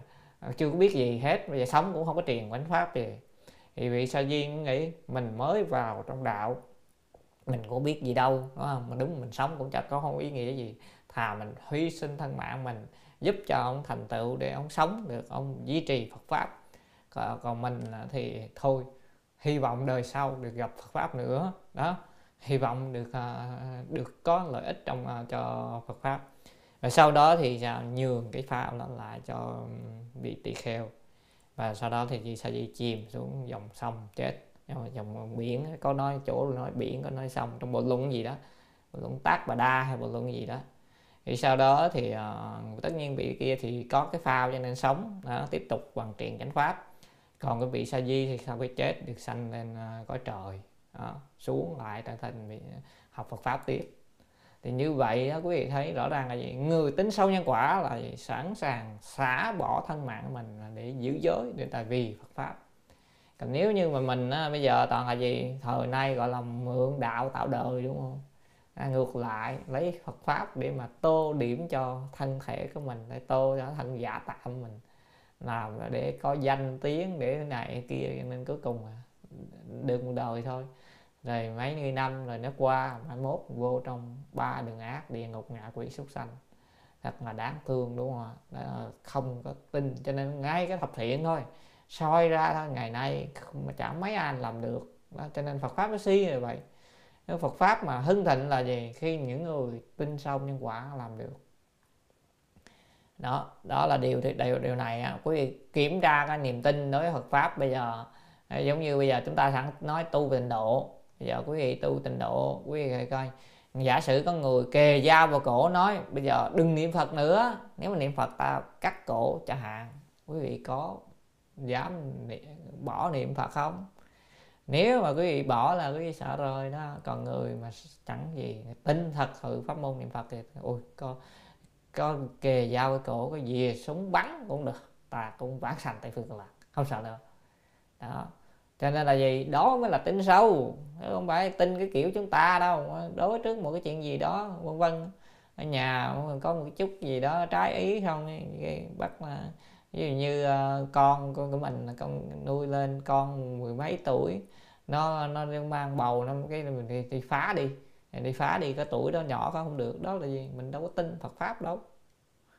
chưa có biết gì hết bây giờ sống cũng không có truyền chánh pháp gì thì vị sa di nghĩ mình mới vào trong đạo mình có biết gì đâu đúng không? Mà đúng mình sống cũng chắc có không ý nghĩa gì. Thà mình hy sinh thân mạng mình giúp cho ông thành tựu để ông sống được ông duy trì Phật pháp. Còn, còn mình thì thôi hy vọng đời sau được gặp Phật pháp nữa. Đó hy vọng được à, được có lợi ích trong à, cho Phật pháp. Và sau đó thì à, nhường cái phao nó lại cho vị tỳ kheo. Và sau đó thì chị sa di chìm xuống dòng sông chết dòng ờ, biển có nói chỗ nói biển có nói sông. Trong bộ luận gì đó bộ luận tác bà đa hay bộ luận gì đó. Thì sau đó thì uh, tất nhiên vị kia thì có cái phao cho nên sống đó, tiếp tục hoàn triện chánh pháp. Còn cái vị sa di thì sau khi chết được sanh lên uh, cõi trời đó, xuống lại trở thành vị học Phật pháp tiếp. Thì như vậy đó, quý vị thấy rõ ràng là gì? Người tính sâu nhân quả là gì? sẵn sàng xả bỏ thân mạng của mình để giữ giới để tại vì Phật pháp còn nếu như mà mình á, bây giờ toàn là gì? Thời nay gọi là mượn đạo tạo đời đúng không? À, ngược lại lấy Phật pháp để mà tô điểm cho thân thể của mình để tô cho thân giả tạm mình. Làm để có danh tiếng để này kia nên cuối cùng được một đời thôi. Rồi mấy mươi năm rồi nó qua mai mốt vô trong ba đường ác địa ngục ngạ quỷ súc sanh. Thật là đáng thương đúng không ạ? Không có tin cho nên ngay cái thập thiện thôi soi ra thôi ngày nay mà chẳng mấy ai làm được. Đó, cho nên Phật pháp nó si như vậy. Nếu Phật pháp mà hưng thịnh là gì? Khi những người tin sâu nhân quả làm được. Đó đó là điều điều điều này quý vị kiểm tra cái niềm tin đối với Phật pháp bây giờ à, giống như bây giờ chúng ta sẵn nói tu tịnh độ. Bây giờ quý vị tu tịnh độ quý vị coi giả sử có người kề dao vào cổ nói bây giờ đừng niệm phật nữa. Nếu mà niệm phật ta cắt cổ chẳng hạn. Quý vị có dám bỏ niệm phật không? Nếu mà quý vị bỏ là quý vị sợ rồi đó. Còn người mà chẳng gì tin thật sự pháp môn niệm phật thì ui, có có kề dao cái cổ cái gì súng bắn cũng được. Ta cũng vãng sanh tại phương lạc không sợ đâu. Đó. Cho nên là gì? Đó mới là tin sâu không phải tin cái kiểu chúng ta đâu. Đối trước một cái chuyện gì đó vân vân ở nhà có một chút gì đó trái ý không? Bắt là ví dụ như uh, con con của mình là con nuôi lên con mười mấy tuổi nó nó mang bầu nó cái mình đi, đi phá đi. Đi phá đi cái tuổi đó nhỏ có không được đó là gì? Mình đâu có tin Phật pháp đâu.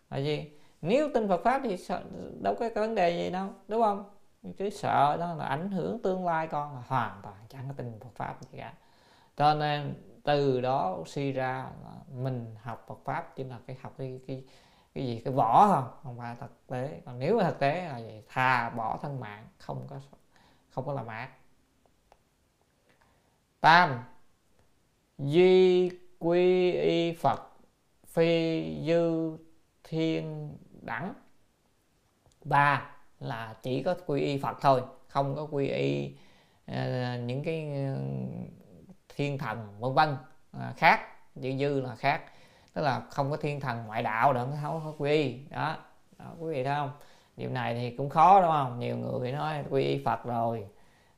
Là gì? Nếu tin Phật pháp thì sợ đâu có vấn đề gì đâu đúng không? Chứ sợ đó là ảnh hưởng tương lai con là hoàn toàn chẳng có tin Phật pháp gì cả. Cho nên từ đó suy ra là mình học Phật pháp chỉ là cái học cái cái cái gì? Cái vỏ không không phải thực tế. Còn nếu mà thực tế là gì? Thà bỏ thân mạng không có không có làm ác. Tam duy quy y phật phi dư thiên đẳng. Ba là chỉ có quy y phật thôi không có quy y uh, những cái uh, thiên thần vân vân uh, khác. Chữ dư là khác tức là không có thiên thần ngoại đạo được không có quy. Y đó. đó quý vị thấy không? Điều này thì cũng khó đúng không? Nhiều người nói quy y phật rồi.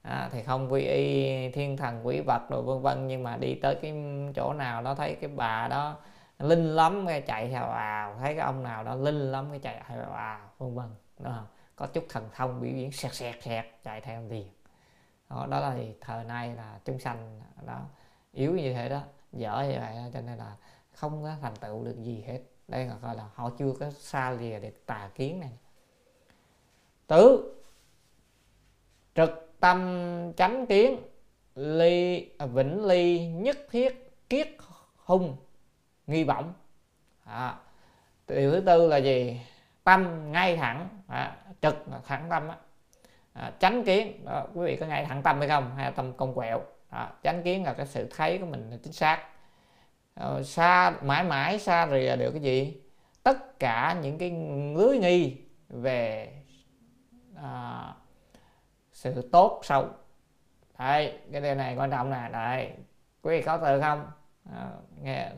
À, thì không quy y thiên thần quỷ vật rồi vân vân nhưng mà đi tới cái chỗ nào đó thấy cái bà đó linh lắm cái chạy theo vào thấy cái ông nào đó linh lắm cái chạy theo vào vân vân. Đúng không có chút thần thông biểu diễn sẹt sẹt sẹt chạy theo liền. Đó, đó là thì thời nay là chúng sanh đó yếu như thế đó dở như vậy cho nên là không có thành tựu được gì hết. Đây là gọi là họ chưa có xa lìa được tà kiến này. Tứ trực tâm chánh kiến ly à, vĩnh ly nhất thiết kiết hung nghi vọng à, điều thứ tư là gì? Tâm ngay thẳng. À, trực thẳng tâm á. À, chánh kiến đó, quý vị có ngay thẳng tâm hay không? Hay là tâm công quẹo? À, chánh kiến là cái sự thấy của mình chính xác. Ờ, xa mãi mãi xa rìa được cái gì? Tất cả những cái lưới nghi về à, sự tốt xấu. Đây cái điều này quan trọng nè. Đây quý vị có từ không? À, nghe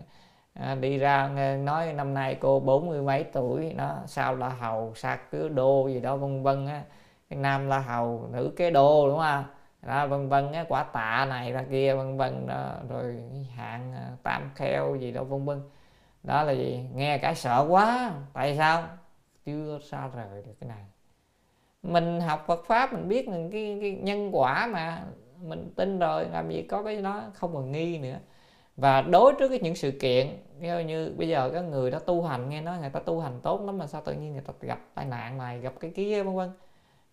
à, đi ra nghe, nói năm nay cô bốn mươi mấy tuổi nó sao là hầu sạc cứ đô gì đó vân vân á. Cái nam là hầu nữ kế đô đúng không? Đó vân vân á quả tạ này ra kia vân vân đó rồi hạng à, tam kheo gì đó vân vân. Đó là gì? Nghe cái sợ quá. Tại sao? Chưa xa rời được cái này. Mình học Phật pháp mình biết những cái, cái nhân quả mà mình tin rồi làm gì có cái đó không còn nghi nữa. Và đối trước cái những sự kiện như, như bây giờ các người đó tu hành nghe nói người ta tu hành tốt lắm mà sao tự nhiên người ta gặp tai nạn này gặp cái kia vân vân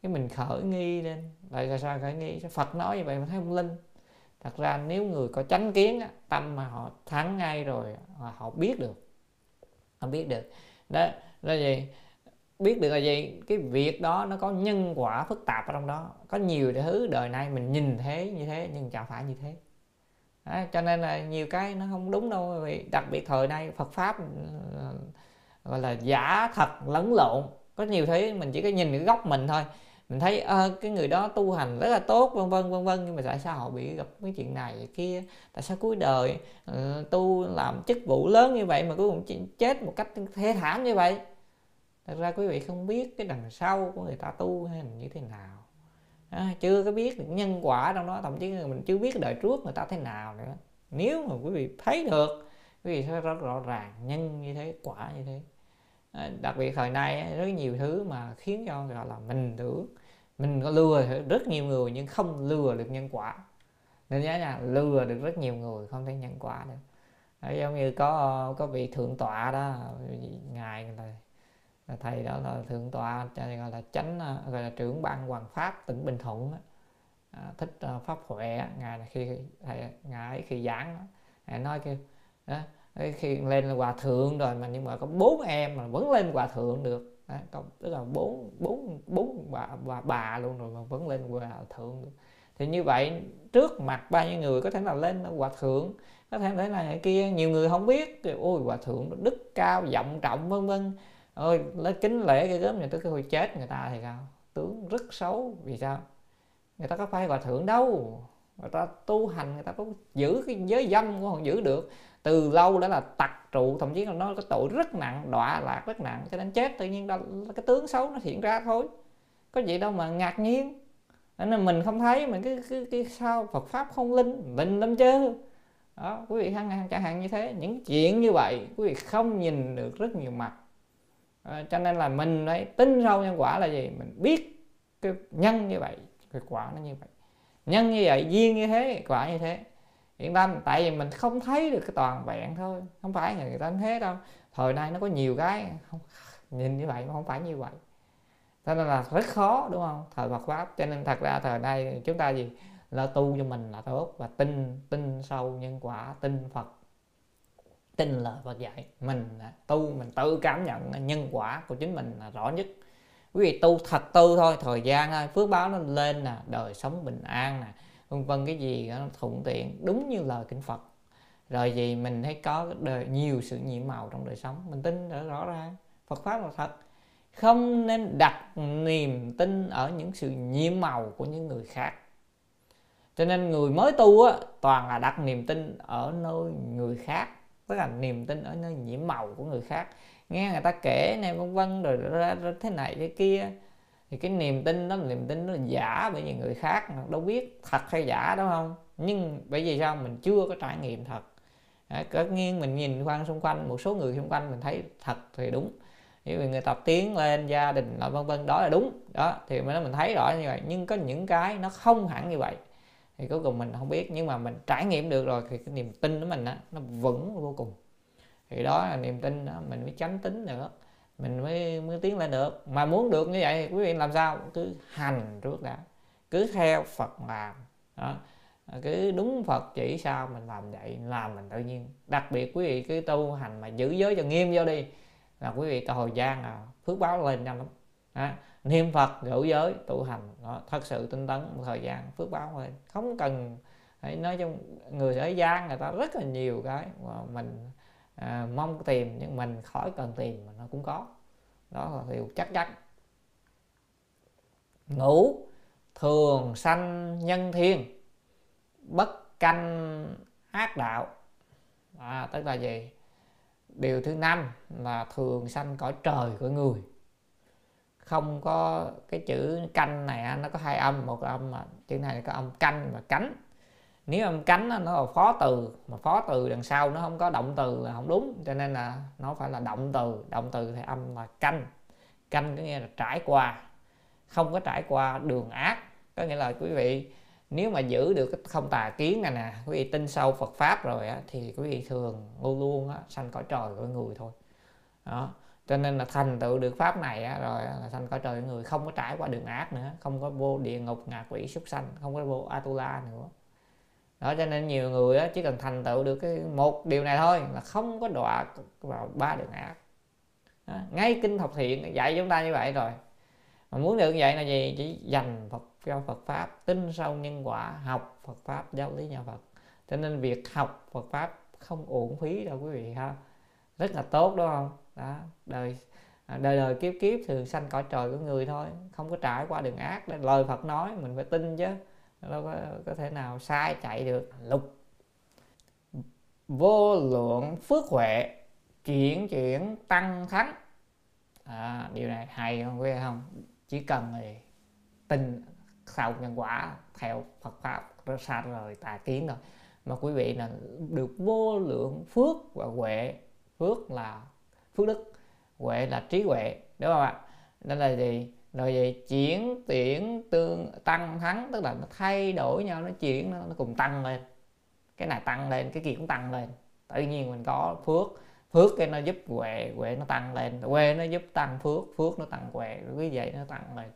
cái mình khởi nghi lên. Tại sao sao khởi nghi? Phật nói như vậy mà thấy không linh? Thật ra nếu người có chánh kiến tâm mà họ thắng ngay rồi họ biết được. Họ biết được. Đó là gì biết được là gì cái việc đó nó có nhân quả phức tạp ở trong đó. Có nhiều thứ đời nay mình nhìn thế như thế nhưng chẳng phải như thế. Đó, cho nên là nhiều cái nó không đúng đâu. Vì đặc biệt thời nay Phật pháp gọi là giả thật lẫn lộn. Có nhiều thứ mình chỉ có nhìn cái góc mình thôi mình thấy à, cái người đó tu hành rất là tốt vân vân vân vân nhưng mà tại sao họ bị gặp cái chuyện này kia? Tại sao cuối đời uh, tu làm chức vụ lớn như vậy mà cuối cùng chết một cách thê thảm như vậy? Thật ra quý vị không biết cái đằng sau của người ta tu hay là như thế nào. À, chưa có biết được nhân quả trong đó thậm chí mình chưa biết đời trước người ta thế nào nữa. Nếu mà quý vị thấy được quý vị sẽ rất rõ ràng nhân như thế quả như thế. Ờ, đặc biệt thời nay rất nhiều thứ mà khiến cho gọi là mình tưởng mình có lừa rất nhiều người nhưng không lừa được nhân quả. Nên nhớ nha lừa được rất nhiều người không thể nhân quả được. À, giống như có có vị thượng tọa đó ngài là thầy đó là thượng tọa gọi là chánh ờ, gọi là trưởng ban hoàng pháp tỉnh bình thuận à, thích uh, pháp huệ ngài là khi thầy ngài khi giảng ngài nói kêu đó, khi lên là hòa thượng rồi mà nhưng mà có bốn em mà vẫn lên hòa thượng được. Đó, tức là bốn bốn bốn bà, bà bà luôn rồi mà vẫn lên hòa thượng được. Thì như vậy trước mặt bao nhiêu người có thể là lên hòa thượng có thể là kia nhiều người không biết. Ôi hòa thượng đức cao vọng trọng vân vân. Ôi lấy kính lễ cái gớm nhà tới cái chết người ta thì sao? Tướng rất xấu vì sao? Người ta có phải hòa thượng đâu người ta tu hành người ta có giữ cái giới dâm cũng không giữ được. Từ lâu đã là tặc trụ thậm chí là nó có tội rất nặng đọa lạc rất nặng cho nên chết tự nhiên đó cái tướng xấu nó hiện ra thôi. Có gì đâu mà ngạc nhiên. Nên mình không thấy mình cái cái, cái sao Phật pháp không linh linh lắm chứ. Đó quý vị chẳng hạn như thế. Những chuyện như vậy quý vị không nhìn được rất nhiều mặt. À, cho nên là mình phải tin sâu nhân quả là gì? Mình biết cái nhân như vậy cái quả nó như vậy nhân như vậy, duyên như thế, quả như thế. Yên tâm tại vì mình không thấy được cái toàn vẹn thôi, không phải người ta thế đâu. Thời nay nó có nhiều cái, không, nhìn như vậy mà không phải như vậy. Cho nên là rất khó, đúng không? Thời Phật pháp. Cho nên thật ra thời nay chúng ta gì? Là tu cho mình là tốt và tin tin sâu nhân quả, tin Phật, tin lời Phật dạy. Mình tu, mình tự cảm nhận nhân quả của chính mình là rõ nhất quý vị tu thật tu thôi thời gian thôi. Phước báo nó lên nè đời sống bình an nè vân vân cái gì nó thuận tiện đúng như lời kinh Phật. Rồi gì mình thấy có đời nhiều sự nhiệm màu trong đời sống mình tin rõ, rõ ràng. Phật pháp là thật. Không nên đặt niềm tin ở những sự nhiệm màu của những người khác. Cho nên người mới tu á toàn là đặt niềm tin ở nơi người khác tức là niềm tin ở nơi nhiễm màu của người khác nghe người ta kể này vân vân rồi ra, ra thế này thế kia. Thì cái niềm tin đó niềm tin nó là giả bởi vì người khác đâu biết thật hay giả đúng không? Nhưng bởi vì sao? Mình chưa có trải nghiệm thật. Tất nhiên mình nhìn quan xung quanh một số người xung quanh mình thấy thật thì đúng. Vì người tập tiến lên gia đình là vân vân đó là đúng. Đó thì mình mình thấy rõ như vậy. Nhưng có những cái nó không hẳn như vậy. Thì cuối cùng mình không biết. Nhưng mà mình trải nghiệm được rồi thì cái niềm tin của mình á nó vững vô cùng thì đó là niềm tin đó mình mới tránh tính được, mình mới mới tiến lên được. Mà muốn được như vậy thì quý vị làm sao? Cứ hành trước đã. Cứ theo Phật làm. Đó. Cứ đúng Phật chỉ sao mình làm vậy làm mình tự nhiên. Đặc biệt quý vị cứ tu hành mà giữ giới cho nghiêm vô đi là quý vị thời gian là phước báo lên nhanh lắm. Đó. niệm Phật giữ giới tu hành đó, thật sự tinh tấn một thời gian phước báo lên. Không cần phải nói chung người ở gian người ta rất là nhiều cái mà mình à, mong tìm nhưng mình khỏi cần tìm mà nó cũng có. Đó là điều chắc chắn. Ngủ thường sanh nhân thiên bất canh ác đạo. À, tức là gì? Điều thứ năm là thường sanh cõi trời của người. Không có cái chữ canh này nó có hai âm một âm mà chữ này có âm canh và cánh nếu âm cánh nó là phó từ mà phó từ đằng sau nó không có động từ là không đúng cho nên là nó phải là động từ. Động từ thì âm là canh. Canh có nghĩa là trải qua. Không có trải qua đường ác. Có nghĩa là quý vị nếu mà giữ được cái không tà kiến này nè quý vị tin sâu Phật pháp rồi á, thì quý vị thường luôn luôn á, sanh cõi trời của người thôi. Đó. Cho nên là thành tựu được pháp này á, rồi là sanh cõi trời người. Không có trải qua đường ác nữa. Không có vô địa ngục ngạ quỷ súc sanh. Không có vô atula nữa đó cho nên nhiều người á, chỉ cần thành tựu được cái một điều này thôi là không có đọa vào ba đường ác đó. ngay kinh thập thiện dạy chúng ta như vậy rồi. Mà muốn được như vậy là gì? Chỉ dành Phật cho Phật pháp tin sâu nhân quả học Phật pháp giáo lý nhà Phật. Cho nên việc học Phật pháp không uổng phí đâu quý vị ha. Rất là tốt đúng không? Đó đời à, đời đời kiếp kiếp thường sanh cõi trời của người thôi không có trải qua đường ác. Lời Phật nói mình phải tin chứ đâu có, có thể nào sai chạy được. Lục. Vô lượng phước huệ chuyển chuyển tăng thắng à, điều này hay không quý không? Chỉ cần thì tin sau nhân quả theo Phật pháp rất xa rồi tà kiến rồi. Mà quý vị là được vô lượng phước và huệ. Phước là phước đức huệ là trí huệ. Đúng không ạ? Nên là gì? Rồi vậy chuyển tuyển tương tăng thắng tức là nó thay đổi nhau nó chuyển nó, nó cùng tăng lên. Cái này tăng lên cái kia cũng tăng lên. Tự nhiên mình có phước phước cái nó giúp huệ huệ nó tăng lên huệ nó giúp tăng phước phước nó tăng huệ cứ vậy nó tăng lên.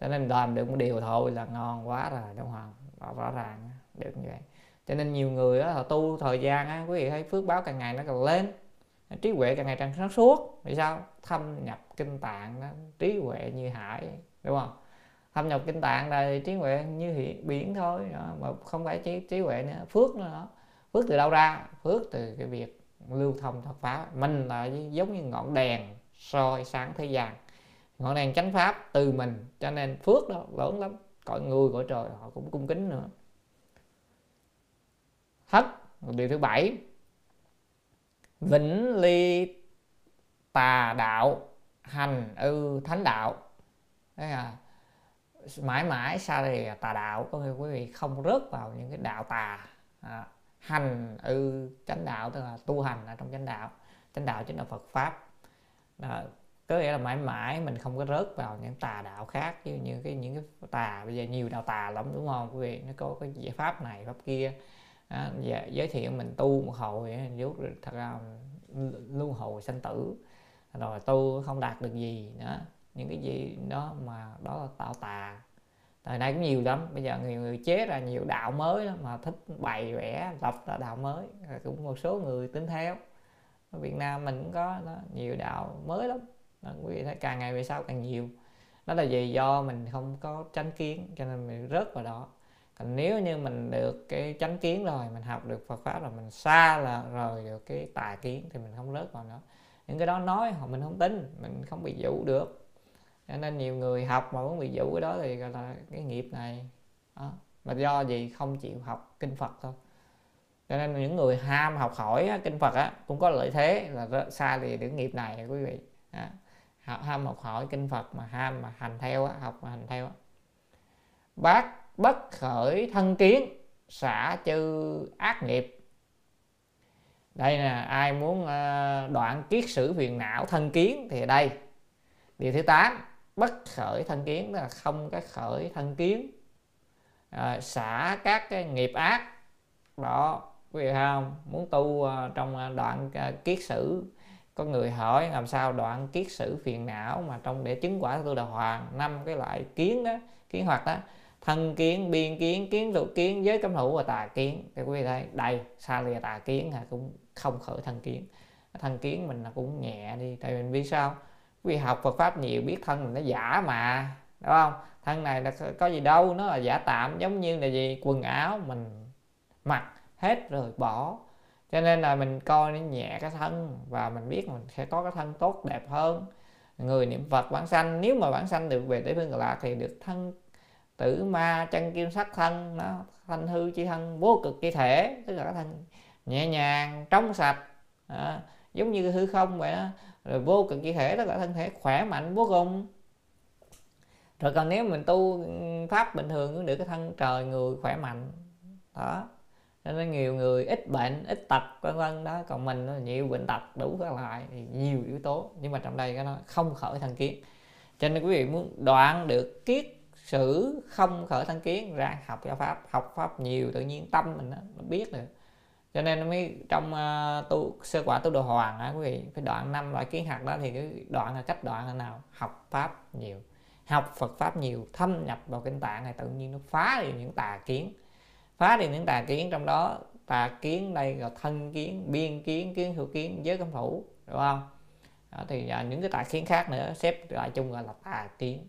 Cho nên làm được một điều thôi là ngon quá rồi đúng không? Rõ, rõ ràng được như vậy. Cho nên nhiều người đó họ tu thời gian á, quý vị thấy phước báo càng ngày nó càng lên trí huệ càng ngày càng sáng suốt. Vì sao? Thâm nhập kinh tạng đó, trí huệ như hải đúng không? Thâm nhập kinh tạng là trí huệ như biển thôi. Đó, mà không phải trí, trí huệ nữa phước nữa đó. phước từ đâu ra? Phước từ cái việc lưu thông Phật pháp. Mình là giống như ngọn đèn soi sáng thế gian. Ngọn đèn chánh pháp từ mình cho nên phước đó lớn lắm. Cõi người cõi trời họ cũng cung kính nữa. Thất điều thứ bảy vĩnh ly tà đạo hành ư thánh đạo. Đấy là mãi mãi xa lìa tà đạo. Có nghĩa quý vị không rớt vào những cái đạo tà à, hành ư chánh đạo tức là tu hành ở trong chánh đạo. Chánh đạo chính là Phật pháp. À, có nghĩa là mãi mãi mình không có rớt vào những tà đạo khác như những cái những cái tà bây giờ nhiều đạo tà lắm đúng không? Quý vị nó có cái giải pháp này pháp kia à, dạ, giới thiệu mình tu một hồi rút thật ra lưu hồi sanh tử. Rồi tu không đạt được gì nữa những cái gì đó mà đó là tạo tà. Thời nay cũng nhiều lắm. Bây giờ người người chế ra nhiều đạo mới đó, mà thích bày vẽ lập ra đạo mới. Cũng một số người tính theo. Ở Việt Nam mình cũng có đó, nhiều đạo mới lắm. Đó, quý vị thấy càng ngày về sau càng nhiều. Đó là vì do mình không có tránh kiến cho nên mình rớt vào đó còn nếu như mình được cái chánh kiến rồi mình học được Phật pháp rồi mình xa là rồi được cái tà kiến thì mình không rớt vào nữa những cái đó nói họ mình không tin mình không bị dụ được cho nên nhiều người học mà vẫn bị dụ cái đó thì gọi là cái nghiệp này đó. mà do gì không chịu học kinh Phật thôi cho nên những người ham học hỏi á, kinh Phật á, cũng có lợi thế là xa thì được nghiệp này quý vị à, ham học hỏi kinh Phật mà ham mà hành theo á, học mà hành theo á. bác bất khởi thân kiến xả chư ác nghiệp. Đây nè ai muốn ờ, đoạn kiết sử phiền não thân kiến thì đây. Điều thứ 8 bất khởi thân kiến là không có khởi thân kiến. À, xả các cái nghiệp ác. Đó quý vị không? Muốn tu ờ, trong đoạn kiết sử. Có người hỏi làm sao đoạn kiết sử phiền não mà trong để chứng quả tu đà hoàng năm cái loại kiến đó kiến hoạt đó thân kiến, biên kiến kiến tụ kiến, giới cấm thủ và tà kiến. Thì quý vị thấy, đây xa lìa tà kiến là cũng không khởi thân kiến. Thân kiến mình là cũng nhẹ đi, tại mình biết sao? Quý vị học Phật pháp nhiều, biết thân mình nó giả mà, đúng không? Thân này là có gì đâu, nó là giả tạm, giống như là gì? Quần áo mình mặc hết rồi bỏ. Cho nên là mình coi nó nhẹ cái thân và mình biết mình sẽ có cái thân tốt, đẹp hơn. Người niệm Phật bản sanh, nếu mà bản sanh được về tới phương cực lạc thì được thân tử ma chân kim sắc thân nó thanh hư chi thân vô cực chi thể tức là cái thân nhẹ nhàng trong sạch. À, giống như hư không vậy đó. Rồi vô cực chi thể tức là thân thể khỏe mạnh vô cùng. Rồi còn nếu mình tu pháp bình thường cũng được cái thân trời người khỏe mạnh. Đó cho nên nhiều người ít bệnh ít tật vân vân đó. Còn mình nhiều bệnh tật đủ các loại thì nhiều yếu tố. Nhưng mà trong đây cái nó không khởi thân kiến. Cho nên quý vị muốn đoạn được kiết sử không khởi thân kiến ra học giáo pháp học pháp nhiều tự nhiên tâm mình nó, nó biết được. Cho nên mới trong uh, tu sơ quả tu đồ hoàng á quý vị cái đoạn năm loại kiến hạt đó thì cái đoạn là cách đoạn là nào? Học pháp nhiều học Phật pháp nhiều thâm nhập vào kinh tạng này tự nhiên nó phá đi những tà kiến. Phá đi những tà kiến trong đó tà kiến đây là thân kiến biên kiến kiến thủ kiến giới cấm thủ đúng không? Đó, thì à, những cái tà kiến khác nữa xếp lại chung gọi là tà kiến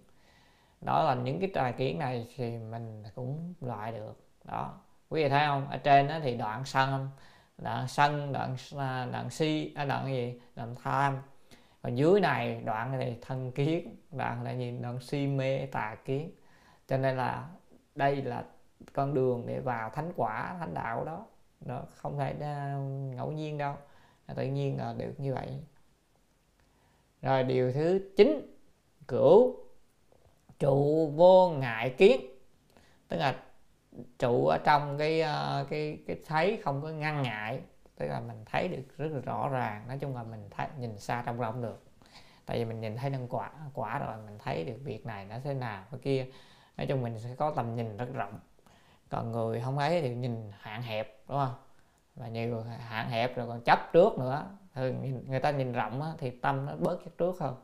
đó là những cái tài kiến này thì mình cũng loại được. Đó. Quý vị thấy không? Ở trên đó thì đoạn sân đoạn sân, đoạn à, đoạn si à, đoạn gì? Đoạn tham. Còn dưới này, đoạn này thân kiến, đoạn là gì? Đoạn si mê tà kiến. Cho nên là đây là con đường để vào thánh quả, thánh đạo đó. Nó không thể à, ngẫu nhiên đâu. Tự nhiên là được như vậy. Rồi điều thứ chín, cửu trụ vô ngại kiến. Tức là trụ ở trong cái ờ, cái cái thấy không có ngăn ngại. Tức là mình thấy được rất là rõ ràng. Nói chung là mình thấy, nhìn xa trong rộng được. Tại vì mình nhìn thấy nhân quả quả rồi mình thấy được việc này nó thế nào, cái kia. Nói chung mình sẽ có tầm nhìn rất rộng. Còn người không ấy thì nhìn hạn hẹp, đúng không? Và nhiều hạn hẹp rồi còn chấp trước nữa. Thường người ta nhìn rộng thì tâm nó bớt chấp trước hơn.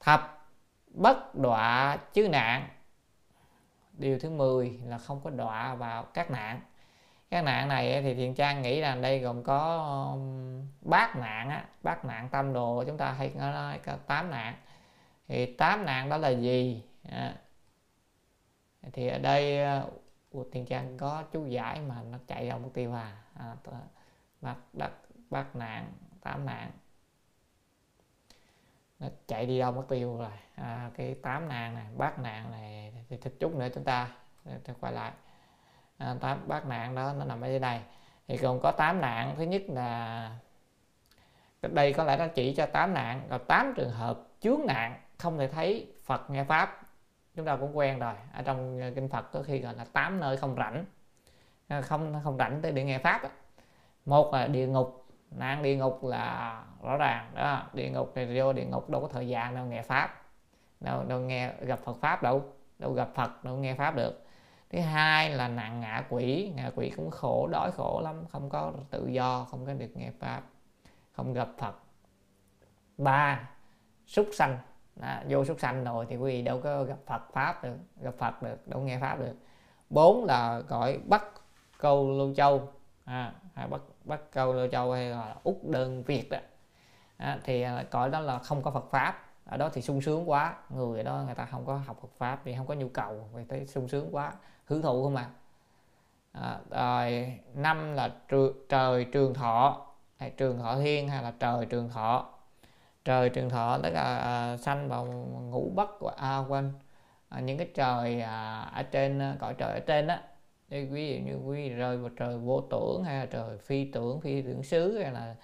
Thập bất đọa chứ nạn. Điều thứ 10 là không có đọa vào các nạn. Các nạn này thì thiện trang nghĩ là đây gồm có bát nạn á bát nạn tâm đồ chúng ta hay nói có tám nạn. Thì tám nạn đó là gì? À, thì ở đây à, của thiện trang có chú giải mà nó chạy ra mục tiêu à, à bát đất bát nạn tám nạn nó chạy đi đâu mất tiêu rồi. À, cái tám nạn này bát nạn này thì thích chút nữa chúng ta. Sẽ quay lại. À, tám bát nạn đó nó nằm ở đây. Thì còn có tám nạn. Thứ nhất là đây có lẽ nó chỉ cho tám nạn. Còn tám trường hợp chướng nạn không thể thấy Phật nghe pháp. Chúng ta cũng quen rồi. Ở trong kinh Phật có khi gọi là tám nơi không rảnh. À, không không rảnh tới để nghe pháp một là địa ngục nạn địa ngục là rõ ràng đó. Địa ngục thì vô địa ngục đâu có thời gian đâu nghe pháp. Đâu đâu nghe gặp Phật pháp đâu đâu gặp Phật đâu nghe pháp được. Thứ hai là nạn ngạ quỷ ngạ quỷ cũng khổ đói khổ lắm không có tự do không có được nghe pháp không gặp Phật. Ba súc sanh. À, vô súc sanh rồi thì quý vị đâu có gặp Phật pháp được gặp Phật được đâu nghe pháp được. Bốn là gọi bắt câu lưu châu. À, bắt bắt câu lô châu hay là út đơn việt đó à, thì cõi đó là không có Phật pháp. Ở đó thì sung sướng quá người ở đó người ta không có học Phật pháp thì không có nhu cầu vì thấy sung sướng quá hưởng thụ không à, à rồi năm là tr- trời trường thọ hay trường thọ thiên hay là trời trường thọ. Trời trường thọ tức là à, sanh vào ngũ bất à, quên à, những cái trời à, ở trên à, cõi trời ở trên á ví dụ như quý rơi vào trời vô tưởng hay là trời phi tưởng phi tưởng xứ hay là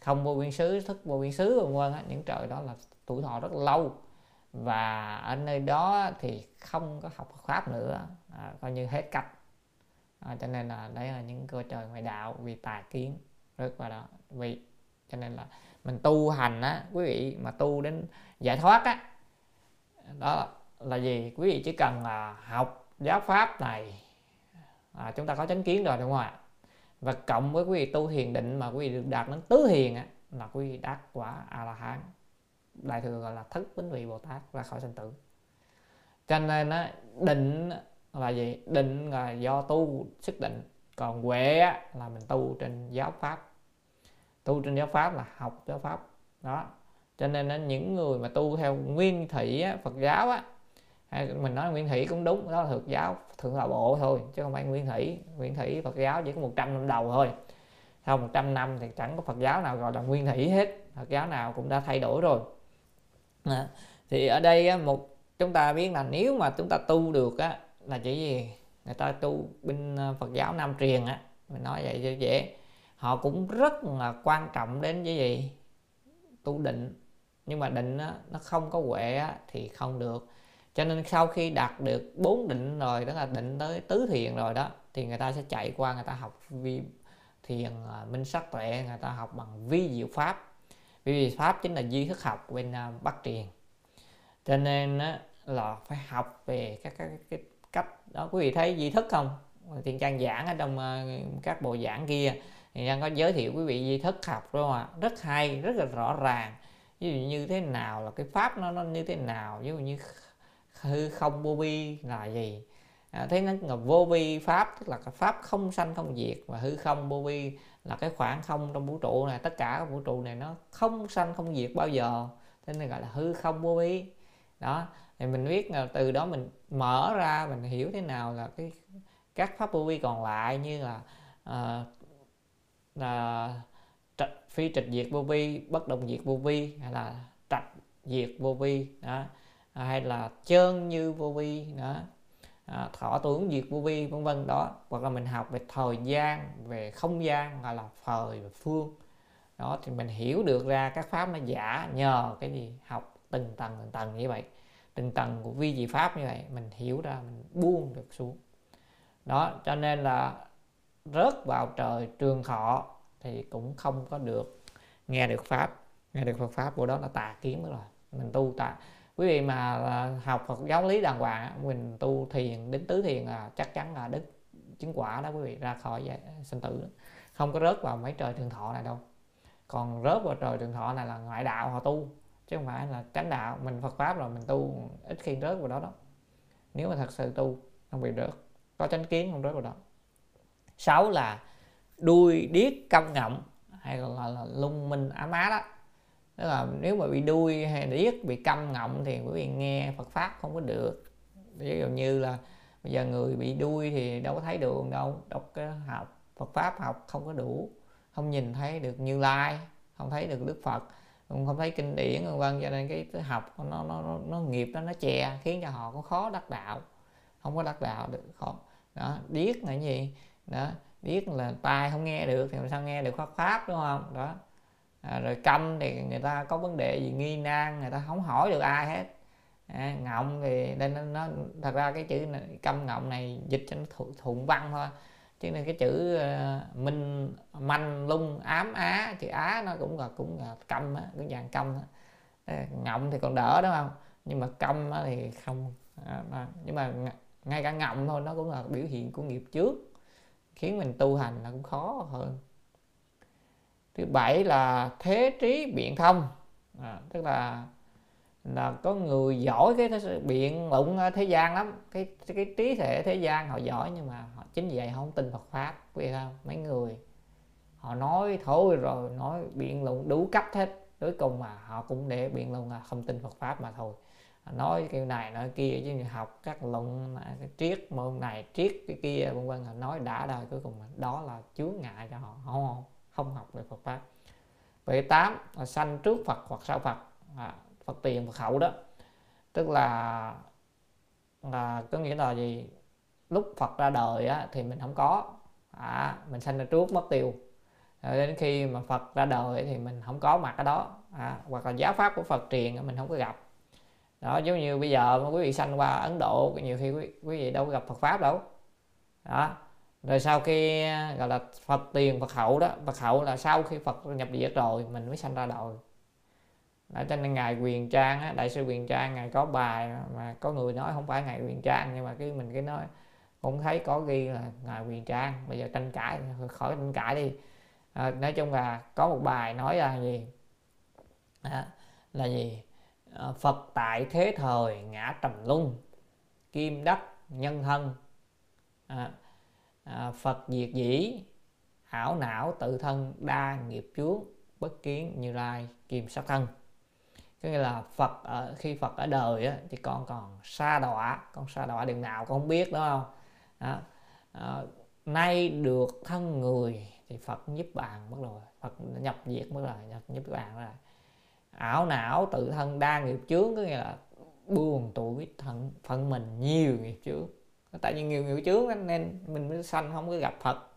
không vô biên xứ thức vô biên xứ vân vân những trời đó là tuổi thọ rất lâu. Và ở nơi đó thì không có học pháp nữa. À, coi như hết cách. À, cho nên là đấy là những cơ trời ngoại đạo vì tà kiến rất là đó. Vì cho nên là mình tu hành á quý vị mà tu đến giải thoát á đó là gì? Quý vị chỉ cần là học giáo pháp này à, chúng ta có chánh kiến rồi đúng không ạ? Và cộng với quý vị tu thiền định mà quý vị được đạt đến tứ hiền á là quý vị đắc quả a la hán đại thừa gọi là thất bính vị bồ tát ra khỏi sanh tử. Cho nên á định là gì? Định là do tu sức định. Còn huệ á, là mình tu trên giáo pháp. Tu trên giáo pháp là học giáo pháp. Đó. Cho nên á, những người mà tu theo nguyên thủy á, phật giáo á hay mình nói nguyên thủy cũng đúng đó là thực giáo thượng là bộ thôi chứ không phải nguyên thủy nguyên thủy phật giáo chỉ có 100 năm đầu thôi. Sau 100 năm thì chẳng có phật giáo nào gọi là nguyên thủy hết. Phật giáo nào cũng đã thay đổi rồi. À, thì ở đây một chúng ta biết là nếu mà chúng ta tu được á là chỉ gì? Người ta tu bên ờ, Phật giáo Nam truyền á. Mình nói vậy cho dễ. Họ cũng rất là quan trọng đến cái gì? Tu định. Nhưng mà định á, nó không có huệ á, thì không được cho nên sau khi đạt được bốn định rồi đó là định tới tứ thiền rồi đó thì người ta sẽ chạy qua người ta học vi thiền à, minh sắc tuệ người ta học bằng vi diệu pháp. Vi diệu pháp chính là duy thức học bên à, bắc truyền cho nên đó là phải học về các cái, cái cách đó. Quý vị thấy duy thức không? Tiền trang giảng ở trong à, các bộ giảng kia thì đang có giới thiệu quý vị duy thức học đúng không ạ? Rất hay rất là rõ ràng. Ví dụ như thế nào là cái pháp nó nó như thế nào? Ví dụ như hư không vô vi là gì? À, thế nó là vô vi pháp tức là pháp không sanh không diệt và hư không vô vi là cái khoảng không trong vũ trụ này. Tất cả vũ trụ này nó không sanh không diệt bao giờ. Thế nên gọi là hư không vô vi. Đó thì mình biết là từ đó mình mở ra mình hiểu thế nào là cái các pháp vô vi còn lại như là uh, là phi trịch diệt vô vi bất động diệt vô vi hay là trạch diệt vô vi. Đó. À, hay là chơn như vô vi đó. À, thọ tưởng diệt vô vi vân vân đó. Hoặc là mình học về thời gian về không gian hoặc là thời và phương. Đó thì mình hiểu được ra các pháp nó giả nhờ cái gì? Học từng tầng từng tầng như vậy. Từng tầng của vi diệu pháp như vậy mình hiểu ra mình buông được xuống. Đó cho nên là rớt vào trời trường thọ thì cũng không có được nghe được pháp. Nghe được Phật pháp của đó là tà kiến rồi. Mình tu tà quý vị mà à, học Phật giáo lý đàng hoàng mình tu thiền đến tứ thiền là chắc chắn là đức chứng quả đó quý vị ra khỏi sinh tử. Không có rớt vào mấy trời thượng thọ này đâu. Còn rớt vào trời thượng thọ này là ngoại đạo họ tu chứ không phải là chánh đạo. Mình Phật pháp rồi mình tu ít khi rớt vào đó đó. Nếu mà thật sự tu không bị rớt. Có chánh kiến không rớt vào đó. Sáu là đuôi điếc câm ngậm hay là, là, là lung minh ám á đó tức là nếu mà bị đuôi hay điếc bị câm ngọng thì quý vị nghe Phật pháp không có được. Ví dụ như là bây giờ người bị đuôi thì đâu có thấy đường đâu đọc cái học Phật pháp học không có đủ không nhìn thấy được Như Lai không thấy được Đức Phật không thấy kinh điển vân vân cho nên cái, cái học nó nó nó, nó nghiệp đó nó che khiến cho họ cũng khó đắc đạo không có đắc đạo được khó. Đó điếc là gì? Đó biết là tai không nghe được thì làm sao nghe được pháp pháp đúng không? Đó à, rồi câm thì người ta có vấn đề gì nghi nan người ta không hỏi được ai hết. À, ngọng thì nên nó, nó thật ra cái chữ này, câm ngọng này dịch cho nó thụ, thuận văn thôi. Chứ nên cái chữ uh, minh manh lung ám á chữ á nó cũng là cũng là câm á cái dạng câm á à, ờ, ngọng thì còn đỡ đúng không? Nhưng mà câm á thì không à, nhưng mà ngay cả ngọng thôi nó cũng là biểu hiện của nghiệp trước khiến mình tu hành là cũng khó hơn thứ bảy là thế trí biện thông. À, tức là là có người giỏi cái biện luận à, thế gian lắm. Cái cái trí thể thế gian họ giỏi nhưng mà họ chính vì vậy họ không tin Phật pháp vì sao mấy người họ nói thôi rồi nói biện luận đủ cấp hết. Cuối cùng mà họ cũng để biện luận là không tin Phật pháp mà thôi. À, nói kiểu này nói kia chứ học các luận à, triết môn này triết cái kia vân vân nói đã đời cuối cùng đó là chướng ngại cho họ không không không học về Phật pháp. Vậy tám là sanh trước Phật hoặc sau Phật à, Phật tiền Phật hậu đó. Tức là là có nghĩa là gì? Lúc Phật ra đời á, thì mình không có. À, mình sanh ra trước mất tiêu. Rồi đến khi mà Phật ra đời thì mình không có mặt ở đó. À, hoặc là giáo pháp của Phật truyền mình không có gặp. Đó giống như bây giờ quý vị sanh qua Ấn Độ nhiều khi quý, quý vị đâu có gặp Phật pháp đâu. Đó rồi sau khi à, gọi là Phật tiền Phật hậu đó Phật hậu là sau khi Phật nhập diệt rồi mình mới sanh ra đời. Đó, cho nên ngài quyền trang á, đại sư quyền trang ngài có bài mà có người nói không phải ngài quyền trang nhưng mà cái mình cái nói cũng thấy có ghi là ngài quyền trang. Bây giờ tranh cãi khỏi tranh cãi đi. À, nói chung là có một bài nói là gì? À, là gì? À, Phật tại thế thời ngã trầm luân kim đất nhân thân. À, à, Phật diệt dĩ ảo não tự thân đa nghiệp chướng bất kiến như lai kim sắc thân. Có nghĩa là Phật ở khi Phật ở đời á, thì con còn xa đọa con xa đọa đường nào con không biết đúng không? Đó. à, nay được thân người thì Phật giúp bạn mất rồi Phật nhập diệt mất rồi nhập giúp bạn rồi. Ảo não tự thân đa nghiệp chướng có nghĩa là buồn tuổi thận phận mình nhiều nghiệp chướng tại vì nhiều nghiệp chướng nên mình mới sanh không có gặp phật.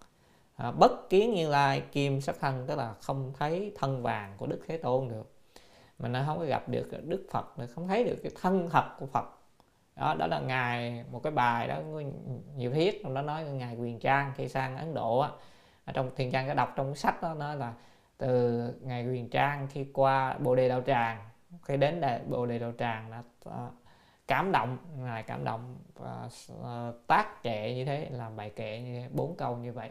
À, bất kiến như lai kim sắc thân tức là không thấy thân vàng của đức thế tôn được. Mình nó không có gặp được đức phật không thấy được cái thân thật của phật. Đó đó là ngài một cái bài đó nhiều thiết trong đó nói ngài quyền trang khi sang ấn độ á. Trong thiền trang có đọc trong sách đó nói là từ ngài quyền trang khi qua bồ đề đạo tràng khi đến đại bồ đề đạo tràng là à, cảm động ngài cảm động và ờ, tác kệ như thế làm bài kệ như thế, bốn câu như vậy.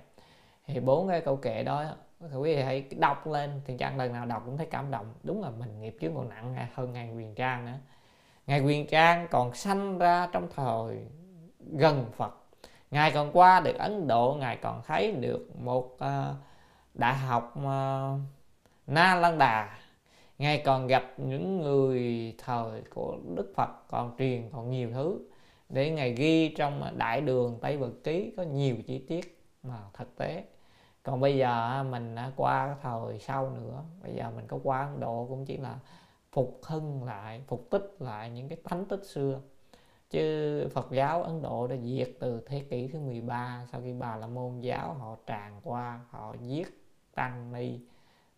Thì bốn cái câu kệ đó quý vị hãy đọc lên thì trang lần nào đọc cũng thấy cảm động. Đúng là mình nghiệp chướng còn nặng hơn ngày quyền trang nữa. Ngài quyền trang còn sanh ra trong thời gần Phật. Ngài còn qua được Ấn Độ ngài còn thấy được một uh, đại học uh, Na Lăng Đà ngài còn gặp những người thời của Đức Phật, còn truyền còn nhiều thứ. Để ngài ghi trong đại đường Tây Vật Ký có nhiều chi tiết mà thực tế. Còn bây giờ mình đã qua thời sau nữa. Bây giờ mình có qua Ấn Độ cũng chỉ là phục hưng lại, phục tích lại những cái thánh tích xưa. Chứ Phật giáo Ấn Độ đã diệt từ thế kỷ thứ 13 sau khi Bà La Môn giáo họ tràn qua, họ giết tăng ni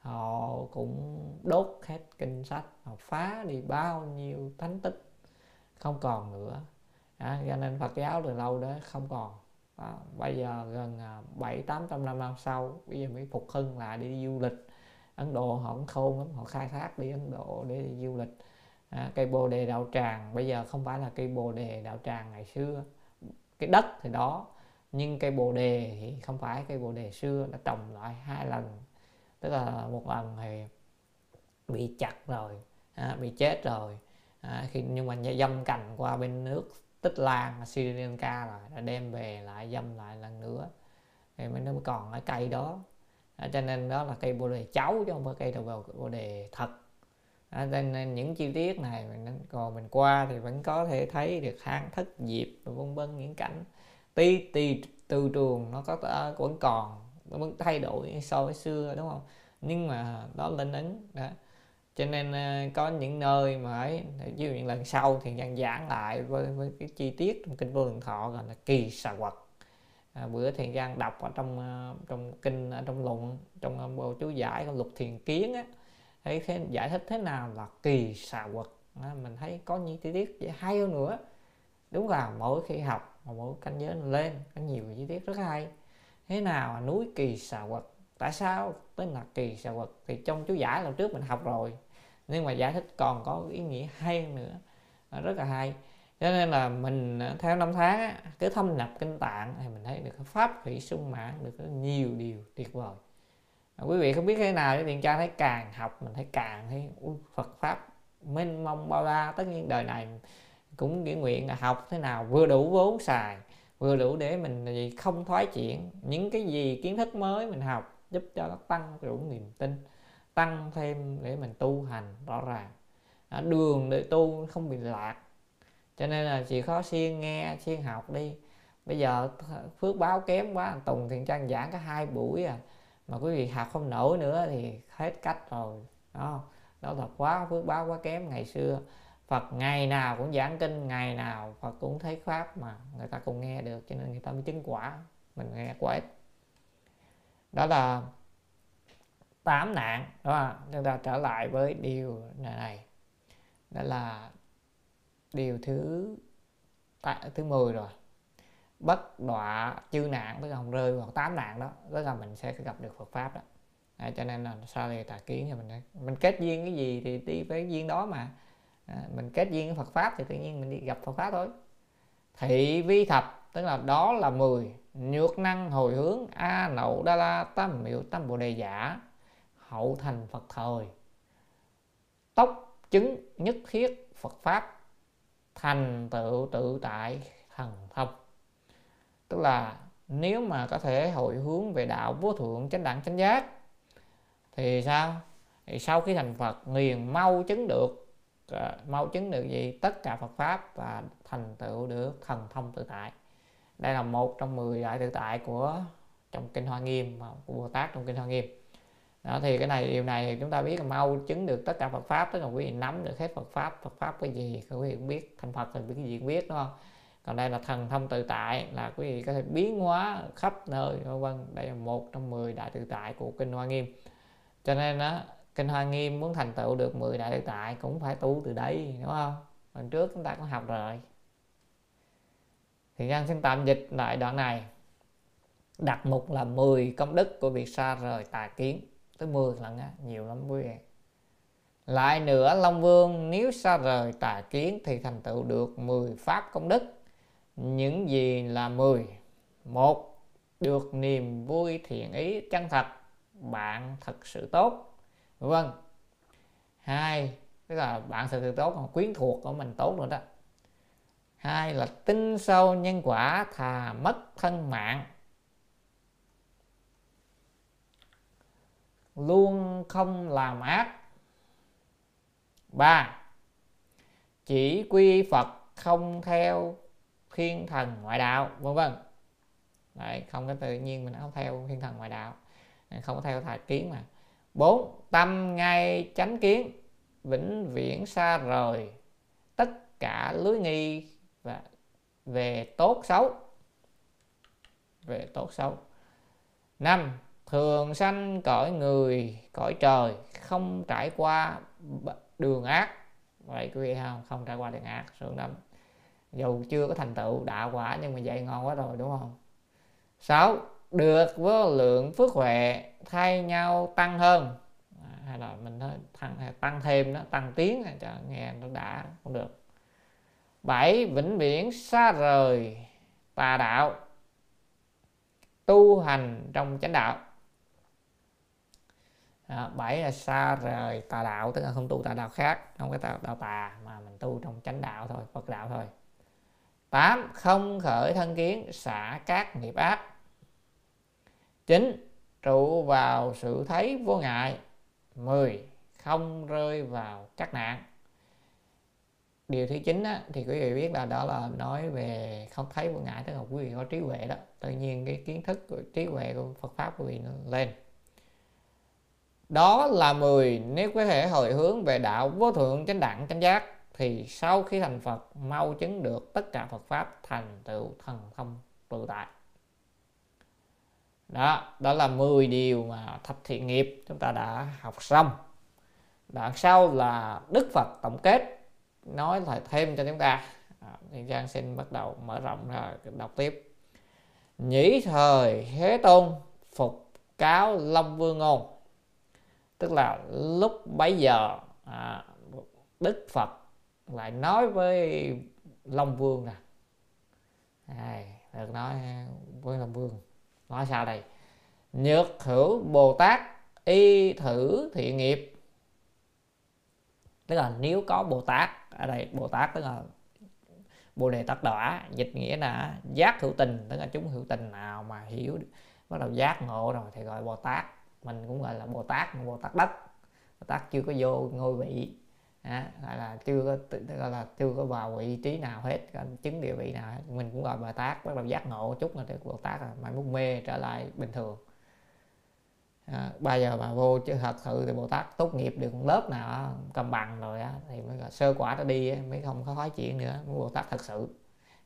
họ cũng đốt hết kinh sách họ phá đi bao nhiêu thánh tích không còn nữa. À, cho nên Phật giáo từ lâu đó không còn. À, bây giờ gần à, bảy tám trăm năm sau bây giờ mới phục hưng lại đi du lịch. Ấn Độ họ cũng khôn lắm họ khai thác đi Ấn Độ để đi du lịch. À, cây bồ đề đạo tràng bây giờ không phải là cây bồ đề đạo tràng ngày xưa cái đất thì đó nhưng cây bồ đề thì không phải cây bồ đề xưa đã trồng lại hai lần tức là một lần thì bị chặt rồi à, bị chết rồi. À, khi nhưng mà dâm cành qua bên nước tích lan Sri Lanka rồi đã đem về lại dâm lại lần nữa. Thì mới nó còn ở cây đó. À, cho nên đó là cây bồ đề cháu chứ không phải cây đầu bồ đề thật. À, cho nên những chi tiết này mình còn mình qua thì vẫn có thể thấy được hang thất diệp vân vân những cảnh. Tí tì từ trường nó có à, vẫn còn nó vẫn thay đổi so với xưa đúng không? Nhưng mà đó linh ứng đó. Cho nên ờ, có những nơi mà ấy ví dụ những lần sau thì nhân giảng lại với, với cái chi tiết trong kinh vô lượng thọ gọi là kỳ xà quật. À, bữa thiền gian đọc ở trong ờ, trong kinh ở trong luận trong ờ, bộ chú giải của lục thiền kiến á thấy thế giải thích thế nào là kỳ xà quật. À, mình thấy có những chi tiết dễ hay hơn nữa. Đúng là mỗi khi học mà mỗi canh giới lên có nhiều chi tiết rất hay thế nào là núi kỳ xà quật? Tại sao tên là kỳ xà quật? Thì trong chú giải lần trước mình học rồi. Nhưng mà giải thích còn có ý nghĩa hay nữa. Ờ, rất là hay. Cho nên là mình ờ, theo năm tháng á, cứ thâm nhập kinh tạng thì mình thấy được cái pháp thủy sung mãn được nhiều điều tuyệt vời. Ờ, quý vị không biết thế nào thì điện tra thấy càng học mình thấy càng thấy Phật pháp mênh mông bao la tất nhiên đời này cũng nghĩa nguyện là học thế nào vừa đủ vốn xài vừa đủ để mình gì không thoái chuyển những cái gì kiến thức mới mình học giúp cho nó tăng đủ niềm tin tăng thêm để mình tu hành rõ ràng. À, đường để tu không bị lạc cho nên là chỉ khó siêng nghe siêng học đi. Bây giờ phước báo kém quá tùng thiện trang giảng có hai buổi à mà quý vị học không nổi nữa thì hết cách rồi đó. Đó thật quá phước báo quá kém ngày xưa. Phật ngày nào cũng giảng kinh ngày nào Phật cũng thấy pháp mà người ta cũng nghe được cho nên người ta mới chứng quả mình nghe quá ít. Đó là tám nạn đó chúng ta trở lại với điều này đó là điều thứ thứ 10 rồi. Bất đọa chư nạn tức là không rơi vào tám nạn đó tức là mình sẽ gặp được Phật pháp đó. À, cho nên là sao này tà kiến thì mình mình kết duyên cái gì thì đi với duyên đó mà à, mình kết duyên với Phật pháp thì tự nhiên mình đi gặp Phật pháp thôi. Thị vi thập tức là đó là 10 nhược năng hồi hướng a nậu đa la tam miệu tam bồ đề giả hậu thành Phật thời. Tốc chứng nhất thiết Phật pháp thành tựu tự tại thần thông. Tức là nếu mà có thể hồi hướng về đạo vô thượng chánh đẳng chánh giác thì sao? Thì sau khi thành Phật liền mau chứng được Ờ, mau chứng được gì? Tất cả Phật pháp và thành tựu được thần thông tự tại. Đây là một trong 10 đại tự tại của trong kinh Hoa Nghiêm của Bồ Tát trong kinh Hoa Nghiêm. Đó, thì cái này điều này thì chúng ta biết là mau chứng được tất cả Phật pháp tức là quý vị nắm được hết Phật pháp. Phật pháp cái gì quý vị cũng biết thành Phật thì biết cái gì cũng biết đúng không? Còn đây là thần thông tự tại là quý vị có thể biến hóa khắp nơi vân vân. Đây là một trong 10 đại tự tại của kinh Hoa Nghiêm. Cho nên đó kinh Hoa Nghiêm muốn thành tựu được 10 đại tự tại cũng phải tu từ đây, đúng không? Lần trước chúng ta cũng học rồi. Thì nhân xin tạm dịch lại đoạn này. Đặt mục là 10 công đức của việc xa rời tà kiến. Tới 10 lần á, nhiều lắm quý vị. Lại nữa, Long Vương nếu xa rời tà kiến thì thành tựu được 10 pháp công đức. Những gì là 10 một, được niềm vui thiện ý chân thật. Bạn thật sự tốt vâng. Hai tức là bạn sẽ từ tốt còn quyến thuộc của mình tốt nữa đó. Hai là tin sâu nhân quả thà mất thân mạng. Luôn không làm ác. Ba chỉ quy phật không theo thiên thần ngoại đạo vân vân. Đấy, không có tự nhiên mình không theo thiên thần ngoại đạo. Không có theo thạch kiến mà bốn, tâm ngay chánh kiến, vĩnh viễn xa rời. Tất cả lưới nghi và về tốt xấu. Về tốt xấu. Năm, thường sanh cõi người, cõi trời, không trải qua đường ác. Vậy quý vị không? Không trải qua đường ác. Sướng lắm dù chưa có thành tựu đạo quả nhưng mà dạy ngon quá rồi, đúng không? Sáu được vô lượng phước huệ thay nhau tăng hơn. À, hay là mình nói tăng tăng thêm nó tăng tiến cho nghe nó đã cũng được. Bảy vĩnh viễn xa rời tà đạo tu hành trong chánh đạo. À, bảy là xa rời tà đạo tức là không tu tà đạo khác không cái tà đạo tà mà mình tu trong chánh đạo thôi phật đạo thôi. Tám không khởi thân kiến xả các nghiệp ác chín trụ vào sự thấy vô ngại. Mười không rơi vào các nạn. Điều thứ chín á, thì quý vị biết là đó là nói về không thấy vô ngại tức là quý vị có trí huệ đó. Tự nhiên cái kiến thức của trí huệ của Phật pháp của quý vị nó lên. Đó là 10 nếu có thể hồi hướng về đạo vô thượng chánh đẳng chánh giác thì sau khi thành Phật mau chứng được tất cả Phật pháp thành tựu thần thông tự tại đó đó là 10 điều mà thập thiện nghiệp chúng ta đã học xong. Đoạn sau là Đức Phật tổng kết nói lại thêm cho chúng ta. À, thì Giang xin bắt đầu mở rộng ra đọc tiếp. Nhĩ thời thế tôn phục cáo long vương ngôn. Tức là lúc bấy giờ à, đức phật lại nói với long vương nè. À, được nói với long vương nói sao đây? Nhược hữu bồ tát y thử thiện nghiệp. Tức là nếu có bồ tát ở đây bồ tát tức là bồ đề tát đỏ dịch nghĩa là giác hữu tình, tức là chúng hữu tình nào mà hiểu bắt đầu giác ngộ rồi thì gọi bồ tát mình cũng gọi là bồ tát bồ tát đất bồ tát chưa có vô ngôi vị à, gọi là chưa có gọi là chưa có vào vị trí nào hết chứng địa vị nào hết. mình cũng gọi bồ tát bắt đầu giác ngộ chút là được bồ tát rồi mai mốt mê trở lại bình thường. À, bây giờ mà vô chứ thật sự thì bồ tát tốt nghiệp được một lớp nào cầm bằng rồi á thì mới gọi sơ quả đã đi mới không có nói chuyện nữa bồ tát thật sự.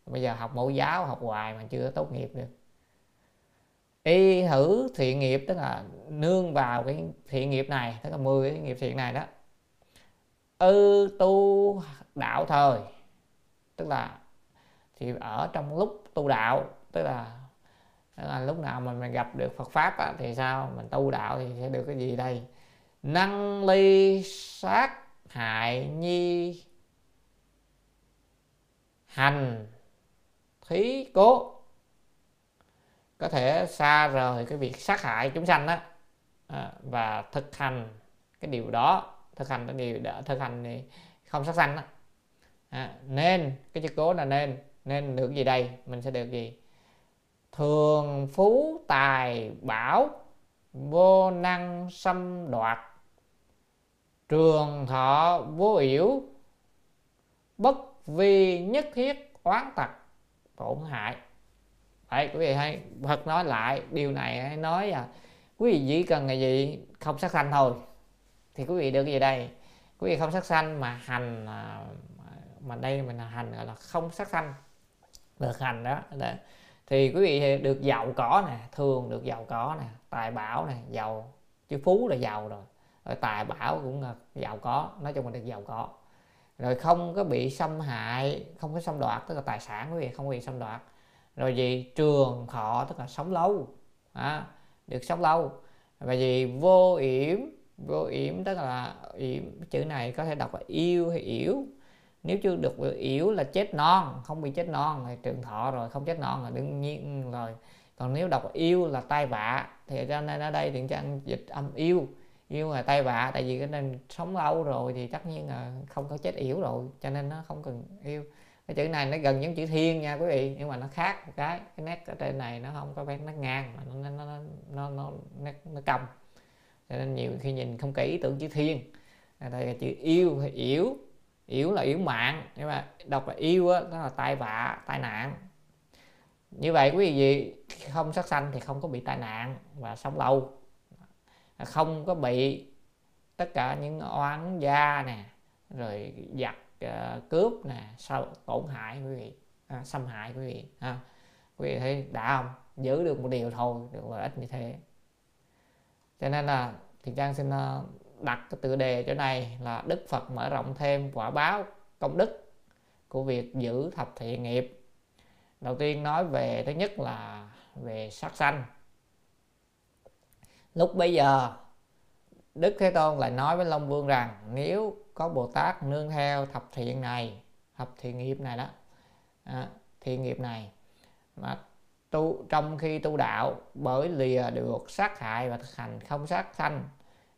Bây giờ học mẫu giáo học hoài mà chưa tốt nghiệp được. Y thử thiện nghiệp tức là nương vào cái thiện nghiệp này tức là 10 cái nghiệp thiện này đó ư tu đạo thời. Tức là thì ở trong lúc tu đạo tức là, tức là lúc nào mà mình gặp được Phật pháp á, thì sao? Mình tu đạo thì sẽ được cái gì đây? Năng ly sát hại nhi. Hành thí cố. Có thể xa rời cái việc sát hại chúng sanh đó à, và thực hành cái điều đó thực hành cái điều đã thực hành thì không sát sanh đó. À, nên cái chữ cố là nên nên được gì đây? Mình sẽ được gì? Thường phú tài bảo vô năng xâm đoạt trường thọ vô yểu bất vi nhất thiết oán tật tổn hại. Đấy, quý vị hay Phật nói lại điều này nói là quý vị chỉ cần là gì? Không sát sanh thôi thì quý vị được gì đây? Quý vị không sát sanh mà hành à, mà đây mình là hành gọi là không sát sanh được hành đó để, thì quý vị được giàu có nè thường được giàu có nè tài bảo nè giàu chứ phú là giàu rồi. Rồi tài bảo cũng là giàu có nói chung là được giàu có. Rồi không có bị xâm hại không có xâm đoạt tức là tài sản quý vị không bị xâm đoạt. Rồi gì trường thọ tức là sống lâu à, được sống lâu. Và gì vô yểm vô yểm, tức là yểm, chữ này có thể đọc là yêu hay yếu. Nếu chưa được yếu là chết non, không bị chết non thì trường thọ rồi, không chết non là đương nhiên rồi. Còn nếu đọc yêu là tai vạ, thì cho nên ở đây thì cho anh dịch âm yêu. Yêu là tai vạ, tại vì cái nên sống lâu rồi thì tất nhiên là không có chết yếu rồi, cho nên nó không cần yêu. Cái chữ này nó gần giống chữ thiên nha quý vị, nhưng mà nó khác một cái. Cái nét ở trên này nó không có vét nét ngang, mà nó nó nó nó nó nét nó cong cho nên nhiều khi nhìn không kỹ tưởng chữ thiên. Ở đây là chữ yêu hay yếu yếu là yếu mạng. Nhưng mà đọc là yêu á đó là tai vạ tai nạn. Như vậy quý vị không sát sanh thì không có bị tai nạn và sống lâu. À, không có bị tất cả những oán gia nè rồi giặc uh, cướp nè sau tổn hại quý vị à, xâm hại quý vị ha. Quý vị thấy đã không? Giữ được một điều thôi được lợi ích như thế cho nên là thì trang xin ờ, đặt cái tựa đề chỗ này là đức phật mở rộng thêm quả báo công đức của việc giữ thập thiện nghiệp. Đầu tiên nói về thứ nhất là về sát sanh. Lúc bây giờ đức thế tôn lại nói với long vương rằng nếu có bồ tát nương theo thập thiện này thập thiện nghiệp này đó à, thiện nghiệp này mà tu, trong khi tu đạo, bởi lìa được sát hại và thực hành không sát sanh,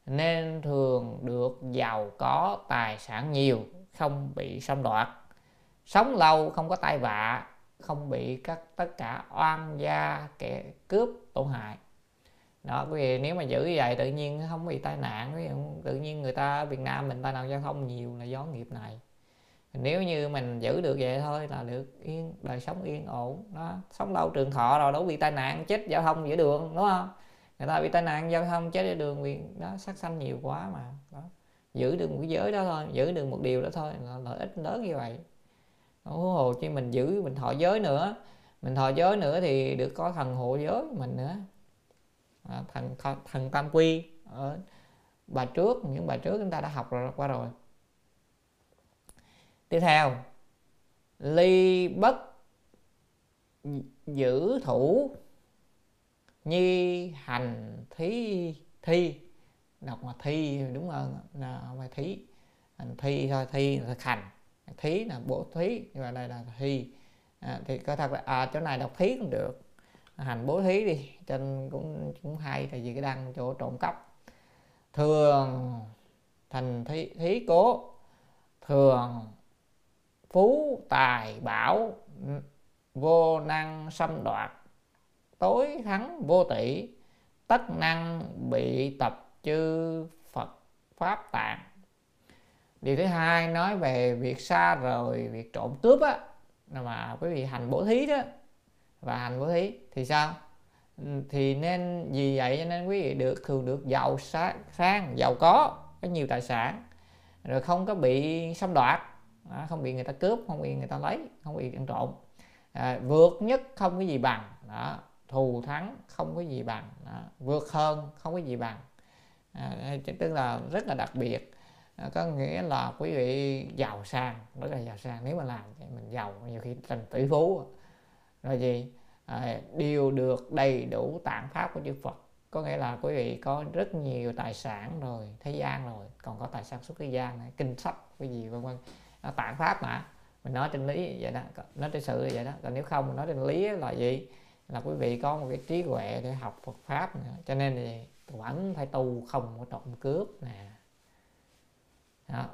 nên thường được giàu có tài sản nhiều, không bị xâm đoạt. Sống lâu không có tai vạ, không bị các, tất cả oan gia kẻ cướp tổn hại. Đó, quý vị, nếu mà giữ như vậy, tự nhiên không bị tai nạn tự nhiên người ta ở Việt Nam mình tai nạn giao thông nhiều là do nghiệp này nếu như mình giữ được vậy thôi là được yên đời sống yên ổn đó. Sống lâu trường thọ rồi đâu bị tai nạn chết giao thông giữa đường đúng không? Người ta bị tai nạn giao thông chết giữa đường vì đó sát sanh nhiều quá mà đó. Giữ được một cái giới đó thôi giữ được một điều đó thôi là lợi ích lớn như vậy. Huống hồ chi mình giữ mình thọ giới nữa. Mình thọ giới nữa thì được có thần hộ giới mình nữa. À, thần thần tam quy. Ờ, Ở bài trước những bài trước chúng ta đã học rồi qua rồi tiếp theo ly bất giữ thủ nhi hành thí thi. Đọc mà thi đúng hơn là không phải thí. Hành thi thôi thi là thực hành thí là bổ thí nhưng mà đây là thi. À, thì có thật là à, chỗ này đọc thí cũng được. Hành bố thí đi trên cũng cũng hay tại vì cái đăng chỗ trộm cắp. Thường thành thí, thí cố. Thường phú, tài, bảo, vô năng, xâm đoạt. Tối thắng vô tỷ, tất năng bị tập chư phật pháp tạng. Điều thứ hai nói về việc xa rồi việc trộm cướp á, mà quý vị hành bố thí đó, và hành bố thí thì sao? Thì nên vì vậy cho nên quý vị được thường được giàu sang giàu có có nhiều tài sản, rồi không có bị xâm đoạt không bị người ta cướp không bị người ta lấy không bị ăn trộm. À, vượt nhất không có gì bằng. Đó thù thắng không có gì bằng. Đó. vượt hơn không có gì bằng. À, tức là rất là đặc biệt. À, có nghĩa là quý vị giàu sang rất là giàu sang. Nếu mà làm thì mình giàu nhiều khi thành tỷ phú. Rồi gì? À, đều được đầy đủ tạng pháp của chư Phật. Có nghĩa là quý vị có rất nhiều tài sản rồi thế gian rồi. Còn có tài sản xuất thế gian này kinh sách cái gì vân vân. À, tạng pháp mà. Mình nói trên lý vậy đó nói trên sự vậy đó. Còn nếu không nói trên lý là gì? Là quý vị có một cái trí huệ để học Phật pháp nữa. cho nên thì vẫn phải tu không có trộm cướp nè. Đó.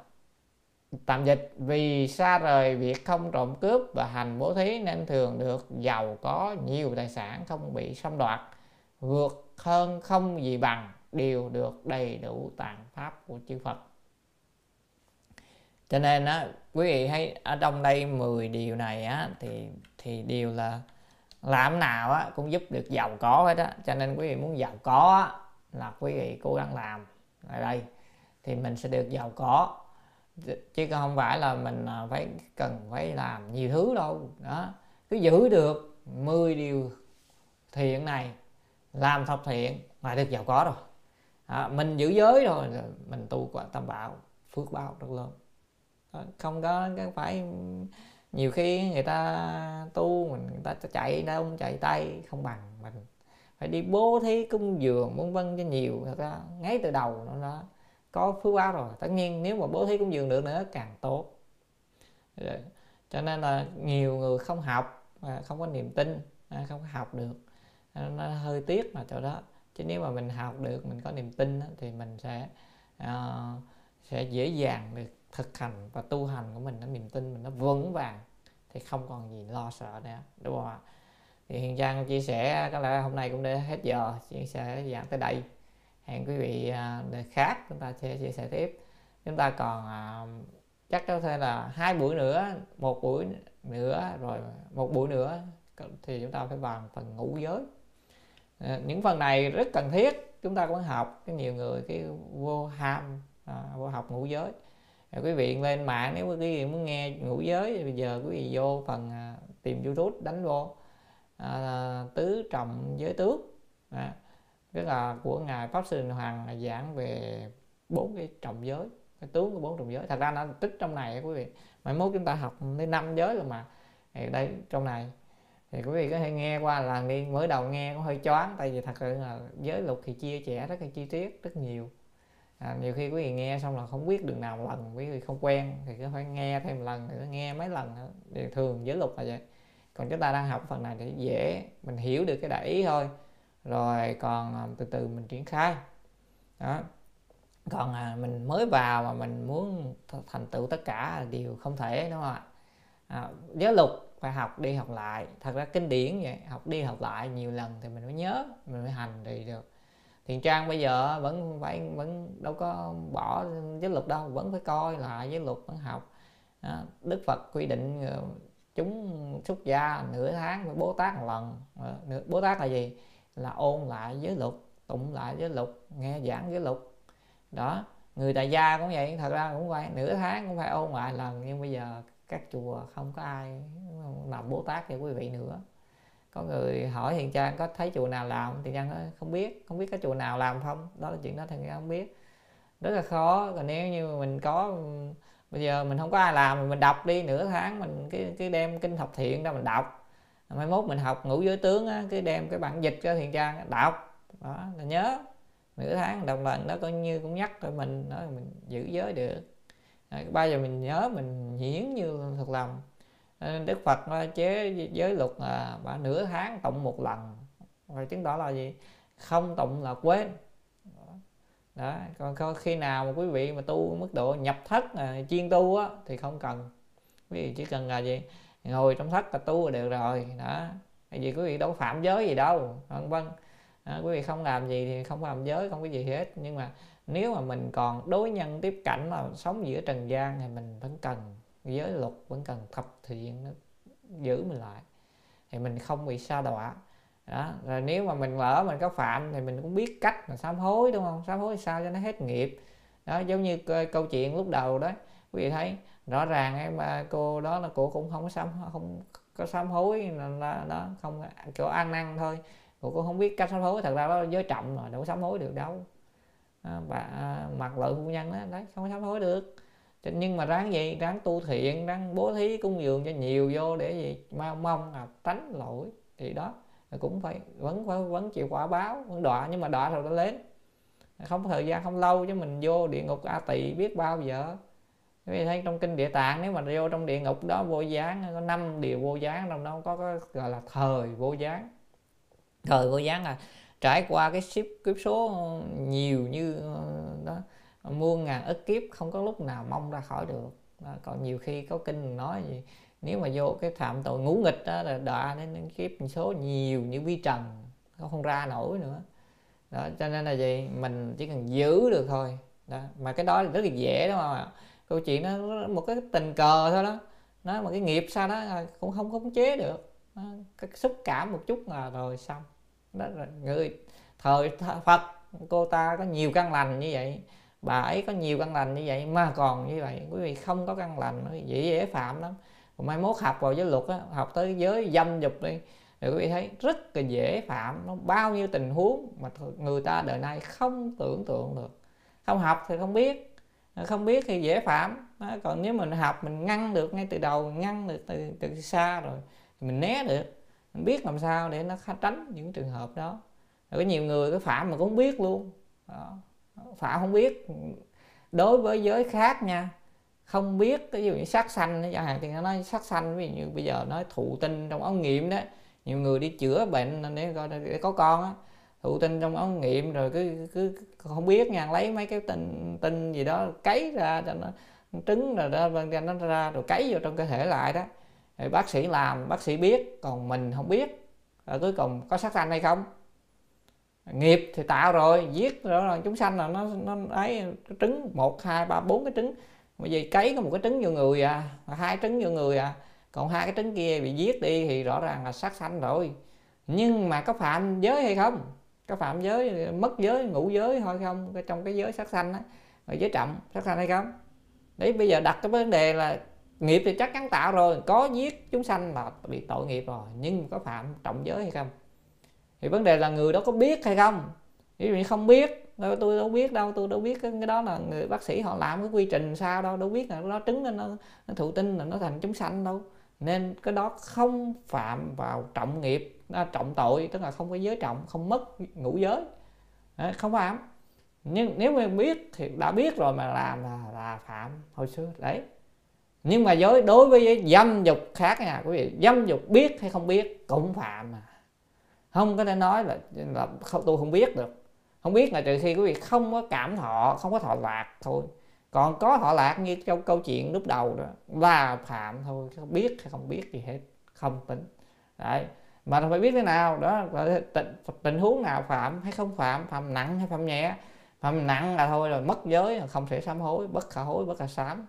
tạm dịch, vì xa rời việc không trộm cướp và hành bố thí nên thường được giàu có nhiều tài sản không bị xâm đoạt, vượt hơn không gì bằng, đều được đầy đủ tạng pháp của chư Phật cho nên á quý vị thấy ở trong đây 10 điều này á thì thì điều là làm nào á cũng giúp được giàu có hết á. Cho nên quý vị muốn giàu có á, là quý vị cố gắng làm. Ở đây thì mình sẽ được giàu có. Chứ không phải là mình à, phải cần phải làm nhiều thứ đâu. Đó cứ giữ được 10 điều thiện này làm thập thiện là được giàu có rồi. À, mình giữ giới rồi mình tu quả tâm bảo phước báo rất lớn không có phải nhiều khi người ta tu mình người ta chạy đông chạy tay không bằng mình. Phải đi bố thí cung dường vân vân cho nhiều. Thật ra ngay từ đầu nó đã có phước báo rồi. Tất nhiên nếu mà bố thí cung dường được nữa càng tốt. Dạ. Cho nên là nhiều người không học à, không có niềm tin à, không có học được. Nó hơi tiếc mà chỗ đó. Chứ nếu mà mình học được mình có niềm tin thì mình sẽ uh, sẽ dễ dàng được thực hành và tu hành của mình nó niềm tin mình nó vững vàng thì không còn gì lo sợ nữa đúng không ạ? Thì hiền trang chia sẻ có lẽ hôm nay cũng đã hết giờ chia sẻ dạng tới đây. Hẹn quý vị à, đời khác chúng ta sẽ chia sẻ tiếp. Chúng ta còn à, chắc có thể là hai buổi nữa một buổi nữa rồi một buổi nữa thì chúng ta phải vào phần ngũ giới. À, những phần này rất cần thiết chúng ta cũng học cái nhiều người cái vô ham à, vô học ngũ giới quý vị lên mạng nếu quý vị muốn nghe ngũ giới thì bây giờ quý vị vô phần à, tìm youtube đánh vô à, tứ trọng giới tước. À, tức là của ngài pháp sư hoàng giảng về bốn cái trọng giới cái tướng của bốn trọng giới. Thật ra nó tích trong này quý vị. Mai mốt chúng ta học đến năm giới rồi mà. Thì đây trong này. Thì quý vị có thể nghe qua là đi mới đầu nghe có hơi choáng tại vì thật sự là giới luật thì chia sẻ rất là chi tiết rất nhiều à, nhiều khi quý vị nghe xong là không biết đường nào một lần quý vị không quen thì cứ phải nghe thêm một lần nữa nghe mấy lần nữa. Thì thường giới luật là vậy. Còn chúng ta đang học phần này thì dễ mình hiểu được cái đại ý thôi. Rồi còn à, từ từ mình triển khai. Đó. Còn à, mình mới vào mà mình muốn thành tựu tất cả đều không thể đúng không ạ? À, giáo luật phải học đi học lại. Thật ra kinh điển vậy học đi học lại nhiều lần thì mình mới nhớ mình mới hành thì được thiền trang bây giờ vẫn phải, vẫn đâu có bỏ giới luật đâu, vẫn phải coi lại giới luật vẫn học. Đó. đức phật quy định ờ, chúng xuất gia nửa tháng phải bố tát một lần. Ờ, bố tát là gì? Là ôn lại giới luật, tụng lại giới luật, nghe giảng giới luật. Đó, người tại gia cũng vậy, thật ra cũng vậy nửa tháng cũng phải ôn lại lần. Nhưng bây giờ các chùa không có ai ờ, làm bố tát cho quý vị nữa có người hỏi thiền trang có thấy chùa nào làm thiền trang nói không biết không biết có chùa nào làm không? Đó là chuyện đó thiền trang không biết. Rất là khó còn nếu như mình có bây giờ mình không có ai làm mình đọc đi nửa tháng mình cái cái đem kinh học thiện ra mình đọc. Mai mốt mình học ngũ giới tướng á, cái đem cái bản dịch cho thiền trang đọc. Đó là nhớ. Nửa tháng đồng lần đó coi như cũng nhắc cho mình nói mình giữ giới được. À, bao giờ mình nhớ mình hiển như thật lòng đức phật chế giới luật là bà nửa tháng tụng một lần. Rồi chứng tỏ là gì? Không tụng là quên. Đó. Còn khi nào mà quý vị mà tu mức độ nhập thất à, chuyên tu á thì không cần. Quý vị chỉ cần là gì? Ngồi trong thất là tu là được rồi. Đó. Tại vì quý vị đâu phạm giới gì đâu. Vân vân. À, quý vị không làm gì thì không làm giới không có gì hết. Nhưng mà nếu mà mình còn đối nhân tiếp cảnh là sống giữa trần gian thì mình vẫn cần giới luật vẫn cần thập thiện nó giữ mình lại. Thì mình không bị sa đọa. Đó rồi nếu mà mình lỡ mình có phạm thì mình cũng biết cách mà sám hối, đúng không? Sám hối sao cho nó hết nghiệp. Đó, giống như câu chuyện lúc đầu đó. Quý vị thấy, rõ ràng em à, cô đó là cô cũng không có sám, không có sám hối, là đó, không, kiểu ăn năn thôi. Cô cũng không biết cách sám hối, thật ra đó giới trọng rồi đâu có sám hối được đâu. Bà à, mặc lợi phu nhân đó, đấy, không có sám hối được nhưng mà ráng gì ráng tu thiện ráng bố thí cung dường cho nhiều vô để gì mong mong là tránh lỗi. Thì đó cũng phải vẫn phải vẫn chịu quả báo vẫn đọa nhưng mà đọa rồi nó lên. Không thời gian không lâu chứ mình vô địa ngục a tỳ biết bao giờ. Vì thấy trong kinh địa tạng nếu mà vô trong địa ngục đó vô gián có năm điều vô gián trong đó có, cái gọi là thời vô gián. Thời vô gián là trải qua cái ship kiếp số nhiều như ờ, đó muôn ngàn ức kiếp không có lúc nào mong ra khỏi được. Đó. còn nhiều khi có kinh nói gì nếu mà vô cái phạm tội ngũ nghịch đó là đọa đến kiếp số nhiều như vi trần nó không ra nổi nữa. Đó cho nên là gì mình chỉ cần giữ được thôi. Đó mà cái đó là rất là dễ đúng không ạ câu chuyện nó một cái tình cờ thôi đó. Nó mà cái nghiệp sao đó à, cũng không khống chế được. Đó, cái xúc cảm một chút là rồi xong. Đó là người thời phật cô ta có nhiều căn lành như vậy bà ấy có nhiều căn lành như vậy mà còn như vậy quý vị không có căn lành nó dễ dễ phạm lắm. Còn mai mốt học vào giới luật á, học tới giới dâm dục đi rồi quý vị thấy rất là dễ phạm nó bao nhiêu tình huống mà người ta đời nay không tưởng tượng được. Không học thì không biết không biết thì dễ phạm. Còn nếu mình học mình ngăn được ngay từ đầu ngăn được từ từ xa rồi thì mình né được. Mình biết làm sao để nó tránh những trường hợp đó. Rồi có nhiều người cái phạm mà cũng biết luôn. Đó phạm không biết. Đối với giới khác nha không biết ví dụ như sắc xanh chẳng hạn à, thì nó nói sắc xanh ví dụ như bây giờ nói thụ tinh trong ống nghiệm đó nhiều người đi chữa bệnh để, để có con á thụ tinh trong ống nghiệm rồi cứ cứ không biết nha lấy mấy cái tinh tinh gì đó cấy ra cho nó trứng rồi đó vân nó ra rồi cấy vô trong cơ thể lại đó. Thì bác sĩ làm bác sĩ biết còn mình không biết rồi cuối cùng có sát sanh hay không? Nghiệp thì tạo rồi, giết rồi là chúng sanh là nó nó ấy trứng, một, hai, ba, bốn cái trứng. Bây giờ cấy có một cái trứng vô người à hai trứng vô người à. Còn hai cái trứng kia bị giết đi thì rõ ràng là sát sanh rồi. Nhưng mà có phạm giới hay không? Có phạm giới, mất giới, ngũ giới thôi không? Trong cái giới sát sanh á giới trọng sát sanh hay không? Đấy, bây giờ đặt cái vấn đề là nghiệp thì chắc chắn tạo rồi, có giết chúng sanh là bị tội nghiệp rồi, nhưng có phạm trọng giới hay không? Thì vấn đề là người đó có biết hay không? Ví dụ như không biết tôi đâu biết đâu tôi đâu biết cái đó là người bác sĩ họ làm cái quy trình sao đâu đâu biết là nó trứng nó, nó thụ tinh là nó thành chúng sanh đâu. Nên cái đó không phạm vào trọng nghiệp à, trọng tội tức là không có giới trọng không mất ngũ giới. Không phạm. Nhưng nếu mà biết thì đã biết rồi mà làm là là phạm hồi xưa đấy. Nhưng mà giới đối với dâm dục khác nha quý vị dâm dục biết hay không biết cũng phạm mà không có thể nói là, là không, tôi không biết được. Không biết là trừ khi quý vị không có cảm thọ không có thọ lạc thôi. Còn có thọ lạc như trong câu chuyện lúc đầu đó là phạm thôi không biết hay không biết gì hết không tính. Đấy mà phải biết thế nào đó là tình, tình huống nào phạm hay không phạm phạm nặng hay phạm nhẹ. Phạm nặng là thôi là mất giới không thể sám hối bất khả hối bất khả sám.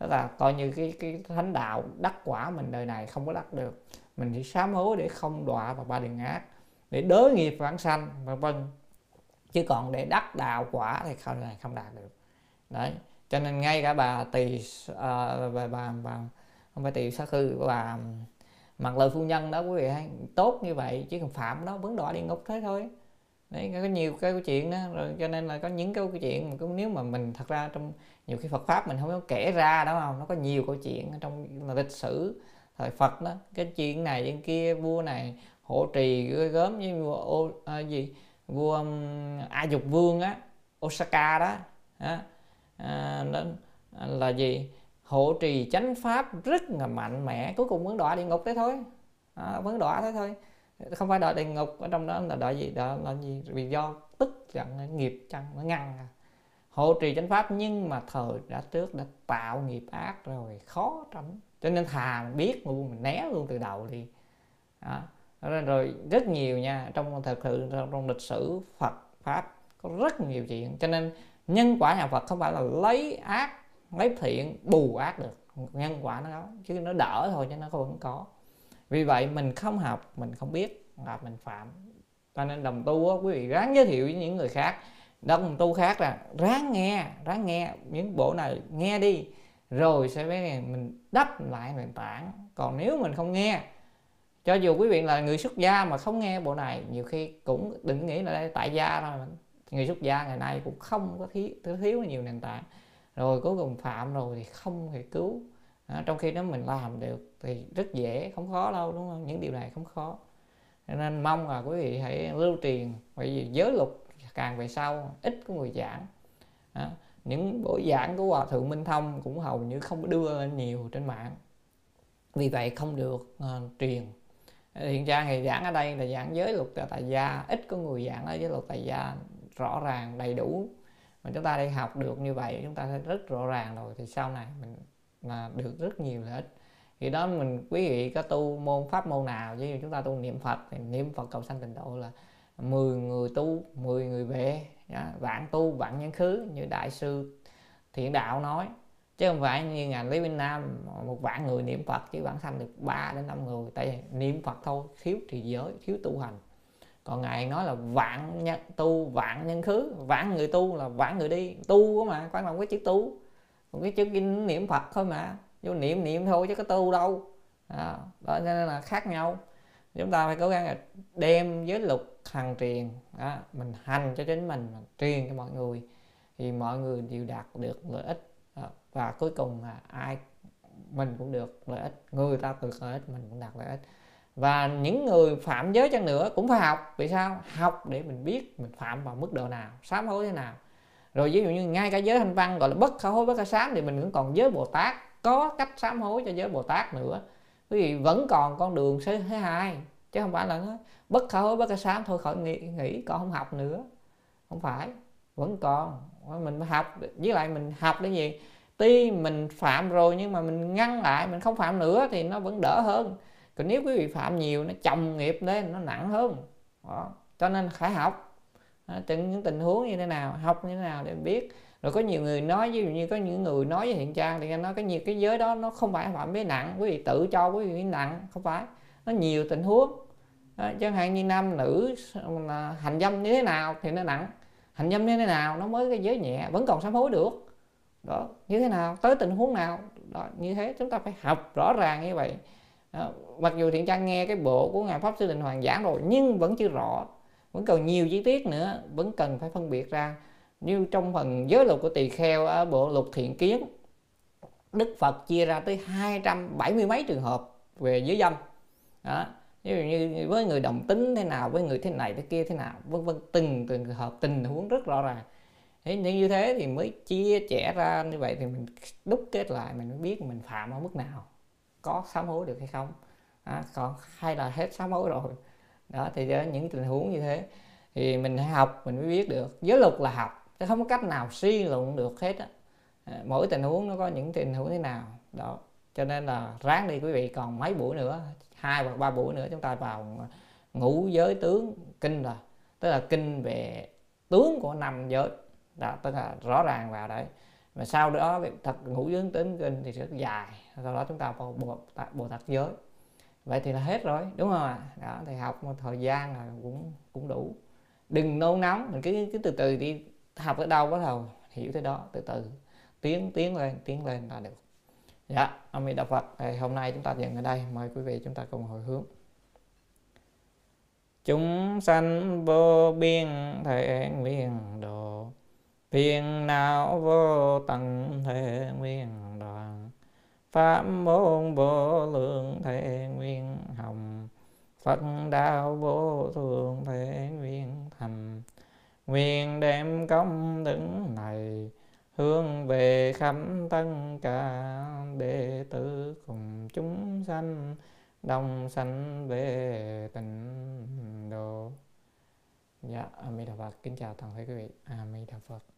Đó là coi như cái cái thánh đạo đắc quả mình đời này không có đắc được. Mình chỉ sám hối để không đọa vào ba đường ác để đối nghiệp vãng sanh vân vân. Chứ còn để đắc đạo quả thì không không đạt được. Đấy. Cho nên ngay cả bà tỳ uh, bà, bà, bà không phải tỳ sát hư bà mặc lời phu nhân đó quý vị hay tốt như vậy chứ còn phạm đó vẫn đọa địa ngục thế thôi. Đấy có nhiều cái câu chuyện đó rồi cho nên là có những câu chuyện mà nếu mà mình thật ra trong nhiều khi Phật pháp mình không có kể ra đó không nó có nhiều câu chuyện trong lịch sử thời Phật đó. Cái chuyện này chuyện kia vua này hộ trì ghê gớm với vua ô, à, gì? Vua um, A Dục Vương á Osaka đó à, à, là gì? Hộ trì chánh pháp rất là mạnh mẽ cuối cùng vẫn đọa địa ngục thế thôi. À, vẫn đọa thế thôi. Không phải đọa địa ngục ở trong đó là đọa gì? Đọa là gì? Vì do tức giận nghiệp chăng nó ngăn à. hộ trì chánh pháp nhưng mà thời đã trước đã tạo nghiệp ác rồi khó tránh. Cho nên thà biết luôn mình né luôn từ đầu đi. Đó. Rồi, rồi rất nhiều nha trong thật sự trong, trong lịch sử Phật pháp có rất nhiều chuyện. Cho nên nhân quả nhà Phật không phải là lấy ác lấy thiện bù ác được. Nhân quả nó có chứ nó đỡ thôi chứ nó vẫn có vì vậy mình không học mình không biết là mình phạm. Cho nên đồng tu á, quý vị ráng giới thiệu với những người khác. Đồng tu khác là ráng nghe ráng nghe những bộ này nghe đi. Rồi sẽ với mình đắp lại nền tảng. Còn nếu mình không nghe cho dù quý vị là người xuất gia mà không nghe bộ này nhiều khi cũng đừng nghĩ là đây tại gia thôi người xuất gia ngày nay cũng không có thiếu thiếu nhiều nền tảng. Rồi cuối cùng phạm rồi thì không thể cứu. À, trong khi đó mình làm được thì rất dễ không khó đâu đúng không? Những điều này không khó. Nên mong là quý vị hãy lưu truyền bởi vì giới luật càng về sau ít có người giảng. À, những buổi giảng của hòa thượng minh thông cũng hầu như không đưa lên nhiều trên mạng. Vì vậy không được uh, truyền. Ờ, hiện ra thì giảng ở đây là giảng giới luật tại gia, ít có người giảng ở giới luật tại gia rõ ràng, đầy đủ. Mà chúng ta đi học được như vậy, chúng ta sẽ rất rõ ràng rồi, thì sau này mình là được rất nhiều lợi ích. Thì đó mình quý vị có tu môn pháp môn nào, ví dụ chúng ta tu niệm phật, thì niệm phật cầu sanh tịnh độ là 10 người tu 10 người về vạn tu, vạn nhân khứ, như đại sư thiện đạo nói chứ không phải như ngành lý bên Nam một vạn người niệm Phật chỉ bản sanh được 3 đến 5 người tại vì niệm Phật thôi thiếu trì giới thiếu tu hành. Còn ngài nói là vạn nhân tu vạn nhân khứ vạn người tu là vạn người đi. Tu mà quan trọng cái chữ tu. Còn cái chữ kinh niệm phật thôi mà vô niệm niệm thôi chứ có tu đâu. Đó, đó nên là khác nhau. Chúng ta phải cố gắng là đem giới luật hằng truyền đó, mình hành cho chính mình mình truyền cho mọi người. Thì mọi người đều đạt được lợi ích và cuối cùng là ai mình cũng được lợi ích người ta được lợi ích mình cũng đạt lợi ích. Và những người phạm giới chăng nữa cũng phải học. Vì sao? Học để mình biết mình phạm vào mức độ nào sám hối thế nào. Rồi ví dụ như ngay cả giới thanh văn gọi là bất khả hối bất khả sám thì mình vẫn còn giới bồ tát có cách sám hối cho giới bồ tát nữa. Quý vị vẫn còn con đường thứ hai chứ không phải là nó bất khả hối bất khả sám. Thôi khỏi nghĩ, nghĩ còn không học nữa. Không phải vẫn còn. Mình học với lại mình học để gì? Tuy mình phạm rồi nhưng mà mình ngăn lại mình không phạm nữa thì nó vẫn đỡ hơn. Còn nếu quý vị phạm nhiều nó chồng nghiệp lên nó nặng hơn. Đó. cho nên phải học. Từng những tình huống như thế nào học như thế nào để biết. Rồi có nhiều người nói ví dụ như có những người nói với hiện trang thì nói cái nhiều cái giới đó nó không phải phạm với nặng. Quý vị tự cho quý vị nặng không phải. Nó nhiều tình huống. Đó, chẳng hạn như nam nữ hành dâm như thế nào thì nó nặng. Hành dâm như thế nào nó mới cái giới nhẹ vẫn còn sám hối được đó, như thế nào? Tới tình huống nào? Đó, như thế. Chúng ta phải học rõ ràng như vậy. Đó. mặc dù thiện trang nghe cái bộ của ngài pháp sư định hoàng giảng rồi, nhưng vẫn chưa rõ. Vẫn còn nhiều chi tiết nữa, vẫn cần phải phân biệt ra. Như trong phần giới luật của tỳ kheo ở bộ luật thiện kiến, đức phật chia ra tới 270 mấy trường hợp về giới dâm. Đó, ví dụ như với người đồng tính thế nào, với người thế này, thế kia thế nào, vân vân, từng từng hợp tình huống rất rõ ràng thế nên như thế thì mới chia trẻ ra như vậy thì mình đúc kết lại mình mới biết mình phạm ở mức nào có sám hối được hay không. À, còn hay là hết sám hối rồi. Đó thì những tình huống như thế thì mình học mình mới biết được. Giới luật là học chứ không có cách nào suy luận được hết á. À, mỗi tình huống nó có những tình huống thế nào. Đó cho nên là ráng đi quý vị còn mấy buổi nữa hai hoặc ba buổi nữa chúng ta vào ngũ giới tướng kinh rồi tức là kinh về tướng của năm giới đó tức là rõ ràng vào đấy. Và sau đó thật ngũ giới tính kinh thì rất dài sau đó chúng ta vào bộ, bộ tạc giới. Vậy thì là hết rồi đúng không ạ? Đó thì học một thời gian là cũng cũng đủ. Đừng nôn nóng mình cứ cứ từ từ đi học ở đâu bắt đầu hiểu tới đó từ từ. Tiến tiến lên tiến lên là được. Dạ a di đạo phật thì hôm nay chúng ta dừng ở đây. Mời quý vị chúng ta cùng hồi hướng. Chúng sanh vô biên thể nguyện độ phiền não vô tận thể nguyên đoàn? Pháp môn vô lượng thể nguyên hồng. Phật đạo vô thường thể nguyên thành. Nguyện đem công đức này, hướng về khắp tất cả đệ tử cùng chúng sanh, đồng sanh về tịnh độ. Dạ a di đà phật kính chào toàn thể quý vị. a di đà phật.